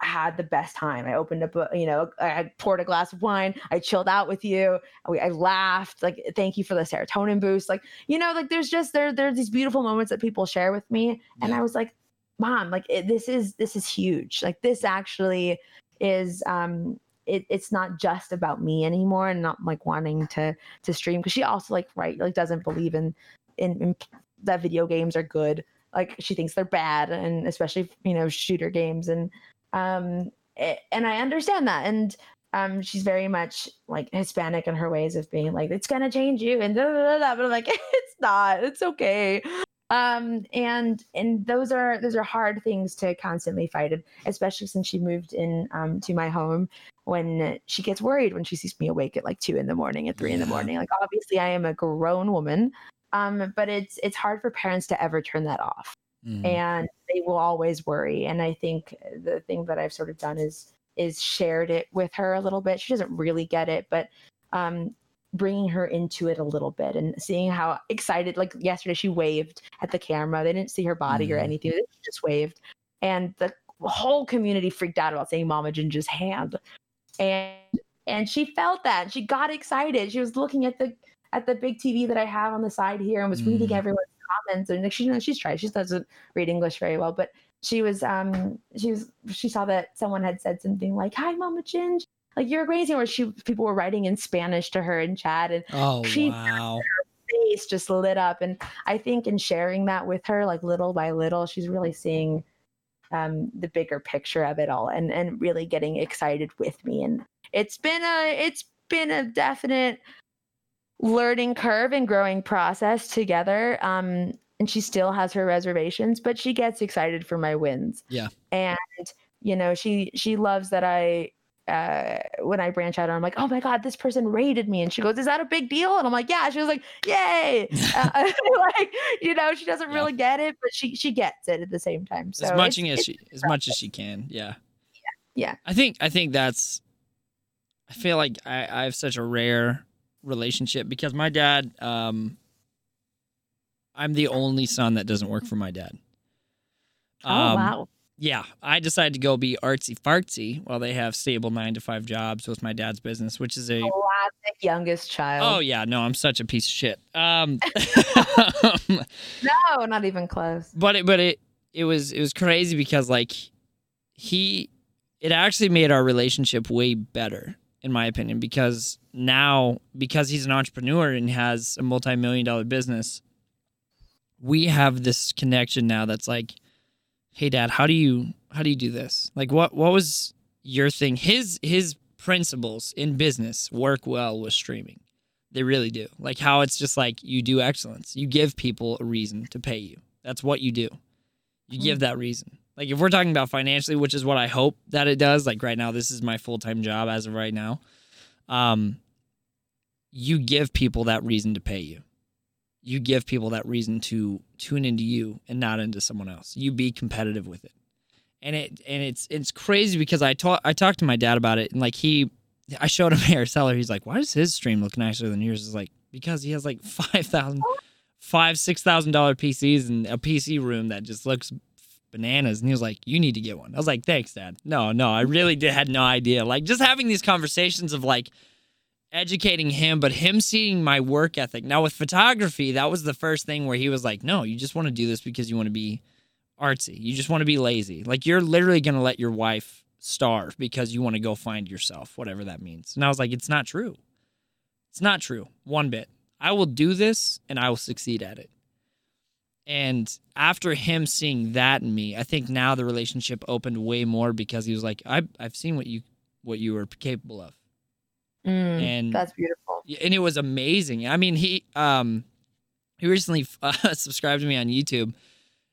S2: had the best time. I opened up a, you know i poured a glass of wine. I chilled out with you. We, i laughed. Like thank you for the serotonin boost. Like you know like there's just there there's these beautiful moments that people share with me. And i was like mom like it, this is this is huge. Like this actually is um it, it's not just about me anymore and not like wanting to to stream. Because she also like right like doesn't believe in, in in that video games are good. Like she thinks they're bad and especially you know shooter games and um it, and i understand that. And um she's very much like hispanic in her ways of being like it's gonna change you and da, da, da. but i'm like it's not. It's okay um and and those are those are hard things to constantly fight especially since she moved in um to my home when she gets worried when she sees me awake at like two in the morning at three in the morning. Like obviously i am a grown woman um but it's it's hard for parents to ever turn that off.
S1: Mhm.
S2: and they will always worry. And i think the thing that i've sort of done is is shared it with her a little bit. She doesn't really get it but um bringing her into it a little bit and seeing how excited like yesterday she waved at the camera. They didn't see her body or
S1: Mhm.
S2: anything they just waved. And the whole community freaked out about seeing mama ginger's hand. And and she felt that. She got excited. She was looking at the at the big tv that i have on the side here and was reading
S1: Mm.
S2: everyone's comments. And like she you know she's tried. She doesn't read english very well but she was um she was she saw that someone had said something like hi mama ginge like you're amazing where she people were writing in spanish to her in chat and
S1: Oh
S2: She-
S1: wow.
S2: face just lit up and i think in sharing that with her like little by little she's really seeing um the bigger picture of it all and and really getting excited with me and it's been a it's been a definite learning curve and growing process together um and she still has her reservations but she gets excited for my wins
S1: Yeah.
S2: and you know she she loves that i uh, when I branch out, I'm like, oh my God, this person rated me. And she goes, is that a big deal? And I'm like, yeah. She was like, yay. uh, like, you know, she doesn't
S1: Yeah.
S2: really get it, but she, she gets it at the same time. So
S1: as much as she as much as she can. Yeah.
S2: Yeah.
S1: I think I think that's I feel like I, I have such a rare relationship because my dad um I'm the only son that doesn't work for my dad.
S2: oh,
S1: Um,
S2: wow.
S1: Yeah, I decided to go be artsy fartsy while they have stable nine to five jobs with my dad's business, which is a
S2: Classic youngest child.
S1: oh yeah, no, I'm such a piece of shit. Um,
S2: no, not even close.
S1: but it but it it was it was crazy because like he it actually made our relationship way better in my opinion because now because he's an entrepreneur and has a multi-million dollar business we have this connection now that's like hey dad how do you how do you do this? Like what what was your thing? His his principles in business work well with streaming. They really do. Like how it's just like you do excellence. You give people a reason to pay you. That's what you do. You give that reason. Like if we're talking about financially which is what i hope that it does like right now this is my full-time job as of right now um you give people that reason to pay you you give people that reason to tune into you and not into someone else. You be competitive with it. And it and it's it's crazy because i talk i talked to my dad about it and like he i showed him Harry Seller. he's like why does his stream look nicer than yours? Is like because he has like five thousand five six thousand dollar pcs and a pc room that just looks bananas. And he was like you need to get one. I was like thanks dad. No no i really did had no idea. Like just having these conversations of like educating him but him seeing my work ethic. Now with photography that was the first thing where he was like no you just want to do this because you want to be artsy. You just want to be lazy. Like you're literally going to let your wife starve because you want to go find yourself whatever that means. And i was like it's not true. It's not true. One bit. I will do this and i will succeed at it. And after him seeing that in me, I think now the relationship opened way more because he was like, "I've I've seen what you what you were capable of,"
S2: Mm,
S1: and
S2: that's beautiful.
S1: and it was amazing. I mean, he um he recently uh, subscribed to me on YouTube,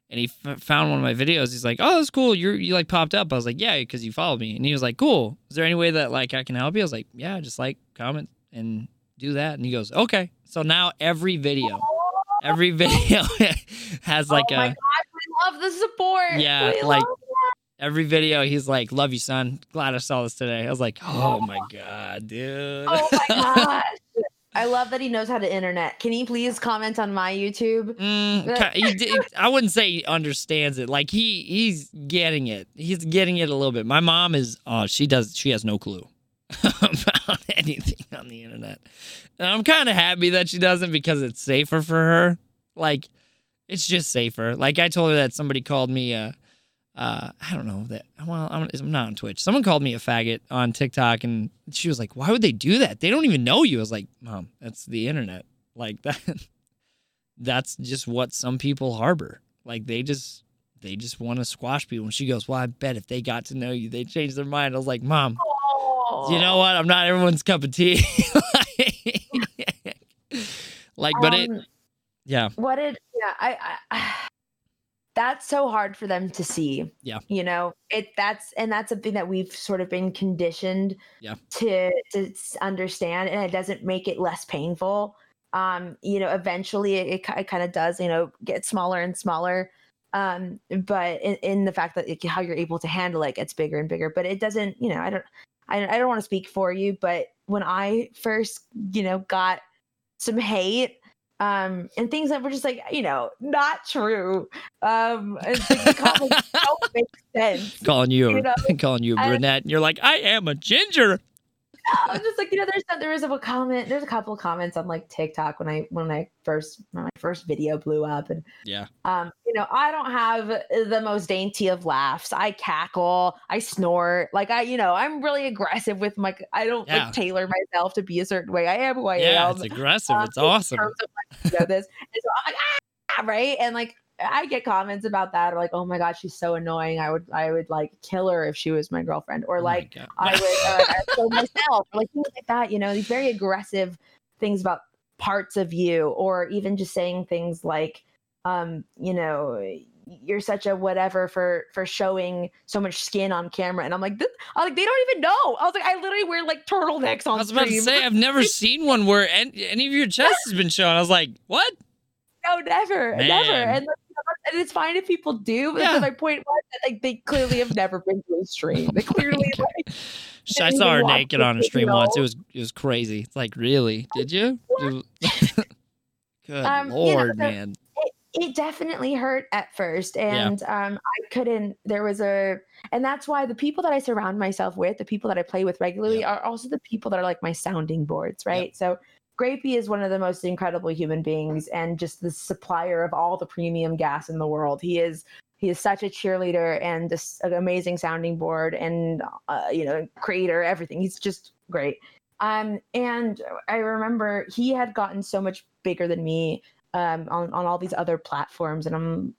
S1: and he f- found one of my videos. He's like, "Oh, that's cool. You you like popped up." I was like, "Yeah, because you followed me." And he was like, "Cool. Is there any way that like I can help you?" I was like, "Yeah, just like comment and do that." And he goes, "Okay." So now every video, every video has like a
S2: oh
S1: a
S2: my gosh, we love the support.
S1: Yeah,
S2: We
S1: like- every video he's like love you son. Glad i saw this today. I was like oh my god dude.
S2: Oh my gosh. I love that he knows how to internet. Can he please comment on my YouTube?
S1: Mm, he i wouldn't say he understands it. Like he he's getting it. He's getting it a little bit. My mom is oh she does she has no clue about anything on the internet. And i'm kind of happy that she doesn't because it's safer for her. Like it's just safer. Like i told her that somebody called me uh uh, I don't know that. Well, I'm, I'm not on Twitch. Someone called me a faggot on TikTok, and she was like, "Why would they do that? They don't even know you." I was like, "Mom, that's the internet. Like that. That's just what some people harbor. Like they just they just want to squash people." And she goes, "Well, I bet if they got to know you, they'd change their mind." I was like, "Mom, you know what? I'm not everyone's cup of tea." like, but it,
S2: Um,
S1: yeah,
S2: what did yeah I, I that's so hard for them to see
S1: Yeah.
S2: you know it that's and that's something that we've sort of been conditioned
S1: Yeah.
S2: to to understand and it doesn't make it less painful um you know eventually it, it, it kind of does you know get smaller and smaller um but in, in the fact that it, how you're able to handle it gets bigger and bigger but it doesn't you know i don't I, I don't want to speak for you, but when I first, you know, got some hate um and things that were just like you know not true um and comments don't make sense
S1: calling you,
S2: You know,
S1: calling you a brunette. And you're like, I am a ginger.
S2: I was just like, you know, there's there was a comment, there's a couple of comments on like TikTok when I when I first when my first video blew up, and
S1: Yeah.
S2: um, you know, I don't have the most dainty of laughs. I cackle, I snort, like I, you know, I'm really aggressive with my. I don't
S1: Yeah.
S2: like tailor myself to be a certain way. I am who I
S1: Yeah,
S2: am.
S1: it's aggressive.
S2: um,
S1: It's awesome.
S2: of like, you know, this, and so I'm like, ah, right, and like. I get comments about that, or like, "Oh my god, she's so annoying." I would, I would like kill her if she was my girlfriend, or
S1: Oh
S2: like,
S1: God.
S2: I would I kill myself, or like things like that. You know, these very aggressive things about parts of you, or even just saying things like, um, you know, you're such a whatever for for showing so much skin on camera, and I'm like, this, I was like, they don't even know. I was like, I literally wear like turtlenecks on
S1: I was about to say, I've never seen one where any, any of your chest has been shown. I was like, what?
S2: No, never,
S1: Man.
S2: never. And, like, and it's fine if people do, but
S1: Yeah.
S2: my point was that like they clearly have never been to a stream. They clearly like
S1: I saw her naked on a stream once. It was it was crazy. It's like, really? Did you? Good
S2: Um, you know,
S1: lord, man.
S2: it definitely hurt at first and um i couldn't there was a and that's why the people that i surround myself with the people that i play with regularly
S1: Yeah.
S2: are also the people that are like my sounding boards right so grapey is one of the most incredible human beings and just the supplier of all the premium gas in the world he is he is such a cheerleader and just an amazing sounding board and uh, you know creator everything he's just great um and i remember he had gotten so much bigger than me um, on on all these other platforms, and I'm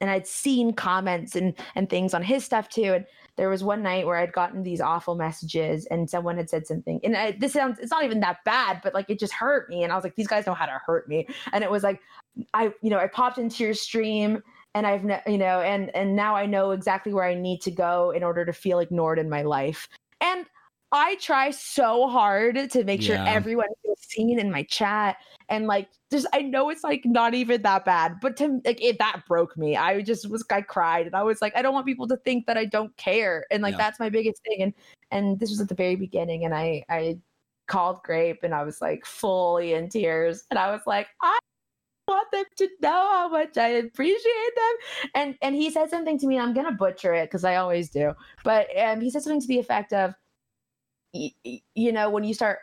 S2: and I'd seen comments and and things on his stuff too. And there was one night where I'd gotten these awful messages, and someone had said something, and I, this sounds it's not even that bad, but like it just hurt me, and I was like, these guys know how to hurt me, and it was like, I you know I popped into your stream. And I've, you know, and and now I know exactly where I need to go in order to feel ignored in my life. And I try so hard to make sure everyone feels seen in my chat and like just I know it's like not even that bad, but to like it that broke me. I just was I cried and I was like I don't want people to think that I don't care and like
S1: Yeah.
S2: that's my biggest thing and and this was at the very beginning and I I called Grape and I was like fully in tears and I was like I want them to know how much I appreciate them and and he said something to me I'm going to butcher it cuz I always do. But um he said something to the effect of y- y- you know when you start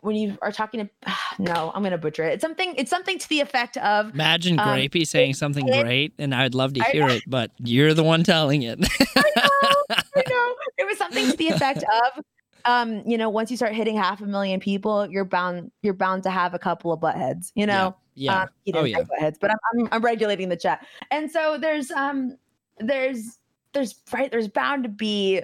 S2: when you are talking to no i'm gonna butcher it it's something it's something to the effect of
S1: Imagine
S2: um,
S1: Grapey saying something
S2: it-
S1: great, and I'd love to hear it, but you're the one telling it.
S2: I know, I know. it was something to the effect of um you know once you start hitting half a million people you're bound you're bound to have a couple of butt heads you know
S1: yeah.
S2: um,
S1: Oh,
S2: didn't say
S1: yeah.
S2: butt heads but I'm, I'm i'm regulating the chat and so there's um there's there's right there's bound to be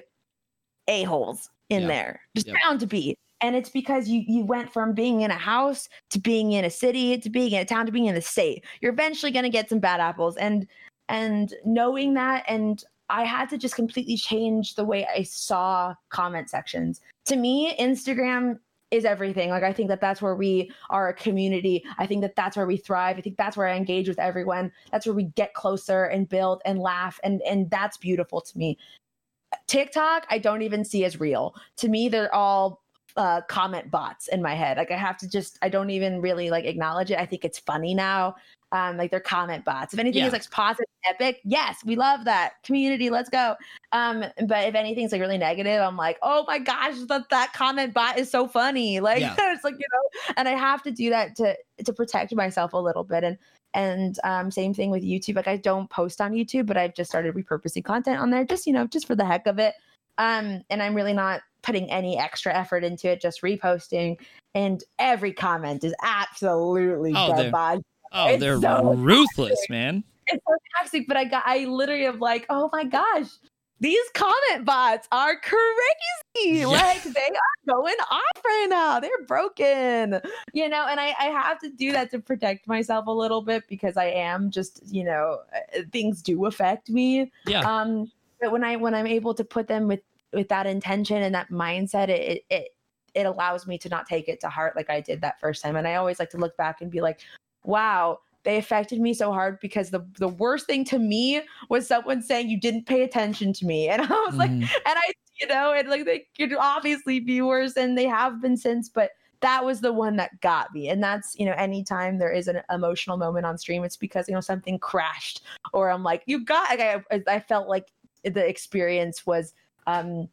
S2: a-holes in
S1: Yeah.
S2: there just
S1: Yep.
S2: bound to be. And it's because you you went from being in a house to being in a city to being in a town to being in the state. You're eventually going to get some bad apples. And and knowing that and i had to just completely change the way i saw comment sections. To me instagram is everything. Like i think that that's where we are a community. I think that that's where we thrive. I think that's where i engage with everyone. That's where we get closer and build and laugh. And and that's beautiful to me tiktok i don't even see as real. To me they're all uh, comment bots in my head. Like i have to just i don't even really like acknowledge it. I think it's funny now. Um like they're comment bots. If anything
S1: Yeah.
S2: is like positive epic. Yes we love that. Community let's go. Um but if anything's like really negative i'm like oh my gosh that that comment bot is so funny. Like
S1: Yeah.
S2: it's like you know and i have to do that to to protect myself a little bit. And and um same thing with youtube like i don't post on youtube but i've just started repurposing content on there just you know just for the heck of it. Um and i'm really not putting any extra effort into it just reposting and every comment is absolutely
S1: Oh, they're- Oh,
S2: it's
S1: they're
S2: so
S1: ruthless, man.
S2: it's so toxic, but I got I literally am like, oh my gosh, these comment bots are crazy.
S1: Yeah.
S2: Like they are going off right now. They're broken. You know, and I, I have to do that to protect myself a little bit because I am just, you know, uh, things do affect me.
S1: Yeah.
S2: Um, but when I when I'm able to put them with with that intention and that mindset, it it it allows me to not take it to heart like I did that first time. And I always like to look back and be like, wow, they affected me so hard because the the worst thing to me was someone saying you didn't pay attention to me, and I was like,
S1: Mhm.
S2: and I, you know, and like they could obviously be worse, and they have been since, but that was the one that got me, and that's you know, anytime there is an emotional moment on stream, it's because you know something crashed, or I'm like, you got, like, I, I felt like the experience was um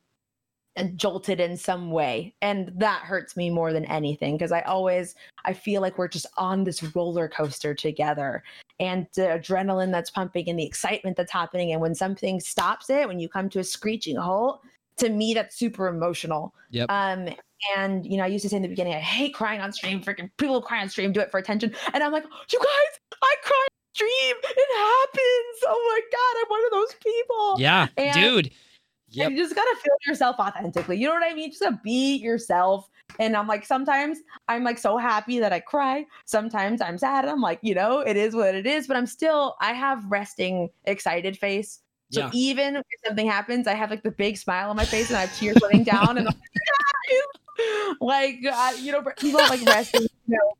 S2: jolted in some way and that hurts me more than anything because i always i feel like we're just on this roller coaster together and the adrenaline that's pumping and the excitement that's happening and when something stops it when you come to a screeching halt to me that's super emotional
S1: Yep.
S2: um and you know i used to say in the beginning i hate crying on stream freaking people cry on stream do it for attention and i'm like you guys i cry on stream it happens oh my god i'm one of those people
S1: Yeah,
S2: And-
S1: dude. Yep.
S2: you just gotta feel yourself authentically. You know what I mean? Just gotta be yourself. And I'm like, sometimes I'm like so happy that I cry. Sometimes I'm sad. I'm like, you know, it is what it is. But I'm still, I have resting, excited face. So
S1: Yeah.
S2: even if something happens, I have like the big smile on my face and I have tears running down. And I'm like, like, uh, you know, people like resting, you know,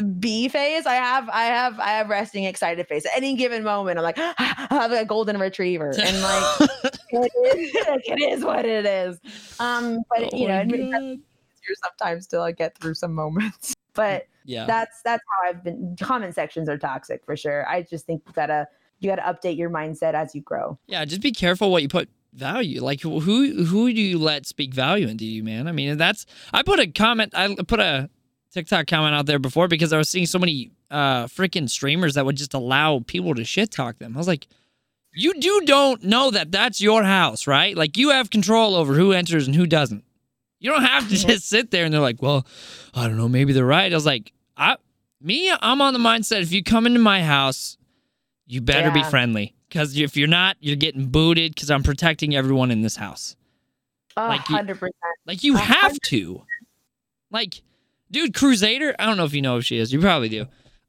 S2: B phase. I have, I have, I have resting, excited face. At any given moment, I'm like, I have a golden retriever, and like it is, it is what it is. Um, but
S1: Oh
S2: you know, it makes easier sometimes to like get through some moments. But
S1: yeah.
S2: that's that's how I've been. Comment sections are toxic for sure. I just think you gotta you gotta update your mindset as you grow.
S1: Yeah, just be careful what you put value. Like who who do you let speak value into you, man? I mean, that's I put a comment I put a TikTok comment out there before because I was seeing so many uh freaking streamers that would just allow people to shit talk them. I was like, you do don't know that that's your house, right? Like you have control over who enters and who doesn't. You don't have to just sit there and they're like, well, I don't know, maybe they're right. I was like, I me, I'm on the mindset if you come into my house, you better be friendly. Because if you're not, you're getting booted because I'm protecting everyone in this house.
S2: A
S1: Like you-
S2: hundred percent.
S1: Like you have to. Like, dude, Crusader. I don't know if you know who she is. You probably do.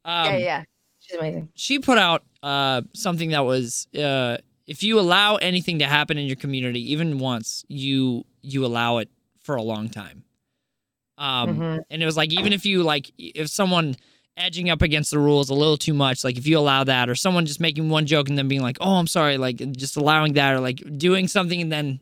S1: Um,
S2: Yeah, yeah. She's amazing.
S1: She put out uh, something that was uh, if you allow anything to happen in your community, even once, you you allow it for a long time. Um,
S2: Mhm.
S1: and it was like even if you like if someone edging up against the rules a little too much like if you allow that or someone just making one joke and then being like oh i'm sorry like just allowing that or like doing something and then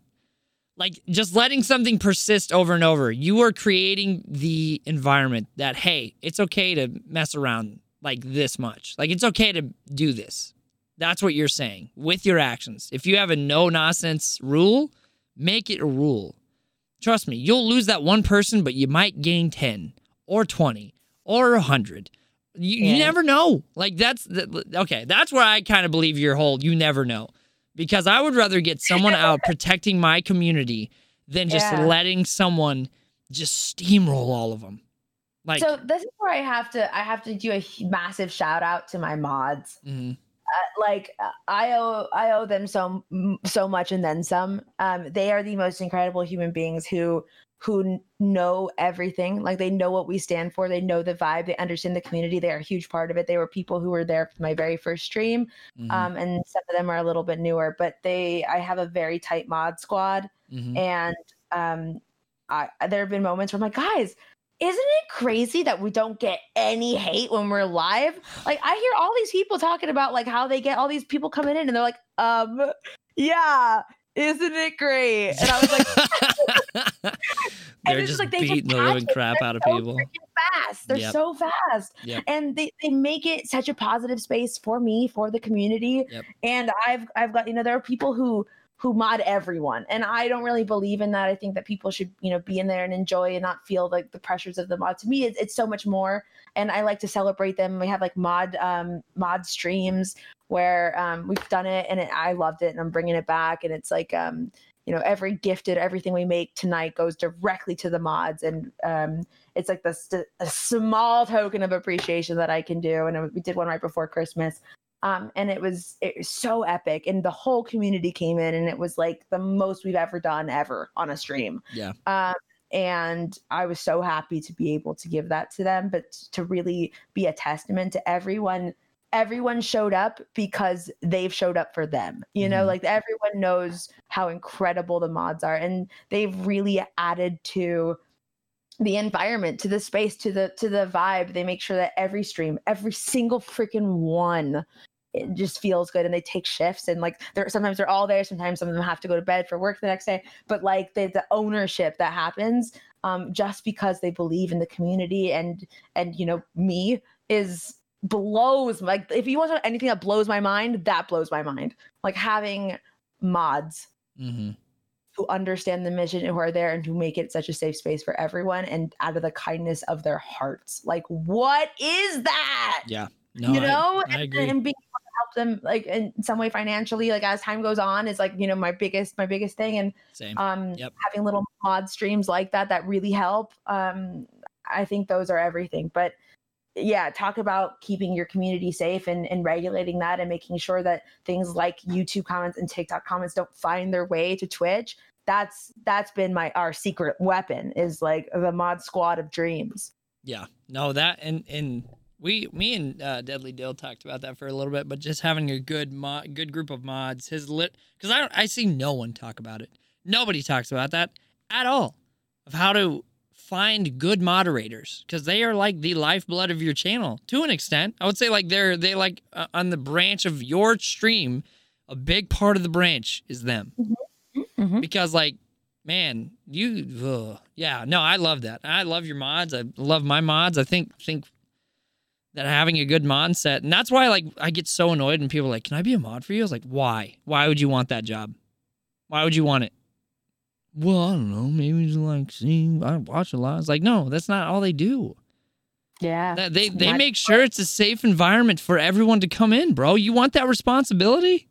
S1: like just letting something persist over and over. You are creating the environment that hey it's okay to mess around like this much. Like it's okay to do this. That's what you're saying with your actions. If you have a no nonsense rule make it a rule. Trust me you'll lose that one person but you might gain 10 or 20 or 100 you, you never know. Like that's the, okay that's where i kind of believe your whole you never know because i would rather get someone out protecting my community than just
S2: Yeah.
S1: letting someone just steamroll all of them like
S2: so this is where I have to I have to do a massive shout out to my mods.
S1: mhm,
S2: like uh, I owe I owe them so so much and then some. Um, they are the most incredible human beings who who know everything. Like they know what we stand for. They know the vibe. They understand the community. They are a huge part of it. They were people who were there for my very first stream.
S1: mhm,
S2: Um, and some of them are a little bit newer, but they I have a very tight mod squad
S1: mhm.
S2: and um I there have been moments where I'm like, guys, isn't it crazy that we don't get any hate when we're live? Like I hear all these people talking about like how they get all these people coming in and they're like, um, yeah, isn't it great? And I was like,
S1: they're just
S2: like they just
S1: beating the living crap out of
S2: so
S1: people
S2: fast. They're
S1: Yep.
S2: so fast.
S1: Yep.
S2: And they, they make it such a positive space for me, for the community.
S1: Yep.
S2: And I've I've got, you know, there are people who who mod everyone. And I don't really believe in that. I think that people should, you know, be in there and enjoy and not feel like the pressures of the mod. To me, it's, it's so much more. And I like to celebrate them. We have like mod um mod streams where um we've done it and it, I loved it and I'm bringing it back. And it's like um you know every gifted everything we make tonight goes directly to the mods and um it's like this a small token of appreciation that I can do and we did one right before Christmas um and it was it was so epic and the whole community came in and it was like the most we've ever done ever on a stream
S1: Yeah.
S2: um and I was so happy to be able to give that to them but to really be a testament to everyone everyone showed up because they've showed up for them you know
S1: Mhm.
S2: like everyone knows how incredible the mods are and they've really added to the environment to the space to the to the vibe they make sure that every stream every single freaking one it just feels good and they take shifts and like they're sometimes they're all there sometimes some of them have to go to bed for work the next day but like the, the ownership that happens um, just because they believe in the community and and you know me is blows like if you want to know anything that blows my mind that blows my mind like having mods
S1: Mm-hmm.
S2: Who understand the mission and who are there and who make it such a safe space for everyone and out of the kindness of their hearts. Like, what is that?
S1: Yeah. No,
S2: you know,
S1: I,
S2: and,
S1: agree.
S2: and being able to help them like in some way financially, like as time goes on, is like you know my biggest my biggest thing. And
S1: Same.
S2: um,
S1: Yep.
S2: having little mod streams like that that really help. Um, I think those are everything. But yeah, talk about keeping your community safe and, and regulating that and making sure that things like YouTube comments and TikTok comments don't find their way to Twitch. That's that's been my our secret weapon is like the mod squad of dreams.
S1: Yeah, no, that and and we, me and uh, Deadly Dill talked about that for a little bit, but just having a good mod, good group of mods, his lit, because I I see no one talk about it. Nobody talks about that at all, of how to find good moderators, because they are like the lifeblood of your channel to an extent. I would say like they're they like uh, on the branch of your stream, a big part of the branch is them.
S2: Mhm.
S1: because like man you ugh. yeah no i love that. I love your mods. I love my mods. I think think that having a good mod set and that's why like i get so annoyed when people are like can i be a mod for you? I was like why? Why would you want that job? Why would you want it well i don't know maybe just like seeing i watch a lot it's like no that's not all they do
S2: Yeah.
S1: That- they they
S2: not-
S1: make sure it's a safe environment for everyone to come in bro you want that responsibility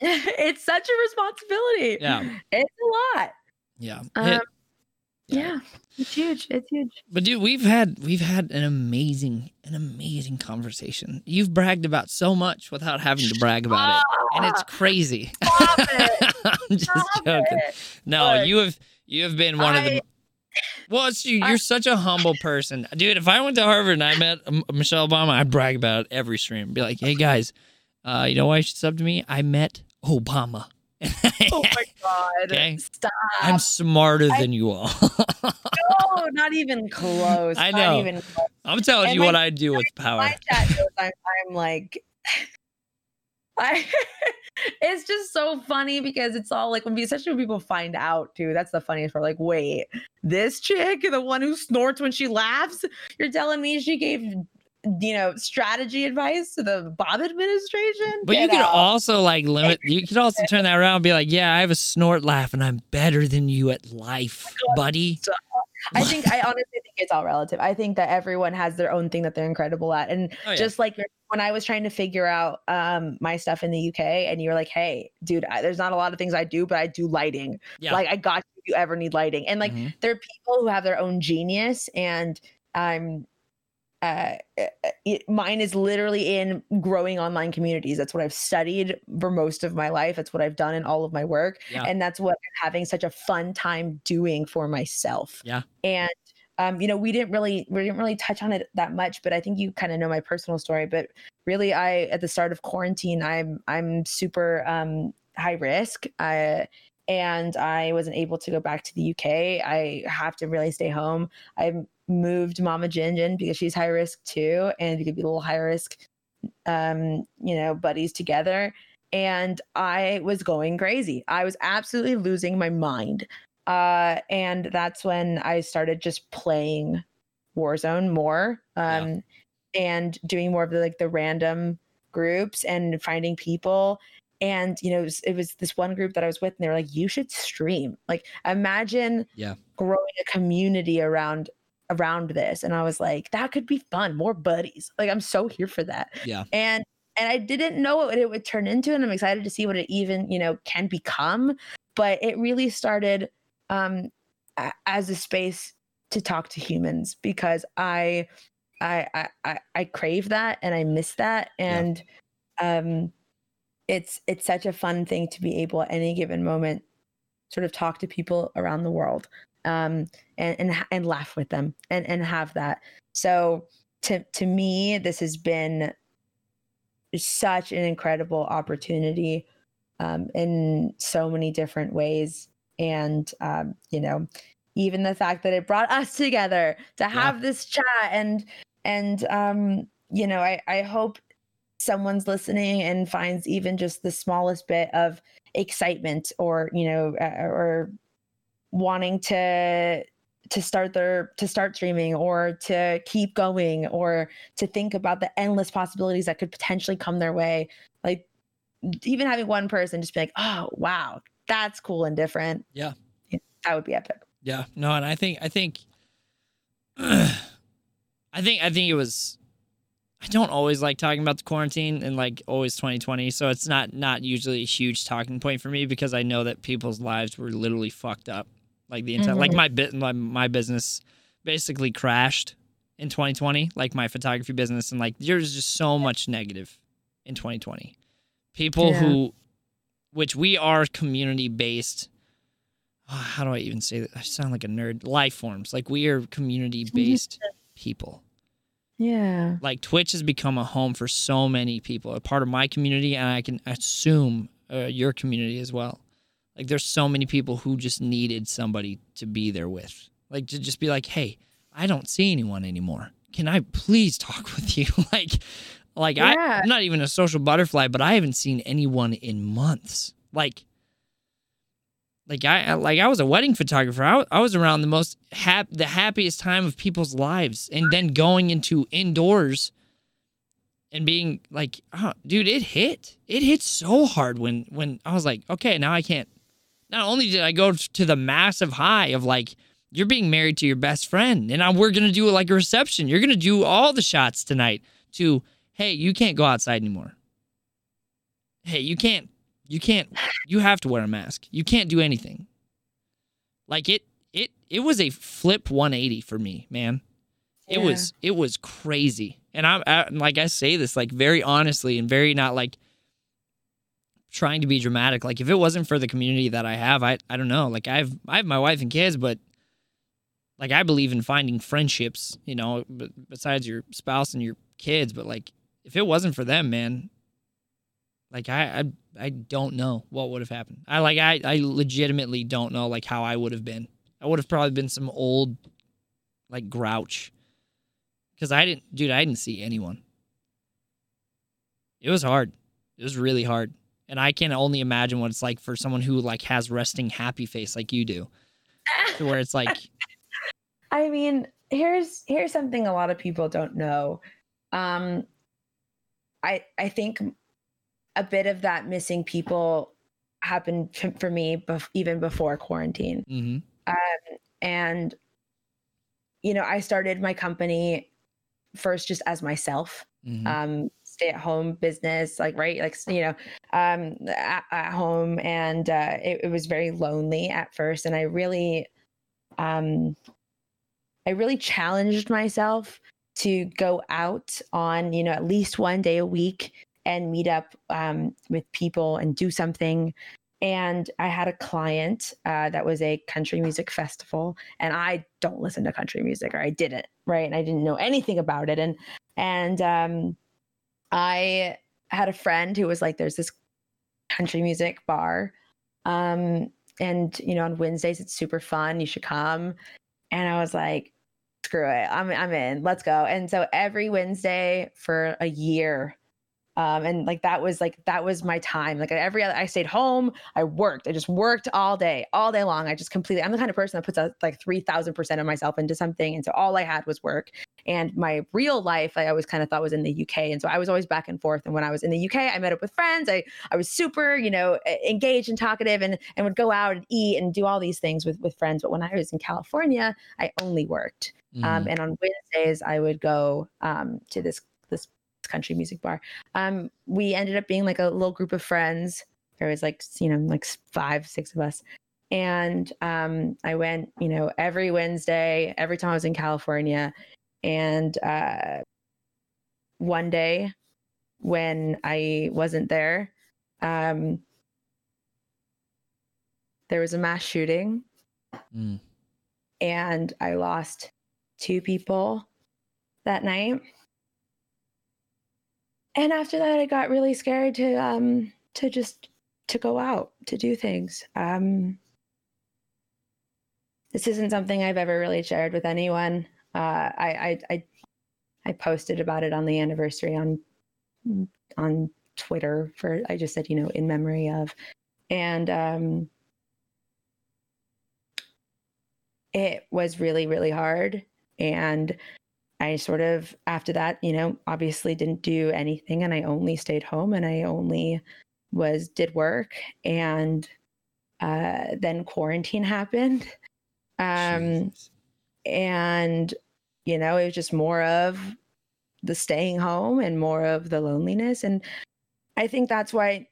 S2: it's such a responsibility.
S1: Yeah.
S2: It's a lot.
S1: yeah
S2: Um,
S1: It-
S2: yeah. It's huge. It's huge.
S1: But dude, we've had we've had an amazing an amazing conversation. You've bragged about so much without having to brag about it, and it's crazy.
S2: Stop it.
S1: I'm just
S2: Stop
S1: joking.
S2: it.
S1: No,
S2: Look,
S1: you have you have been one of the.
S2: I-
S1: Well, it's you. You're such a humble person, dude. If I went to Harvard and I met Michelle Obama, I'd brag about it every stream. Be like, hey guys, uh, you know why you should sub to me? I met Obama.
S2: Oh my god.
S1: Okay.
S2: Stop.
S1: I'm smarter
S2: I-
S1: than you all.
S2: no, not even close.
S1: I
S2: Not
S1: know.
S2: even close.
S1: I'm telling
S2: And
S1: you
S2: my-
S1: what I do with power.
S2: My chat knows I'm, I'm like I it's just so funny because it's all like when especially when people find out too. That's the funniest part. Like, wait, this chick, the one who snorts when she laughs, you're telling me she gave you know strategy advice to the Bob administration?
S1: But you
S2: Get
S1: could also like limit. You could also turn that around and be like, "Yeah, I have a snort laugh, and I'm better than you at life, buddy."
S2: I think I honestly think it's all relative. I think that everyone has their own thing that they're incredible at, and
S1: Oh, yeah.
S2: just like when I was trying to figure out um, my stuff in the UK, and you're like, "Hey, dude, I, there's not a lot of things I do, but I do lighting.
S1: Yeah.
S2: Like, I got you if you ever need lighting." And like,
S1: Mhm.
S2: there are people who have their own genius, and I'm um, uh, it, mine is literally in growing online communities. That's what I've studied for most of my life. That's what I've done in all of my work,
S1: Yeah.
S2: and that's what I'm having such a fun time doing for myself.
S1: Yeah.
S2: And um, you know, we didn't really we didn't really touch on it that much, but I think you kind of know my personal story. But really, I at the start of quarantine, I'm I'm super um, high risk. I and I wasn't able to go back to the UK. I have to really stay home. I moved Mama Ginge in because she's high risk too, and we could be a little high risk, um, you know, buddies together. And I was going crazy. I was absolutely losing my mind. Uh, and that's when I started just playing Warzone more,
S1: Yeah.
S2: um, and doing more of the like the random groups and finding people and you know it was, it was this one group that i was with and they were like you should stream like imagine
S1: Yeah.
S2: growing a community around around this and i was like that could be fun more buddies like i'm so here for that
S1: Yeah.
S2: and and i didn't know what it would turn into and i'm excited to see what it even you know can become but it really started um a- as a space to talk to humans because i i i i, I crave that and i miss that
S1: Yeah.
S2: and um it's it's such a fun thing to be able at any given moment sort of talk to people around the world um and and, and laugh with them and and have that so to to me this has been such an incredible opportunity um in so many different ways and um you know even the fact that it brought us together to have yeah. this chat and and um you know i i hope someone's listening and finds even just the smallest bit of excitement or you know uh, or wanting to to start their to start streaming or to keep going or to think about the endless possibilities that could potentially come their way. Like even having one person just be like oh wow that's cool and different.
S1: Yeah,
S2: that would be epic.
S1: Yeah no and i think i think i think i think it was I don't always like talking about the quarantine and like always 2020, so it's not not usually a huge talking point for me because I know that people's lives were literally fucked up. Like the entire mm-hmm. like my bit my, my business basically crashed in 2020, like my photography business and like there's just so much negative in 2020. People yeah. who which we are community based oh, how do I even say that? I sound like a nerd. Life forms. Like we are community based people
S2: yeah.
S1: Like Twitch has become a home for so many people, a part of my community, and I can assume uh, your community as well. Like there's so many people who just needed somebody to be there with. Like to just be like, hey, I don't see anyone anymore. Can I please talk with you? like, like yeah. I, I'm not even a social butterfly, but I haven't seen anyone in months. Like, like I like I was a wedding photographer. I, I was around the most hap- the happiest time of people's lives, and then going into indoors and being like, oh, dude, it hit. It hit so hard when when I was like, okay, now I can't. Not only did I go to the massive high of like you're being married to your best friend, and I, we're gonna do like a reception. You're gonna do all the shots tonight. To hey, you can't go outside anymore. Hey, you can't you can't you have to wear a mask. You can't do anything. Like it it it was a flip 180 for me, man. It yeah. was it was crazy. And I'm I, like I say this like very honestly and very not like trying to be dramatic. Like if it wasn't for the community that I have, I I don't know. Like I've I have my wife and kids, but like I believe in finding friendships, you know, besides your spouse and your kids, but like if it wasn't for them, man, like I, I I don't know what would have happened. I like I I legitimately don't know like how I would have been. I would have probably been some old like grouch. Cuz I didn't dude, I didn't see anyone. It was hard. It was really hard. And I can only imagine what it's like for someone who like has resting happy face like you do. to where it's like
S2: I mean, here's here's something a lot of people don't know. Um I I think a bit of that missing people happened for me bef- even before quarantine. Mm-hmm. Um, and, you know, I started my company first just as myself, mm-hmm. um, stay at home business, like, right, like, you know, um, at, at home. And uh, it, it was very lonely at first. And I really, um, I really challenged myself to go out on, you know, at least one day a week and meet up um, with people and do something. And I had a client uh, that was a country music festival, and I don't listen to country music, or I didn't, right? And I didn't know anything about it. And and um, I had a friend who was like, "There's this country music bar, um, and you know, on Wednesdays it's super fun. You should come." And I was like, "Screw it, I'm I'm in. Let's go." And so every Wednesday for a year, um, and like that was like that was my time. Like every other i stayed home i worked i just worked all day all day long. I just completely i'm the kind of person that puts a, like 3000% of myself into something and so all i had was work. And my real life i always kind of thought was in the uk and so i was always back and forth. And when i was in the uk i met up with friends i i was super you know engaged and talkative and and would go out and eat and do all these things with with friends. But when i was in california i only worked. Um, mm. um, and on wednesdays i would go um, to this country music bar. Um, we ended up being like a little group of friends. There was like you know like five, six of us, and um, I went you know every Wednesday, every time I was in California, and uh, one day when I wasn't there, um, there was a mass shooting, mm. and I lost two people that night and after that i got really scared to um to just to go out to do things um this isn't something I've ever really shared with anyone. Uh, I, I, I, I posted about it on the anniversary on, on Twitter for, I just said, you know, in memory of, and, um, it was really, really hard. And I sort of, after that, you know, obviously didn't do anything and I only stayed home and I only was, did work. And uh, then quarantine happened. Um, Jesus. and, you know, it was just more of the staying home and more of the loneliness. And I think that's why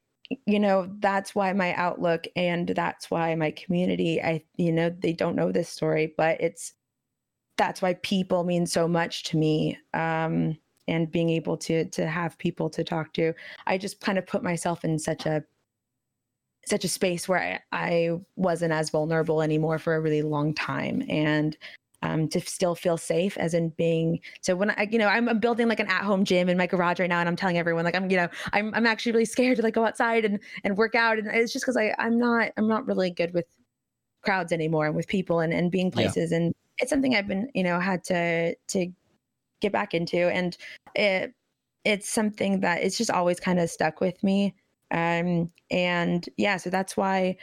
S2: you know that's why my outlook and that's why my community i you know they don't know this story but it's that's why people mean so much to me um and being able to to have people to talk to i just kind of put myself in such a such a space where I, I wasn't as vulnerable anymore for a really long time and um, to still feel safe as in being so when I you know I'm, I'm, building like an at-home gym in my garage right now and I'm telling everyone like I'm you know I'm I'm actually really scared to like go outside and and work out and it's just because I I'm not I'm not really good with crowds anymore and with people and, and being places yeah. and it's something I've been you know had to to get back into and it it's something that it's just always kind of stuck with me um and yeah so that's why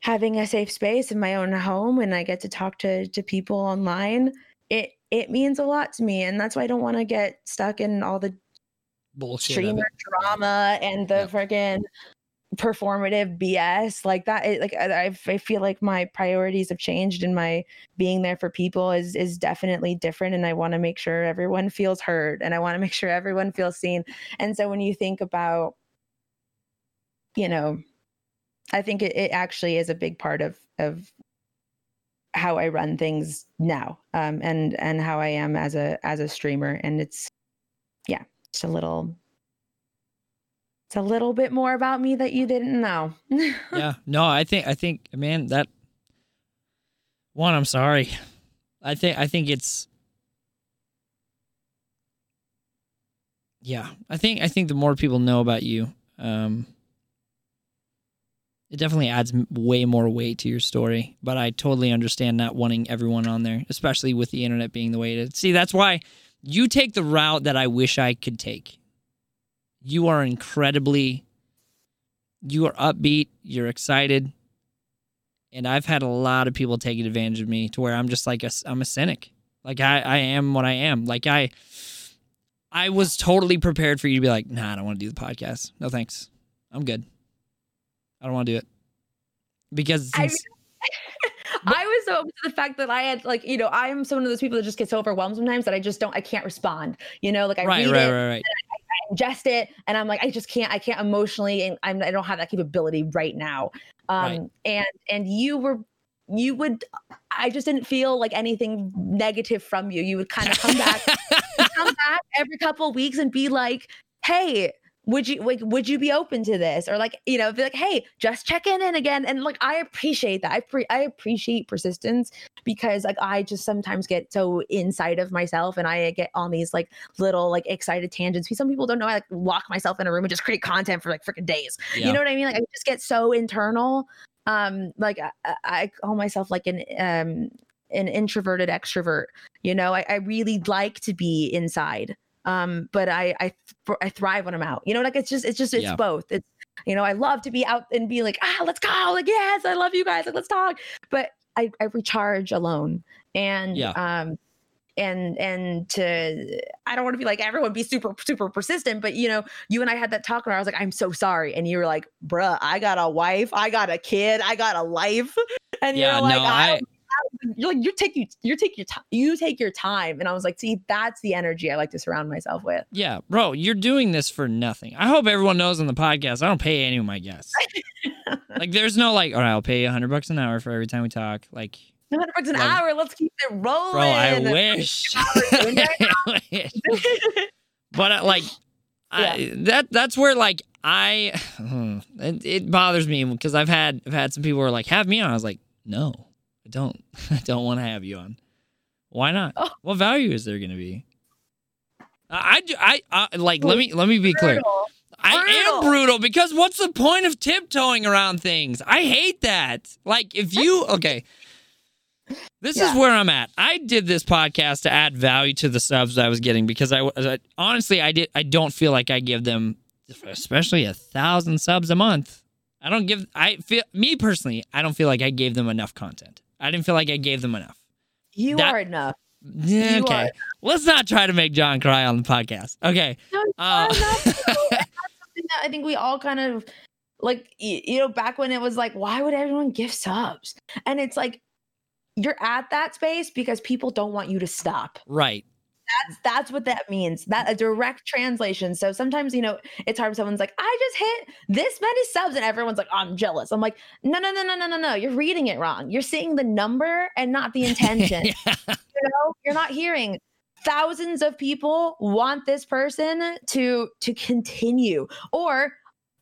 S2: having a safe space in my own home and I get to talk to to people online, it it means a lot to me. And that's why I don't want to get stuck in all the
S1: bullshit
S2: streamer drama and the yep. freaking performative BS like that. It, like I, I feel like my priorities have changed and my being there for people is is definitely different. And I want to make sure everyone feels heard and I want to make sure everyone feels seen. And so when you think about, you know, I think it, it actually is a big part of of how I run things now, um, and and how I am as a as a streamer. And it's yeah, it's a little it's a little bit more about me that you didn't know.
S1: yeah, no, I think I think man that one. I'm sorry. I think I think it's yeah. I think I think the more people know about you, um, it definitely adds way more weight to your story. But I totally understand not wanting everyone on there, especially with the internet being the way it is. See, that's why you take the route that I wish I could take. You are incredibly, you are upbeat, you're excited. And I've had a lot of people taking advantage of me to where I'm just like, a, I'm a cynic. Like I, I am what I am. Like I, I was totally prepared for you to be like, nah, I don't want to do the podcast. No thanks. I'm good. I don't want to do it because
S2: I, was so open to the fact that I had like you know I'm some of those people that just get so overwhelmed sometimes that I just don't I can't respond. You know, like I right, read right, it, right, right. Ingest it, and I'm like I just can't I can't emotionally and I'm I don't have that capability right now. Um, right. and and you were you would I just didn't feel like anything negative from you. You would kind of come back, come back every couple of weeks and be like, "Hey, would you like would you be open to this? Or like you know be like hey just checking in and again and like i appreciate that. I pre- i appreciate persistence because like i just sometimes get so inside of myself and i get on these like little like excited tangents. Because some people don't know i like lock myself in a room and just create content for like freaking days. Yeah. you know what i mean? Like i just get so internal um like I, I call myself like an um an introverted extrovert you know? I, I really like to be inside um but i i i thrive when i'm out you know like it's just it's just it's yeah. both it's you know i love to be out and be like ah let's go like yes i love you guys like let's talk but i i recharge alone and yeah. um and and to I don't want to be like everyone be super super persistent, but you know, you and I had that talk where I was like, I'm so sorry, and you were like, bruh, I got a wife, I got a kid, I got a life, and yeah, you're like, no, I, you're like you take you you take your time you take your time. And i was like see that's the energy i like to surround myself with.
S1: Yeah bro you're doing this for nothing. I hope everyone knows on the podcast i don't pay any of my guests. Like there's no like all right i'll pay you 100 bucks an hour for every time we talk. Like
S2: 100 bucks an like, hour let's keep it rolling
S1: bro i wish, I wish. but uh, like yeah. I, that that's where like I it, it bothers me because I've had I've had some people who are like have me on I was like no don't I don't want to have you on. Why not? Oh. What value is there going to be? I, I, I, like let me let me be clear. I am brutal because what's the point of tiptoeing around things? I hate that. Like if you okay, This
S2: Yeah.
S1: is where I'm at. I did this podcast to add value to the subs I was getting because I, I honestly I did I don't feel like I give them especially a thousand subs a month. I don't give I feel me personally I don't feel like I gave them enough content. I didn't feel like I gave them enough.
S2: You
S1: That-
S2: are enough.
S1: Yeah,
S2: You
S1: okay,
S2: are-
S1: let's not try to make John cry on the podcast. Okay,
S2: No,
S1: Uh,
S2: are enough. And that's something that I think we all kind of like, you know, back when it was like, why would everyone give subs? And it's like, you're at that space because people don't want you to stop.
S1: right.
S2: That's that's what that means. That a direct translation. So sometimes you know it's hard. when Someone's like, "I just hit this many subs," and everyone's like, "I'm jealous." I'm like, "No, no, no, no, no, no, no. You're reading it wrong. You're seeing the number and not the intention.
S1: Yeah.
S2: you know, you're not hearing." Thousands of people want this person to to continue, or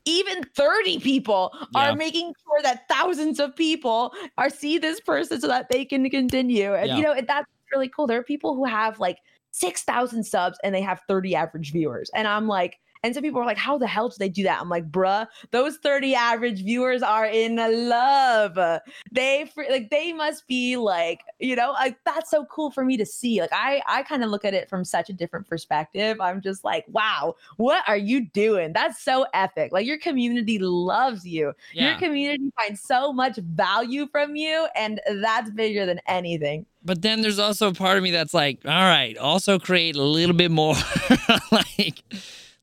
S2: even 30 people
S1: Yeah.
S2: are making sure that thousands of people are see this person so that they can continue. And
S1: Yeah.
S2: you know, that's really cool. There are people who have like 6,000 subs and they have 30 average viewers. And I'm like, and some people are like, how the hell do they do that? I'm like, bruh, those 30 average viewers are in love. They like they must be like, you know, like that's so cool for me to see. Like I I kind of look at it from such a different perspective. I'm just like, wow, what are you doing? That's so epic. Like your community loves you. Your community finds so much value from you, and that's bigger than anything.
S1: But then there's also a part of me that's like, all right, also create a little bit more. like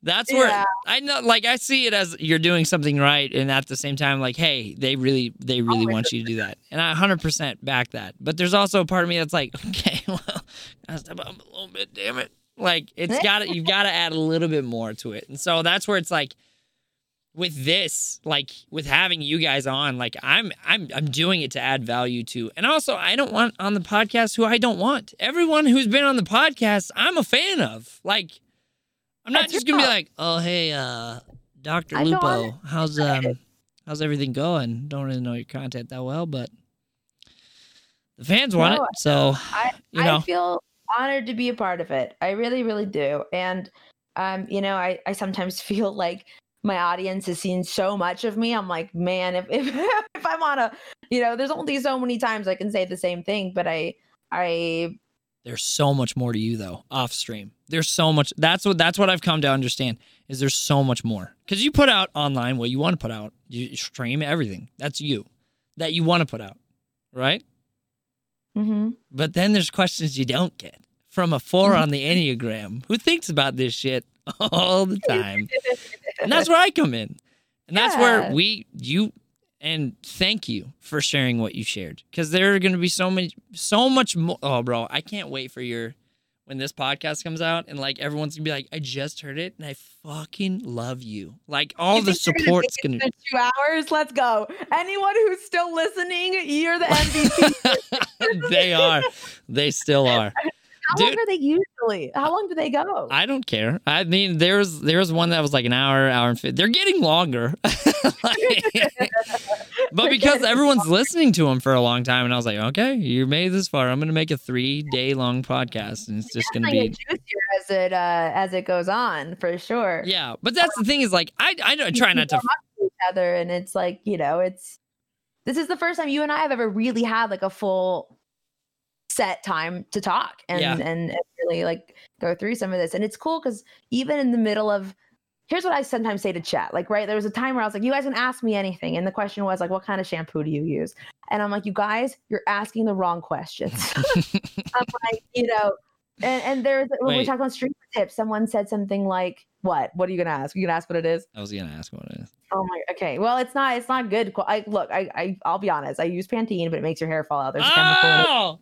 S1: that's where
S2: Yeah.
S1: I know like I see it as you're doing something right and at the same time like, hey, they really they really want you to do that. And I 100% back that. But there's also a part of me that's like, okay, well, gotta step up a little bit, damn it. Like it's got to you've got to add a little bit more to it. And so that's where it's like with this like with having you guys on like i'm i'm i'm doing it to add value to and also i don't want on the podcast who i don't want everyone who's been on the podcast i'm a fan of like i'm not
S2: That's
S1: just gonna be like oh hey uh dr lupo how's um how's everything going don't really know your content that well but the fans want
S2: No,
S1: it so
S2: I,
S1: you know
S2: I feel honored to be a part of it. I really, really do. And um, you know, I, I sometimes feel like my audience has seen so much of me. I'm like, man, if if, if I'm on a you know, there's only so many times I can say the same thing, but I I
S1: There's so much more to you though, off stream. There's so much. That's what that's what I've come to understand. Is there's so much more because you put out online what you want to put out. You stream everything. That's you, that you want to put out, right?
S2: mhm.
S1: But then there's questions you don't get from a four on the enneagram who thinks about this shit all the time, and that's where I come in, and that's where we you. And thank you for sharing what you shared because there are going to be so many, so much more. Oh, bro, I can't wait for your when this podcast comes out and like everyone's gonna be like, I just heard it and I fucking love you. Like all the
S2: gonna
S1: support's gonna.
S2: to two hours. Let's go. Anyone who's still listening, you're the MVP.
S1: they are. They still are.
S2: How long are they usually? How long do they go?
S1: I don't care. I mean, there's there's one that was like an hour, hour and 50. They're getting longer. Like- but because everyone's listening to them for a long time, and I was like, okay, you made this far. I'm gonna make a three day long podcast, and it's just gonna be
S2: juicier as it uh, as it goes on, for sure.
S1: yeah. But that's the thing is like I I don't- try not to.
S2: each other and it's like you know it's this is the first time you and i have ever really had like a full set time to talk and
S1: Yeah.
S2: and, and really like go through some of this and it's cool because even in the middle of here's what i sometimes say to chat like right there was a time where i was like you guys can ask me anything and the question was like what kind of shampoo do you use and i'm like you guys you're asking the wrong questions i'm like you know and and there's when we talk about streamer tips someone said something like what what are you gonna ask you gonna ask what it is
S1: I was gonna ask what it is.
S2: Oh my. Okay. Well, it's not. It's not good. I look. I. I. I'll be honest. I use Pantene, but it makes your hair fall out. There's.
S1: Oh,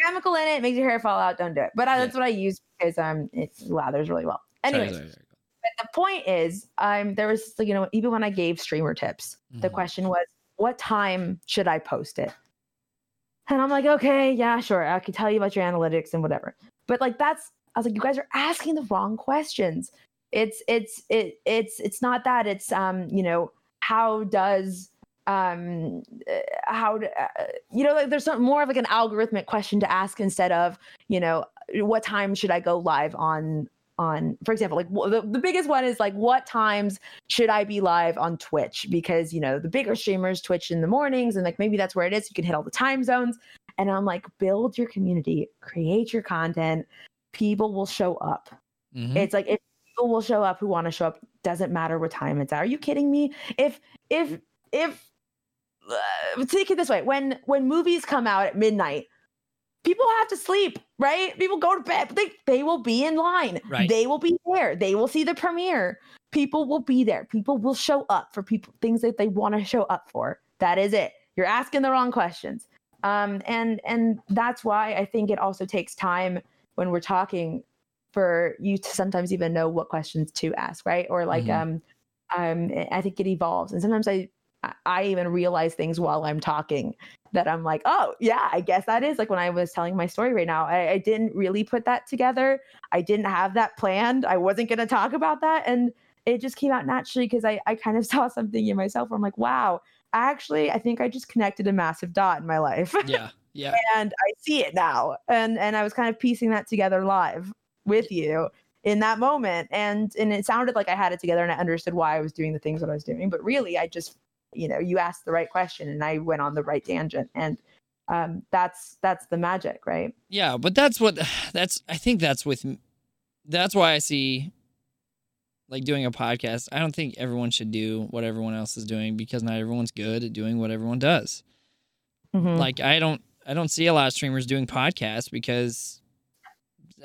S2: chemical in it. Makes your hair fall out. Don't do it. But I,
S1: Yeah.
S2: that's what I use because um, it lathers really well. Anyways,
S1: sorry, sorry.
S2: but the point is, um, there was you know even when I gave streamer tips, the
S1: Mhm.
S2: question was, what time should I post it? And I'm like, okay, yeah, sure. I can tell you about your analytics and whatever. But like that's I was like, you guys are asking the wrong questions. It's it's it it's it's not that. It's um, you know, how does um uh, how do, uh, you know like there's some more of like an algorithmic question to ask instead of you know what time should i go live on on for example like the, the biggest one is like what times should i be live on twitch because you know the bigger streamers twitch in the mornings and like maybe that's where it is you can hit all the time zones And I'm like, build your community, create your content. People will show up.
S1: Mhm.
S2: It's like if people will show up who want to show up, doesn't matter what time it's at. Are you kidding me? If if if uh, take it this way, when when movies come out at midnight, people have to sleep, right? People go to bed, but they they will be in line.
S1: Right.
S2: They will be there. They will see the premiere. People will be there. People will show up for people things that they want to show up for. That is it. You're asking the wrong questions. Um, and and that's why I think it also takes time when we're talking for you to sometimes even know what questions to ask, right? Or like
S1: Mhm.
S2: um um I think it evolves. And sometimes I I- even realize things while I'm talking that I'm like, oh yeah, I guess that is like when I was telling my story right now. I, I didn't really put that together. I didn't have that planned. I wasn't gonna talk about that. And it just came out naturally because I, I kind of saw something in myself where I'm like, wow, actually, I think I just connected a massive dot in my life.
S1: yeah, yeah,
S2: and I see it now. And and I was kind of piecing that together live with you in that moment. And and it sounded like I had it together and I understood why I was doing the things that I was doing. But really I just, you know, you asked the right question and I went on the right tangent. And um that's that's the magic, right?
S1: yeah. But that's what that's. I think that's with. That's why I see. Like doing a podcast, I don't think everyone should do what everyone else is doing because not everyone's good at doing what everyone does.
S2: Mhm.
S1: like i don't i don't see a lot of streamers doing podcasts because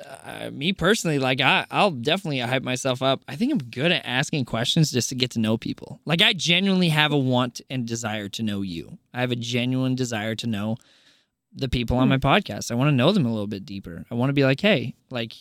S1: uh, me personally like I, i'll definitely hype myself up. I think i'm good at asking questions just to get to know people. Like i genuinely have a want and desire to know you. I have a genuine desire to know the people on my podcast. I want to know them a little bit deeper. I want to be like hey like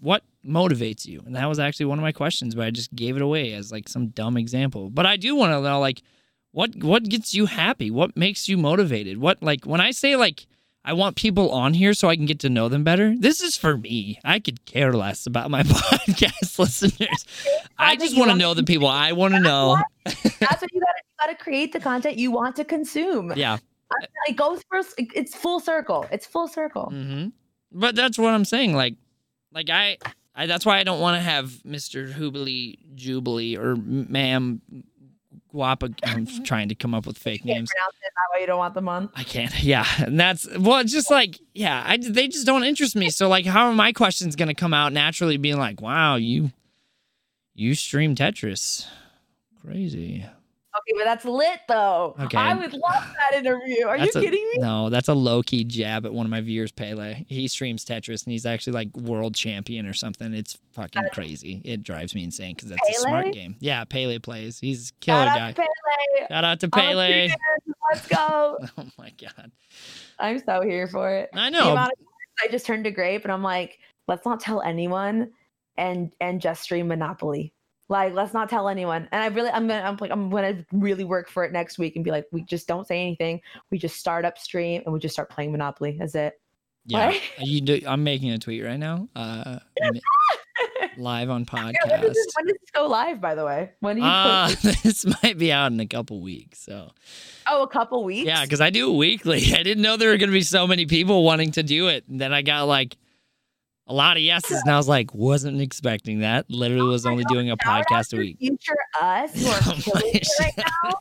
S1: what motivates you? And that was actually one of my questions but i just gave it away as like some dumb example. But i do want to know like what what gets you happy? What makes you motivated? What like when i say like i want people on here so i can get to know them better. This is for me. I could care less about my podcast listeners. I just want to know the people i want to know.
S2: that's what you gotta you gotta create the content you want to consume.
S1: yeah.
S2: It goes first, it's full circle. It's full circle.
S1: hmm but that's what i'm saying like like i, I that's why i don't want to have mr hoobly jubilee or ma'am guapa i'm trying to come up with fake names
S2: pronounce it that way you don't want them on.
S1: I can't. Yeah, and that's well, it's just like yeah, I they just don't interest me. So like, how are my questions gonna come out naturally? Being like, wow, you you stream Tetris, crazy.
S2: Okay, but that's lit though.
S1: Okay.
S2: I would love that interview. Are
S1: That's
S2: you
S1: a-
S2: kidding me?
S1: No, that's a low key jab at one of my viewers, Pele. He streams Tetris and he's actually like world champion or something. It's fucking crazy. It drives me insane because that's a smart game. Yeah, Pele plays. He's a killer
S2: Shout
S1: guy.
S2: out to Pele.
S1: Shout out to Pele.
S2: Let's go.
S1: Oh my god.
S2: I'm so here for it.
S1: I know.
S2: amount of times I just turned to grape and I'm like, let's not tell anyone and and just stream Monopoly. Like, let's not tell anyone. And I really I'm gonna I'm like I'm gonna really work for it next week and be like, we just don't say anything. We just start upstream and we just start playing Monopoly. That's it.
S1: Yeah,
S2: Right?
S1: you do. I'm making a tweet right now. Uh, live on
S2: Yeah, when,
S1: podcast.
S2: does this, when does this go live, by the way? When do you
S1: Uh,
S2: post?
S1: this might be out in a couple weeks. So
S2: Oh, a couple weeks.
S1: yeah, because I do it weekly. I didn't know there were gonna be so many people wanting to do it. And then I got like a lot of yeses, and I was like, wasn't expecting that. Literally, oh was only doing a podcast a week.
S2: Future us who are
S1: Oh my
S2: right now.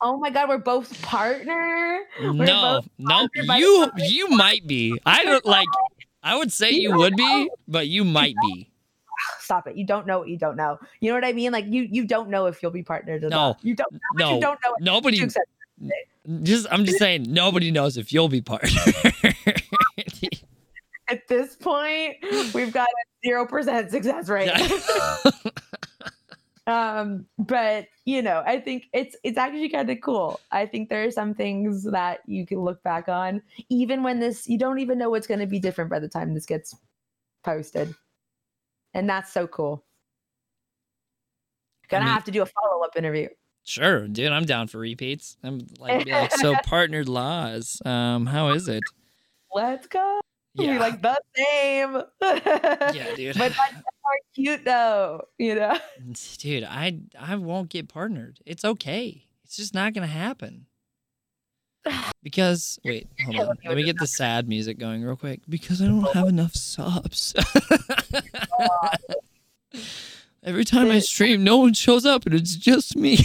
S2: Oh my god, we're both partner. We're
S1: No,
S2: both
S1: no, you you might be. I don't like. I would say you would be, but you might be.
S2: Stop it. You don't know what you don't know. You know what I mean? Like you you don't know if you'll be partnered or
S1: No.
S2: not. You don't know
S1: No,
S2: you don't know.
S1: nobody. Just I'm just saying, nobody knows if you'll be partner.
S2: At this point, we've got a zero percent success rate. um, but you know, I think it's it's actually kind of cool. I think there are some things that you can look back on, even when this you don't even know what's going to be different by the time this gets posted, and that's so cool. Gonna
S1: mean-
S2: have to do a follow up interview.
S1: Sure, dude, I'm down for repeats. I'm like, like so partnered laws. Um, how is it?
S2: Let's go. Be
S1: Yeah,
S2: like the same.
S1: yeah, dude.
S2: But that's more cute though, you know.
S1: dude, I I won't get partnered. It's okay. It's just not gonna happen. Because wait, hold on. Let me get the sad music going real quick. Because I don't have enough subs. Every time I stream, no one shows up, and it's just me.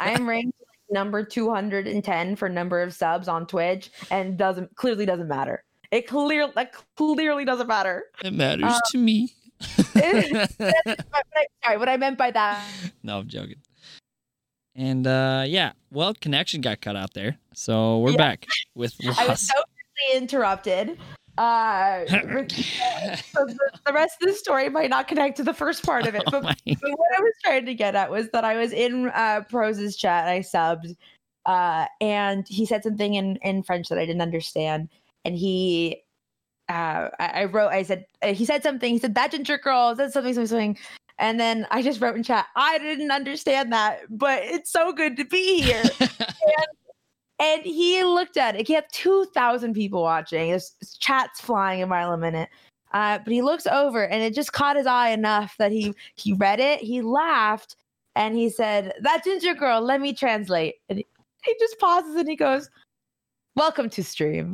S2: I'm ranked number 210 for number of subs on Twitch and doesn't clearly doesn't matter. It clear that clearly doesn't matter.
S1: It matters uh, to me.
S2: sorry, what I meant by that.
S1: No, I'm joking. And uh yeah, well, connection got cut out there, so we're yeah. back with.
S2: I was so interrupted. Uh, so the, the, rest of the story might not connect to the first part of it, but, oh but, what I was trying to get at was that I was in uh, Prose's chat. I subbed, uh, and he said something in in French that I didn't understand, and he. Uh, I, I wrote. I said uh, he said something. He said that ginger girl said something, something, something, and then I just wrote in chat. I didn't understand that, but it's so good to be here. and and he looked at it. He had 2,000 people watching. His, chat's flying a mile a minute. Uh, but he looks over and it just caught his eye enough that he he read it. He laughed and he said, "That ginger girl, let me translate." And he, he just pauses and he goes, "Welcome to stream."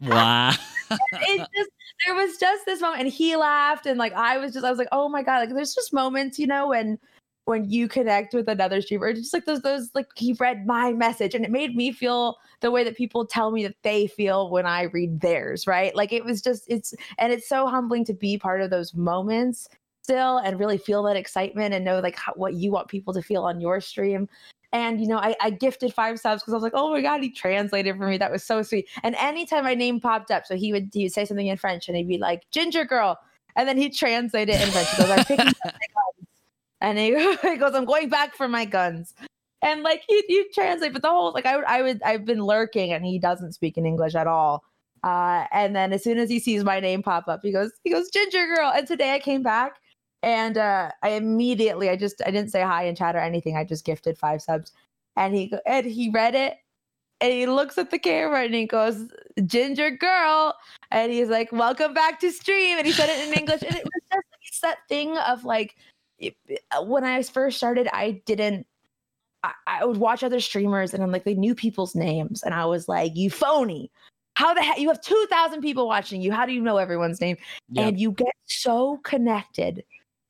S1: Wow.
S2: it just there was just this moment and he laughed and like I was just I was like, "Oh my god!" Like there's just moments, you know, when when you connect with another streamer just like those those like he read my message and it made me feel the way that people tell me that they feel when i read theirs right like it was just it's and it's so humbling to be part of those moments still and really feel that excitement and know like how, what you want people to feel on your stream and you know I, I gifted five subs because i was like oh my god he translated for me that was so sweet and anytime my name popped up so he would he would say something in french and he'd be like ginger girl and then he'd translate it in french because i'm picking and he, he goes, "I'm going back for my guns." And like he you translate, but the whole like I would, I would, I've been lurking, and he doesn't speak in English at all. Uh, and then as soon as he sees my name pop up, he goes, he goes, Ginger Girl. And today I came back, and uh, I immediately, I just, I didn't say hi in chat or anything. I just gifted five subs, and he, and he read it, and he looks at the camera and he goes, Ginger Girl, and he's like, Welcome back to stream, and he said it in English, and it was just it's that thing of like uh, when I first started, I didn't. I, would watch other streamers, and I'm like, they knew people's names, and I was like, "You phony! How the heck? You have two thousand people watching you. How do you know everyone's name?" Yep. And you get so connected.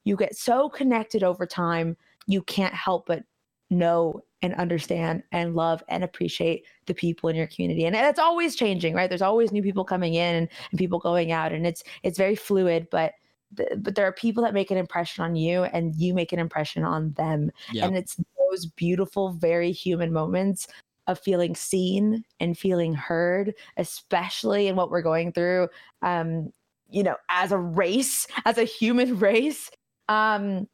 S2: You get so connected over time. You can't help but know and understand and love and appreciate the people in your community and it's always changing right there's always new people coming in and, and people going out and it's it's very fluid but but there are people that make an impression on you and you make an impression on them yep. and it's those beautiful very human moments of feeling seen and feeling heard especially in what we're going through um you know as a race as a human race um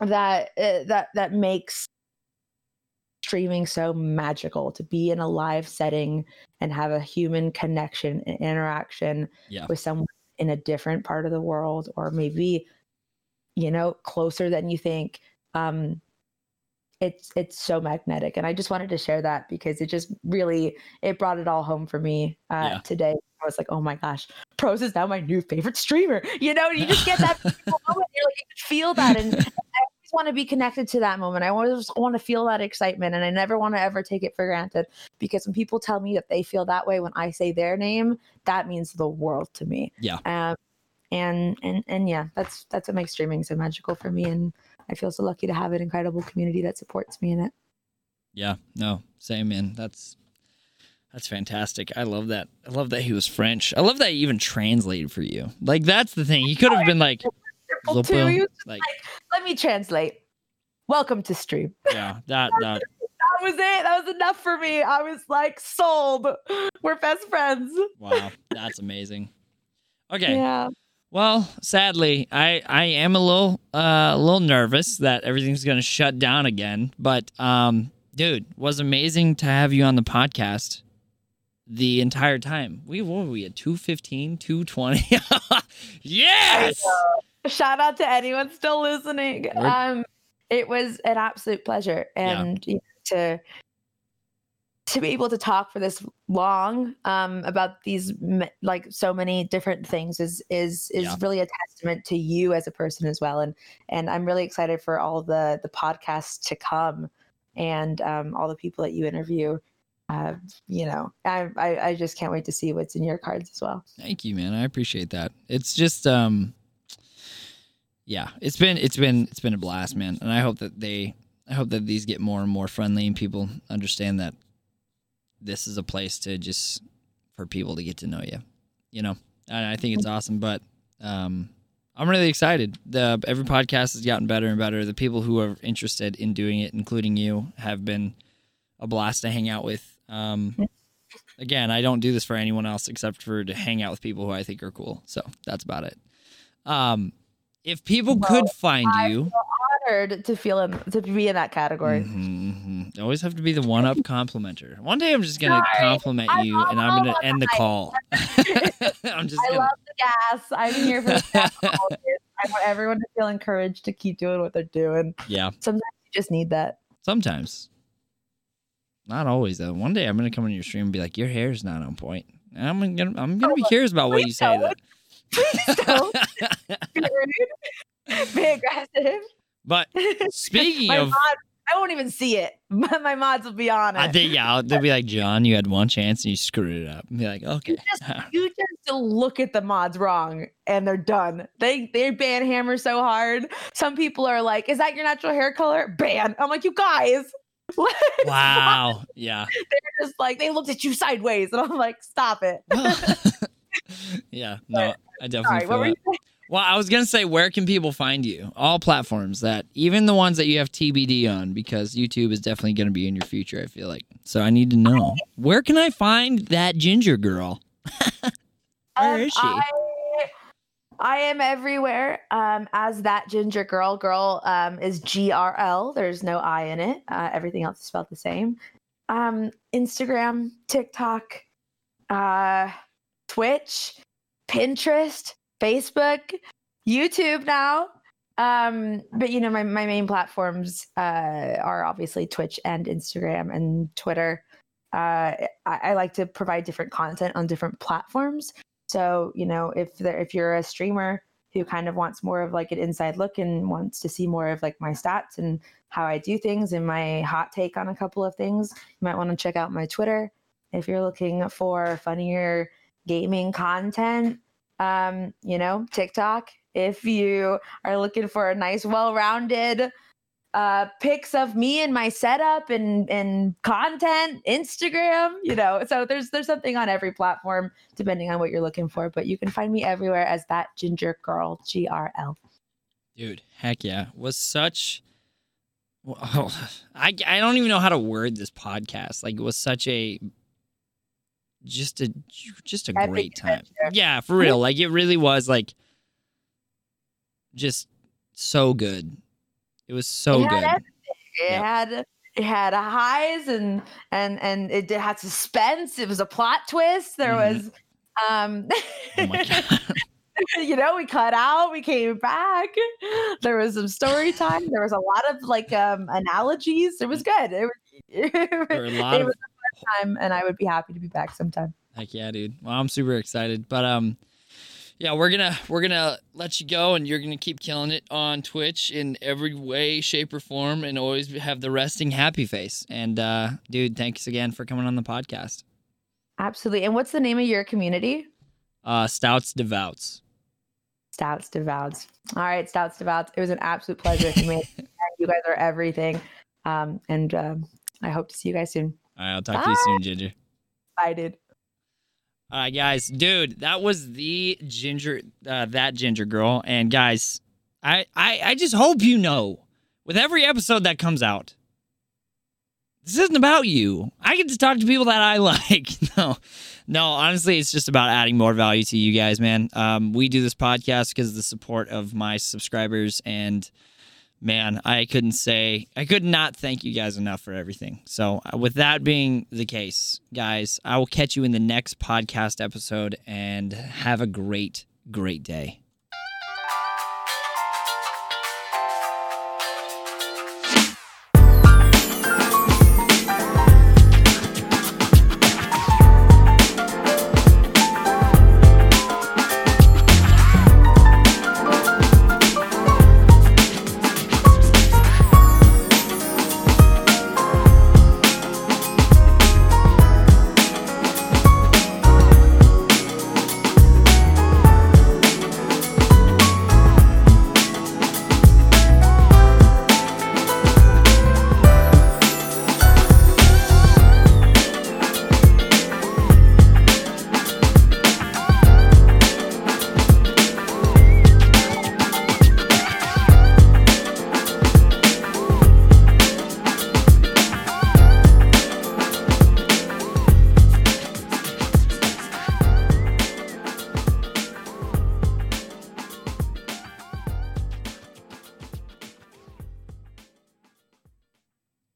S2: that uh, that that makes streaming so magical to be in a live setting and have a human connection and interaction yeah. with someone in a different part of the world or maybe you know closer than you think um it's it's so magnetic and i just wanted to share that because it just really it brought it all home for me uh, yeah. today i was like oh my gosh prose is now my new favorite streamer you know you just get that moment you're like you feel that and I always want to be connected to that moment. I always want to feel that excitement and I never want to ever take it for granted because when people tell me that they feel that way when I say their name, that means the world to me.
S1: Yeah.
S2: Um, and and and yeah, that's that's what makes streaming so magical for me and I feel so lucky to have an incredible community that supports me in it.
S1: Yeah, no, same man. That's that's fantastic. I love that. I love that he was French. I love that he even translated for you. Like that's the thing. He could have been like.
S2: Like, like, let me translate. Welcome to stream.
S1: Yeah, that that.
S2: that was it. That was enough for me. I was like sold. We're best friends.
S1: Wow, that's amazing. Okay.
S2: Yeah.
S1: Well, sadly, I I am a little uh, a little nervous that everything's going to shut down again, but um dude, was amazing to have you on the podcast the entire time. We what were we at 215, 220? yes.
S2: Shout out to anyone still listening. Um, it was an absolute pleasure, and yeah. to to be able to talk for this long um, about these like so many different things is is is yeah. really a testament to you as a person as well. And and i'm really excited for all the the podcasts to come and um, all the people that you interview. Uh, you know I, I i just can't wait to see what's in your cards as well.
S1: Thank you man. I appreciate that. It's just um yeah, it's been it's been it's been a blast, man, and I hope that they I hope that these get more and more friendly and people understand that this is a place to just for people to get to know you. You know, and I think it's awesome. But um, I'm really excited. The every podcast has gotten better and better. The people who are interested in doing it, including you, have been a blast to hang out with. Um, again, I don't do this for anyone else except for to hang out with people who I think are cool. So that's about it. Um, if people
S2: Well,
S1: could find
S2: I
S1: you,
S2: honored to feel in, to be in that category.
S1: Mhm, mhm. always have to be the one up complimenter. One day I'm just gonna
S2: Sorry.
S1: compliment
S2: I
S1: you, and I'm gonna end the call. I'm just
S2: I
S1: gonna.
S2: love the gas. I'm here for the gas. I want everyone to feel encouraged to keep doing what they're doing.
S1: yeah, Sometimes
S2: You just need that.
S1: sometimes. Not always though. One day I'm gonna come on your stream and be like, "Your hair's not on point," and I'm gonna I'm gonna be
S2: Oh,
S1: curious about what you say.
S2: Please don't be rude. Be aggressive.
S1: But speaking of,
S2: mod, I won't even see it. But my mods will be on it.
S1: I think yeah, they'll be like, "John, you had one chance and you screwed it up." And be like, "Okay."
S2: you just look at the mods wrong and they're done. They they ban hammer so hard. Some people are like, "Is that your natural hair color?" Ban. I'm like, "You guys." what is wrong?"
S1: wow. Yeah.
S2: They're just like they looked at you sideways, and I'm like, "Stop it."
S1: yeah. No, I definitely
S2: Sorry, what were you?
S1: Well, I was gonna say, where can people find you? All platforms that, even the ones that you have TBD on, because YouTube is definitely gonna be in your future. I feel like. So I need to know where can I find that ginger girl? Where
S2: Um,
S1: is she?
S2: I, I am everywhere. Um, as that ginger girl. Girl um, is G R L. There's no I in it. Uh, everything else is spelled the same. Um, Instagram, TikTok, uh, Twitch, Pinterest, Facebook, YouTube now. Um, but you know, my, my main platforms uh, are obviously Twitch and Instagram and Twitter. Uh, I, I like to provide different content on different platforms. So, you know, if there, if you're a streamer who kind of wants more of like an inside look and wants to see more of like my stats and how I do things and my hot take on a couple of things, you might want to check out my Twitter. If you're looking for funnier gaming content, um, you know, TikTok. If you are looking for a nice, well-rounded uh pics of me and my setup and and content instagram you know so there's there's something on every platform depending on what you're looking for but you can find me everywhere as that ginger girl grl
S1: Dude, heck yeah. Was such well, I I don't even know how to word this podcast. Like it was such a just a just a
S2: Epic
S1: great time.
S2: adventure.
S1: Yeah, for real. Like it really was like just so good. It was so
S2: It
S1: good.
S2: everything. it
S1: Yep.
S2: had it had highs and and and it did- had suspense it was a plot twist there
S1: Mhm.
S2: was um
S1: Oh my god.
S2: you know, we cut out, we came back. There was some story time. There was a lot of like um analogies. It was good. It was,
S1: There were a lot
S2: it
S1: of
S2: was a fun time, and I would be happy to be back sometime.
S1: Heck yeah, dude. Well, I'm super excited. But um yeah, we're gonna we're gonna let you go and you're gonna keep killing it on Twitch in every way, shape, or form and always have the resting happy face. And uh dude, thanks again for coming on the podcast.
S2: Absolutely. And what's the name of your community?
S1: Uh Stouts Devouts.
S2: Stouts Devouts. All right, Stouts Devouts. It was an absolute pleasure to meet you. You guys are everything. Um, and um, I hope to see you guys soon.
S1: All right, I'll talk to you soon, Ginger.
S2: Bye, dude.
S1: All right, guys, dude, that was the ginger, uh, that ginger girl, and guys, I, I, I just hope you know, with every episode that comes out, this isn't about you. I get to talk to people that I like. no, no, honestly, it's just about adding more value to you guys, man. Um, we do this podcast because of the support of my subscribers, and man, I couldn't say, I could not thank you guys enough for everything. So, uh, with that being the case, guys, I will catch you in the next podcast episode and have a great, great day.